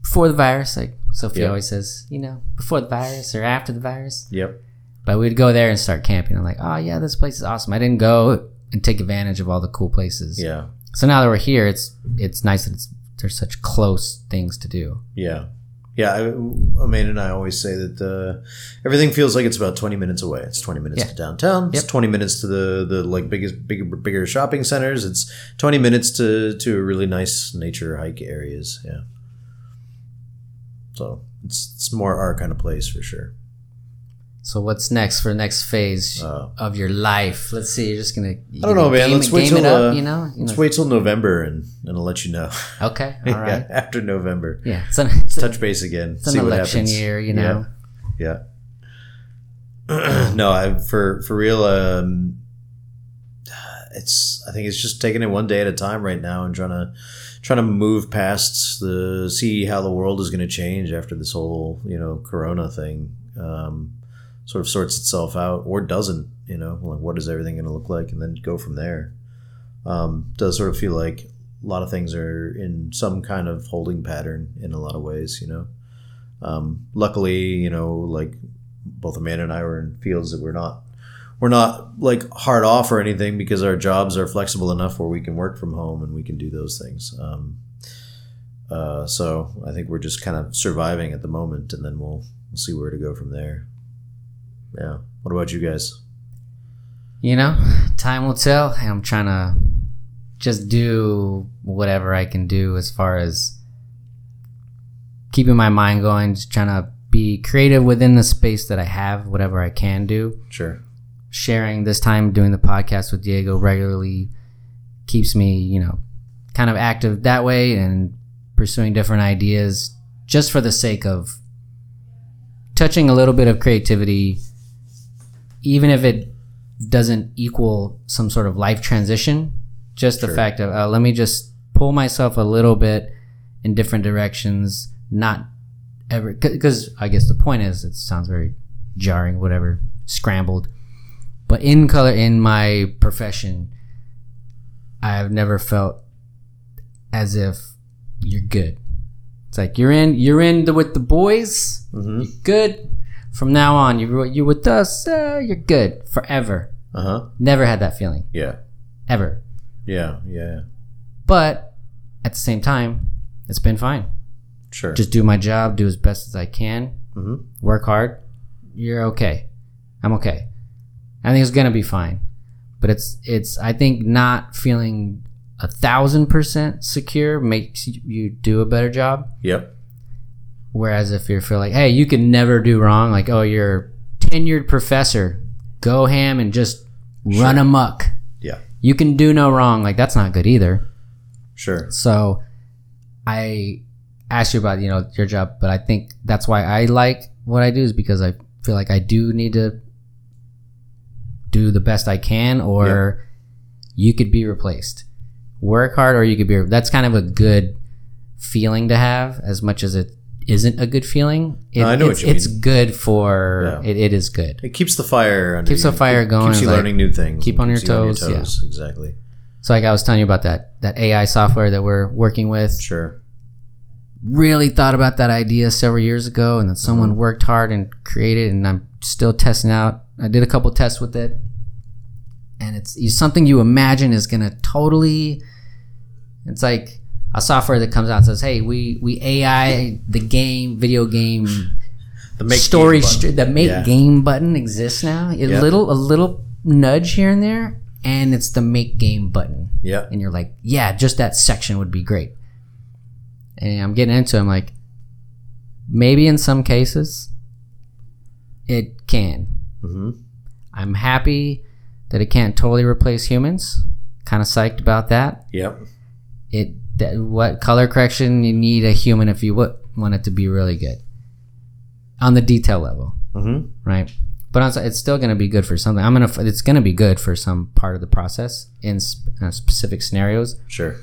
before the virus like Sophie Yeah. always says you know before the virus or after the virus yep, But we'd go there and start camping. I'm like, oh yeah, this place is awesome. I didn't go and take advantage of all the cool places. yeah, So now that we're here, it's it's nice that it's there's such close things to do. yeah, yeah. I, Amanda and I always say that uh, everything feels like it's about twenty minutes away. It's twenty minutes Yeah. to downtown. It's Yep. twenty minutes to the the like biggest bigger bigger shopping centers. It's twenty minutes to to really nice nature hike areas. Yeah. So it's, it's more our kind of place for sure. So what's next for the next phase Uh, of your life? Let's see. You're just gonna. I don't know, man. Game, let's wait till up. uh, you know. You let's wait till November and and I'll let you know. Okay. All right. After November, yeah. It's an, it's, a- touch base again. it's an election year. You know. Yeah. yeah. no, I for for real. Um, it's I think it's just taking it one day at a time right now and trying to trying to move past the see how the world is going to change after this whole you know Corona thing um, sort of sorts itself out or doesn't. You know, like what is everything going to look like, and then go from there. Um, does sort of feel like a lot of things are in some kind of holding pattern in a lot of ways. You know. Um, luckily, you know, like both Amanda and I were in fields that we're not we're not like hard off or anything because our jobs are flexible enough where we can work from home and we can do those things. Um, uh, so I think we're just kind of surviving at the moment, and then we'll we'll see where to go from there. Yeah. What about you guys? You know, time will tell. I'm trying to just do whatever I can do as far as keeping my mind going, just trying to be creative within the space that I have, whatever I can do. Sure. Sharing this time doing the podcast with Diego regularly keeps me, you know, kind of active that way and pursuing different ideas just for the sake of touching a little bit of creativity, even if it doesn't equal some sort of life transition. Just the fact of uh, let me just pull myself a little bit in different directions, not ever because I guess the point is it sounds very jarring, whatever, scrambled. But in color, in my profession, I've never felt as if you're good. It's like you're in, you're in the, with the boys, Mm-hmm. you're good. From now on, you you're with us, uh, you're good forever. Uh huh. Never had that feeling Yeah. ever. Yeah. Yeah. But at the same time, it's been fine. Sure. Just do my job, do as best as I can, hmm work hard. You're okay. I'm okay. I think it's gonna be fine. But it's it's I think not feeling a thousand percent secure makes you- you do a better job. Yep. Whereas if you feel like, hey, you can never do wrong, like, oh, you're a tenured professor, go ham and just run amok. Yeah. You can do no wrong. Like that's not good either. Sure. So I asked you about, you know, your job, but I think that's why I like what I do is because I feel like I do need to do the best I can or you could be replaced. Work hard or you could be that's kind of a good feeling to have as much as it isn't a good feeling. It, No, I know what it's, you it's mean. good for Yeah. it, it is good. It keeps the fire. Under Keeps you. the fire Keep- going, Keeps you like, learning new things. keep on your keeps you toes, yeah. Exactly. So like I was telling you about that that AI software that we're working with. Sure. really thought about that idea several years ago and then someone Mm-hmm. worked hard and created and I'm still testing out. I did a couple tests with it. And it's, it's something you imagine is going to totally it's like a software that comes out and says, "Hey, we we AI the game, video game The make story game button. the make Yeah. game button exists now. A Yeah. little a little nudge here and there and it's the make game button Yeah. and you're like, yeah, just that section would be great. And I'm getting into, it, I'm like, maybe in some cases, it can. hmm I'm happy that it can't totally replace humans. Kind of psyched about that. Yep. It that, what color correction you need a human if you would want it to be really good on the detail level, hmm right? But on, it's still going to be good for something. I'm gonna. It's going to be good for some part of the process in sp- uh, specific scenarios. Sure.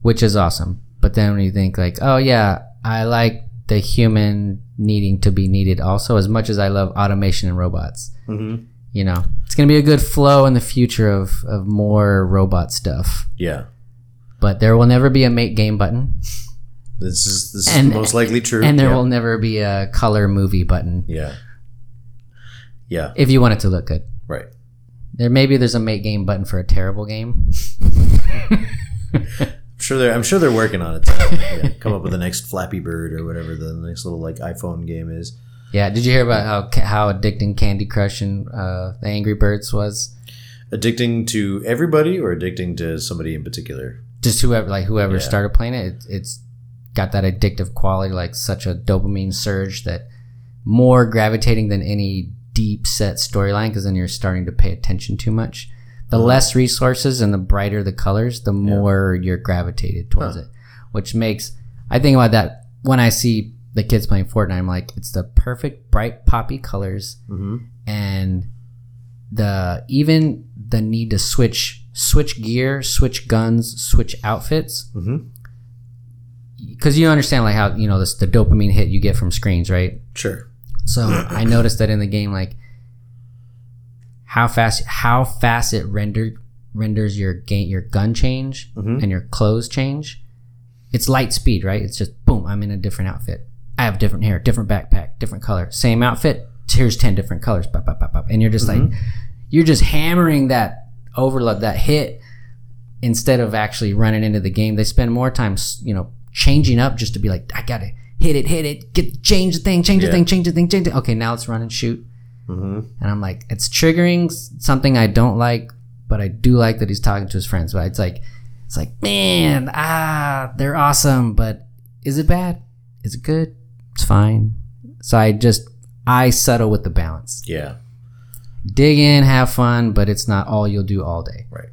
which is awesome. But then when you think like, oh yeah, I like the human needing to be needed also as much as I love automation and robots. hmm You know, it's gonna be a good flow in the future of of more robot stuff. Yeah. But there will never be a make game button, This is this And- is most likely true. and there yeah. will never be a color movie button Yeah. Yeah. if you want it to look good. Right. There maybe there's a make game button for a terrible game. I'm sure they're. I'm sure they're working on it. To, yeah, come up with the next Flappy Bird or whatever the next little like iPhone game is. yeah, did you hear about how how addicting Candy Crush and uh, the Angry Birds was? Addicting to everybody or addicting to somebody in particular. Just whoever like whoever Yeah. started playing it, it it's got that addictive quality, like such a dopamine surge that more gravitating than any deep set storyline because then you're starting to pay attention too much. The less resources and the brighter the colors, the more you're gravitated towards Huh. it, which makes I think about that when I see the kids playing Fortnite. I'm like, it's the perfect bright poppy colors Mm-hmm. and the even the need to switch switch gear, switch guns, switch outfits Mm-hmm. because you understand like how you know this the dopamine hit you get from screens, right? Sure. So I noticed that in the game, like how fast how fast it rendered renders your game your gun change Mhm. and your clothes change. It's light speed, right? It's just boom, I'm in a different outfit. I have different hair, different backpack, different color, same outfit. Here's ten different colors, bop, bop, bop, bop. and you're just like you're just hammering that overload that hit instead of actually running into the game. They spend more time, you know, changing up just to be like, I gotta hit it, hit it, get change the thing, change the Yeah. thing, change the thing, change it. Okay, now let's run and shoot. Mm-hmm. And I'm like, it's triggering something I don't like, but I do like that he's talking to his friends. But it's like, it's like, man, ah, they're awesome, but is it bad? Is it good? It's fine. So I just I settle with the balance. Yeah. Dig in, have fun, but it's not all you'll do all day. Right.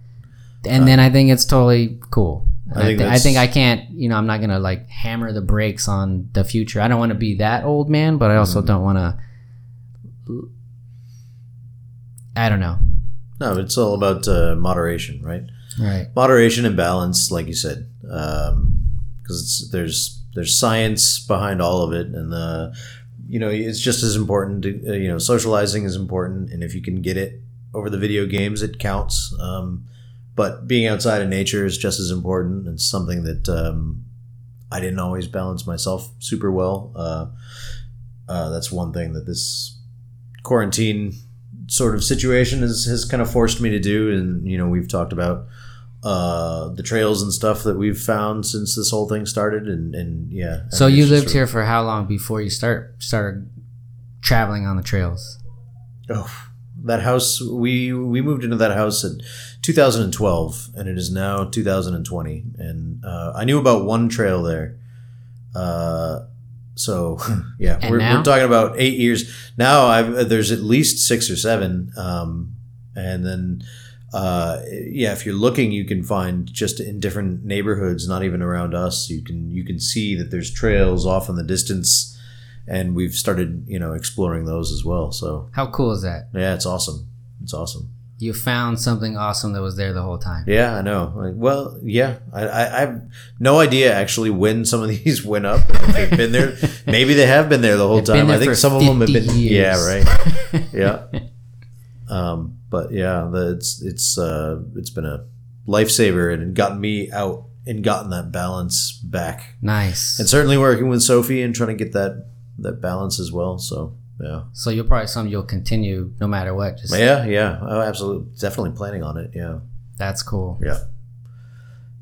And then I think it's totally cool. I I, think I think I can't, you know, I'm not gonna like hammer the brakes on the future. I don't want to be that old man, but I Mm-hmm. also don't want to. I don't know. No, it's all about uh, moderation, right? Right. Moderation and balance, like you said, because it's there's there's science behind all of it, and the you know it's just as important. To, uh, you know, socializing is important, and if you can get it over the video games, it counts. Um, but being outside of nature is just as important. It's something that um, I didn't always balance myself super well. Uh, uh, that's one thing that this quarantine sort of situation has, has kind of forced me to do. And, you know, we've talked about uh, the trails and stuff that we've found since this whole thing started. And, and yeah. So you lived sort here for how long before you start started traveling on the trails? Oh, that house, we, we moved into that house in 2012 and it is now 2020. And uh, I knew about one trail there. Uh, so yeah, we're, we're talking about eight years now. I've there's at least six or seven, um, and then uh, yeah, if you're looking, you can find just in different neighborhoods, not even around us. You can you can see that there's trails off in the distance, and we've started you know exploring those as well. So How cool is that? yeah, it's awesome. It's awesome. You found something awesome that was there the whole time. Yeah, I know. Like, well, yeah, I, I, I have no idea actually when some of these went up. If they've been there. Maybe they have been there the whole They've time. I think some of them have been. years. Yeah, right. Yeah. Um, but yeah, the, it's it's uh, it's been a lifesaver and gotten me out and gotten that balance back. Nice. And certainly working with Sophie and trying to get that that balance as well. So yeah, so you'll probably something you'll continue no matter what. Just yeah, yeah. Oh, absolutely, definitely planning on it. Yeah. that's cool. Yeah.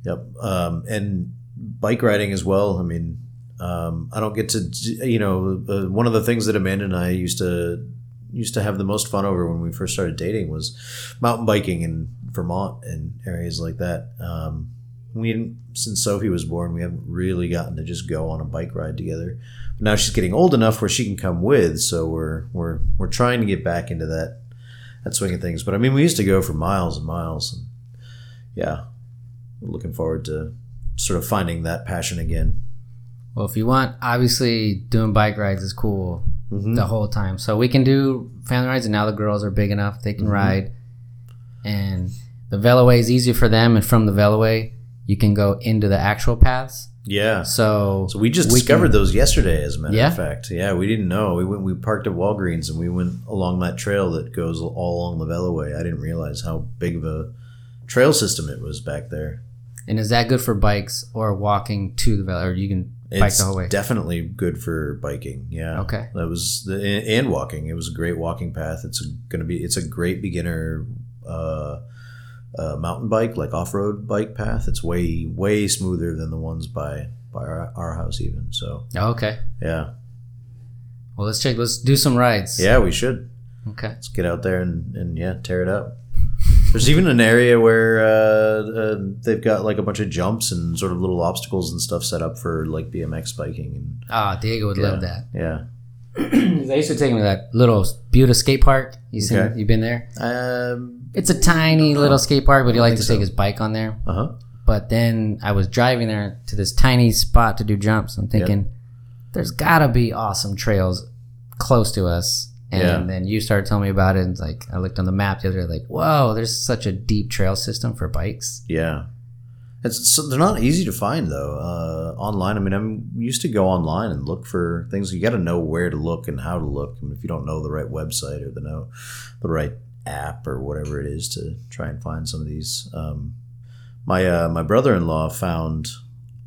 Yep. Um, and bike riding as well. I mean, um, I don't get to, you know, uh, one of the things that Amanda and I used to used to have the most fun over when we first started dating was mountain biking in Vermont and areas like that. Um, we didn't, since Sophie was born, we haven't really gotten to just go on a bike ride together. But now she's getting old enough where she can come with, so we're we're we're trying to get back into that that swing of things. But I mean, we used to go for miles and miles. And yeah, we're looking forward to sort of finding that passion again. Well, if you want, obviously doing bike rides is cool Mhm. the whole time. So we can do family rides, and now the girls are big enough they can Mm-hmm. ride. And the Veloway is easier for them, and from the Veloway, you can go into the actual paths. Yeah. So, So we just we discovered can- those yesterday, as a matter Yeah? of fact. Yeah, we didn't know. We went. We parked at Walgreens and we went along that trail that goes all along the Veloway. I didn't realize how big of a trail system it was back there. And is that good for bikes or walking to the Velo, or you can It's the whole way? definitely good for biking. Yeah. Okay. That was the and and walking. It was a great walking path. It's going to be. It's a great beginner uh, uh, mountain bike, like off road bike path. It's way way smoother than the ones by by our, our house even. So okay. yeah, Well, let's check. Let's do some rides. yeah, we should. Okay. Let's get out there and and yeah, tear it up. There's even an area where uh, uh, they've got like a bunch of jumps and sort of little obstacles and stuff set up for like BMX biking and Ah, Diego would love that. yeah. They used to take me to that little Buda skate park. You seen? Okay. You've been there? Um, It's a tiny little skate park, but he liked to think take his bike on there. uh huh. But then I was driving there to this tiny spot to do jumps. I'm thinking, there's gotta be awesome trails close to us. And Yeah. then you started telling me about it, and like I looked on the map the other day, like, whoa, there's such a deep trail system for bikes. Yeah. It's so they're not easy to find though. Uh, online, I mean, I'm used to go online and look for things. You got to know where to look and how to look. I mean, if you don't know the right website or the know the right app or whatever it is to try and find some of these. Um, my uh, my brother in law found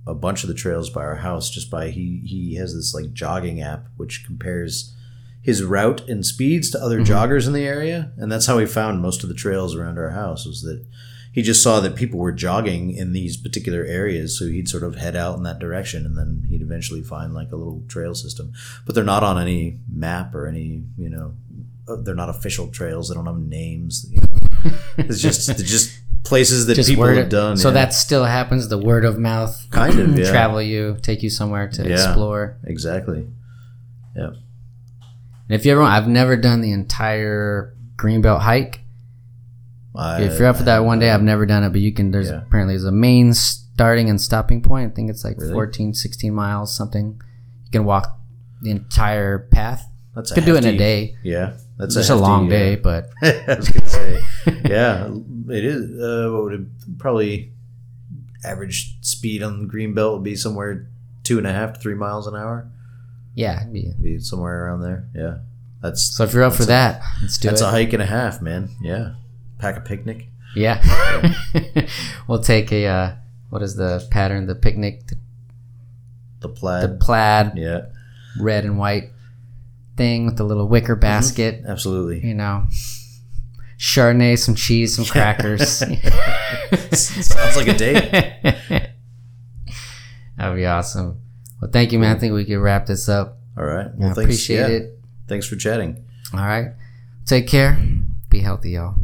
a bunch of the trails by our house just by he he has this like jogging app which compares his route and speeds to other joggers in the area, and that's how he found most of the trails around our house. Was that he just saw that people were jogging in these particular areas, so he'd sort of head out in that direction, and then he'd eventually find like a little trail system. But they're not on any map or any, you know, uh, they're not official trails. They don't have names. You know. It's just they're just places that people word have done. So yeah. that still happens. The word of mouth, Kind of, yeah. travel you, take you somewhere to Yeah. explore. exactly. Yeah. And if you ever, I've never done the entire Greenbelt hike. I, if you're up for that one day, I've never done it, but you can. There's Yeah. apparently there's a main starting and stopping point. I think it's like Really? 14, 16 miles, something. You can walk the entire path. that's Could do it in a day. Yeah, that's It's just a long hefty, uh, day, but I was gonna say, yeah, it is. Uh, what would it probably average speed on the green belt would be somewhere two and a half to three miles an hour. Yeah. be- Be somewhere around there. Yeah, that's So if you're up for that, let's do that's it. a hike and a half, man. Yeah, pack a picnic. yeah. we'll take a uh, what is the pattern? The picnic, the, The plaid, the plaid. yeah, red and white thing with the little wicker Mm-hmm. basket. absolutely. You know, Chardonnay, some cheese, some crackers. Sounds like a date. That'd be awesome. Well, thank you, man. I think we can wrap this up. All right. Well, I thanks, appreciate yeah. it. Thanks for chatting. All right. Take care. Be healthy, y'all.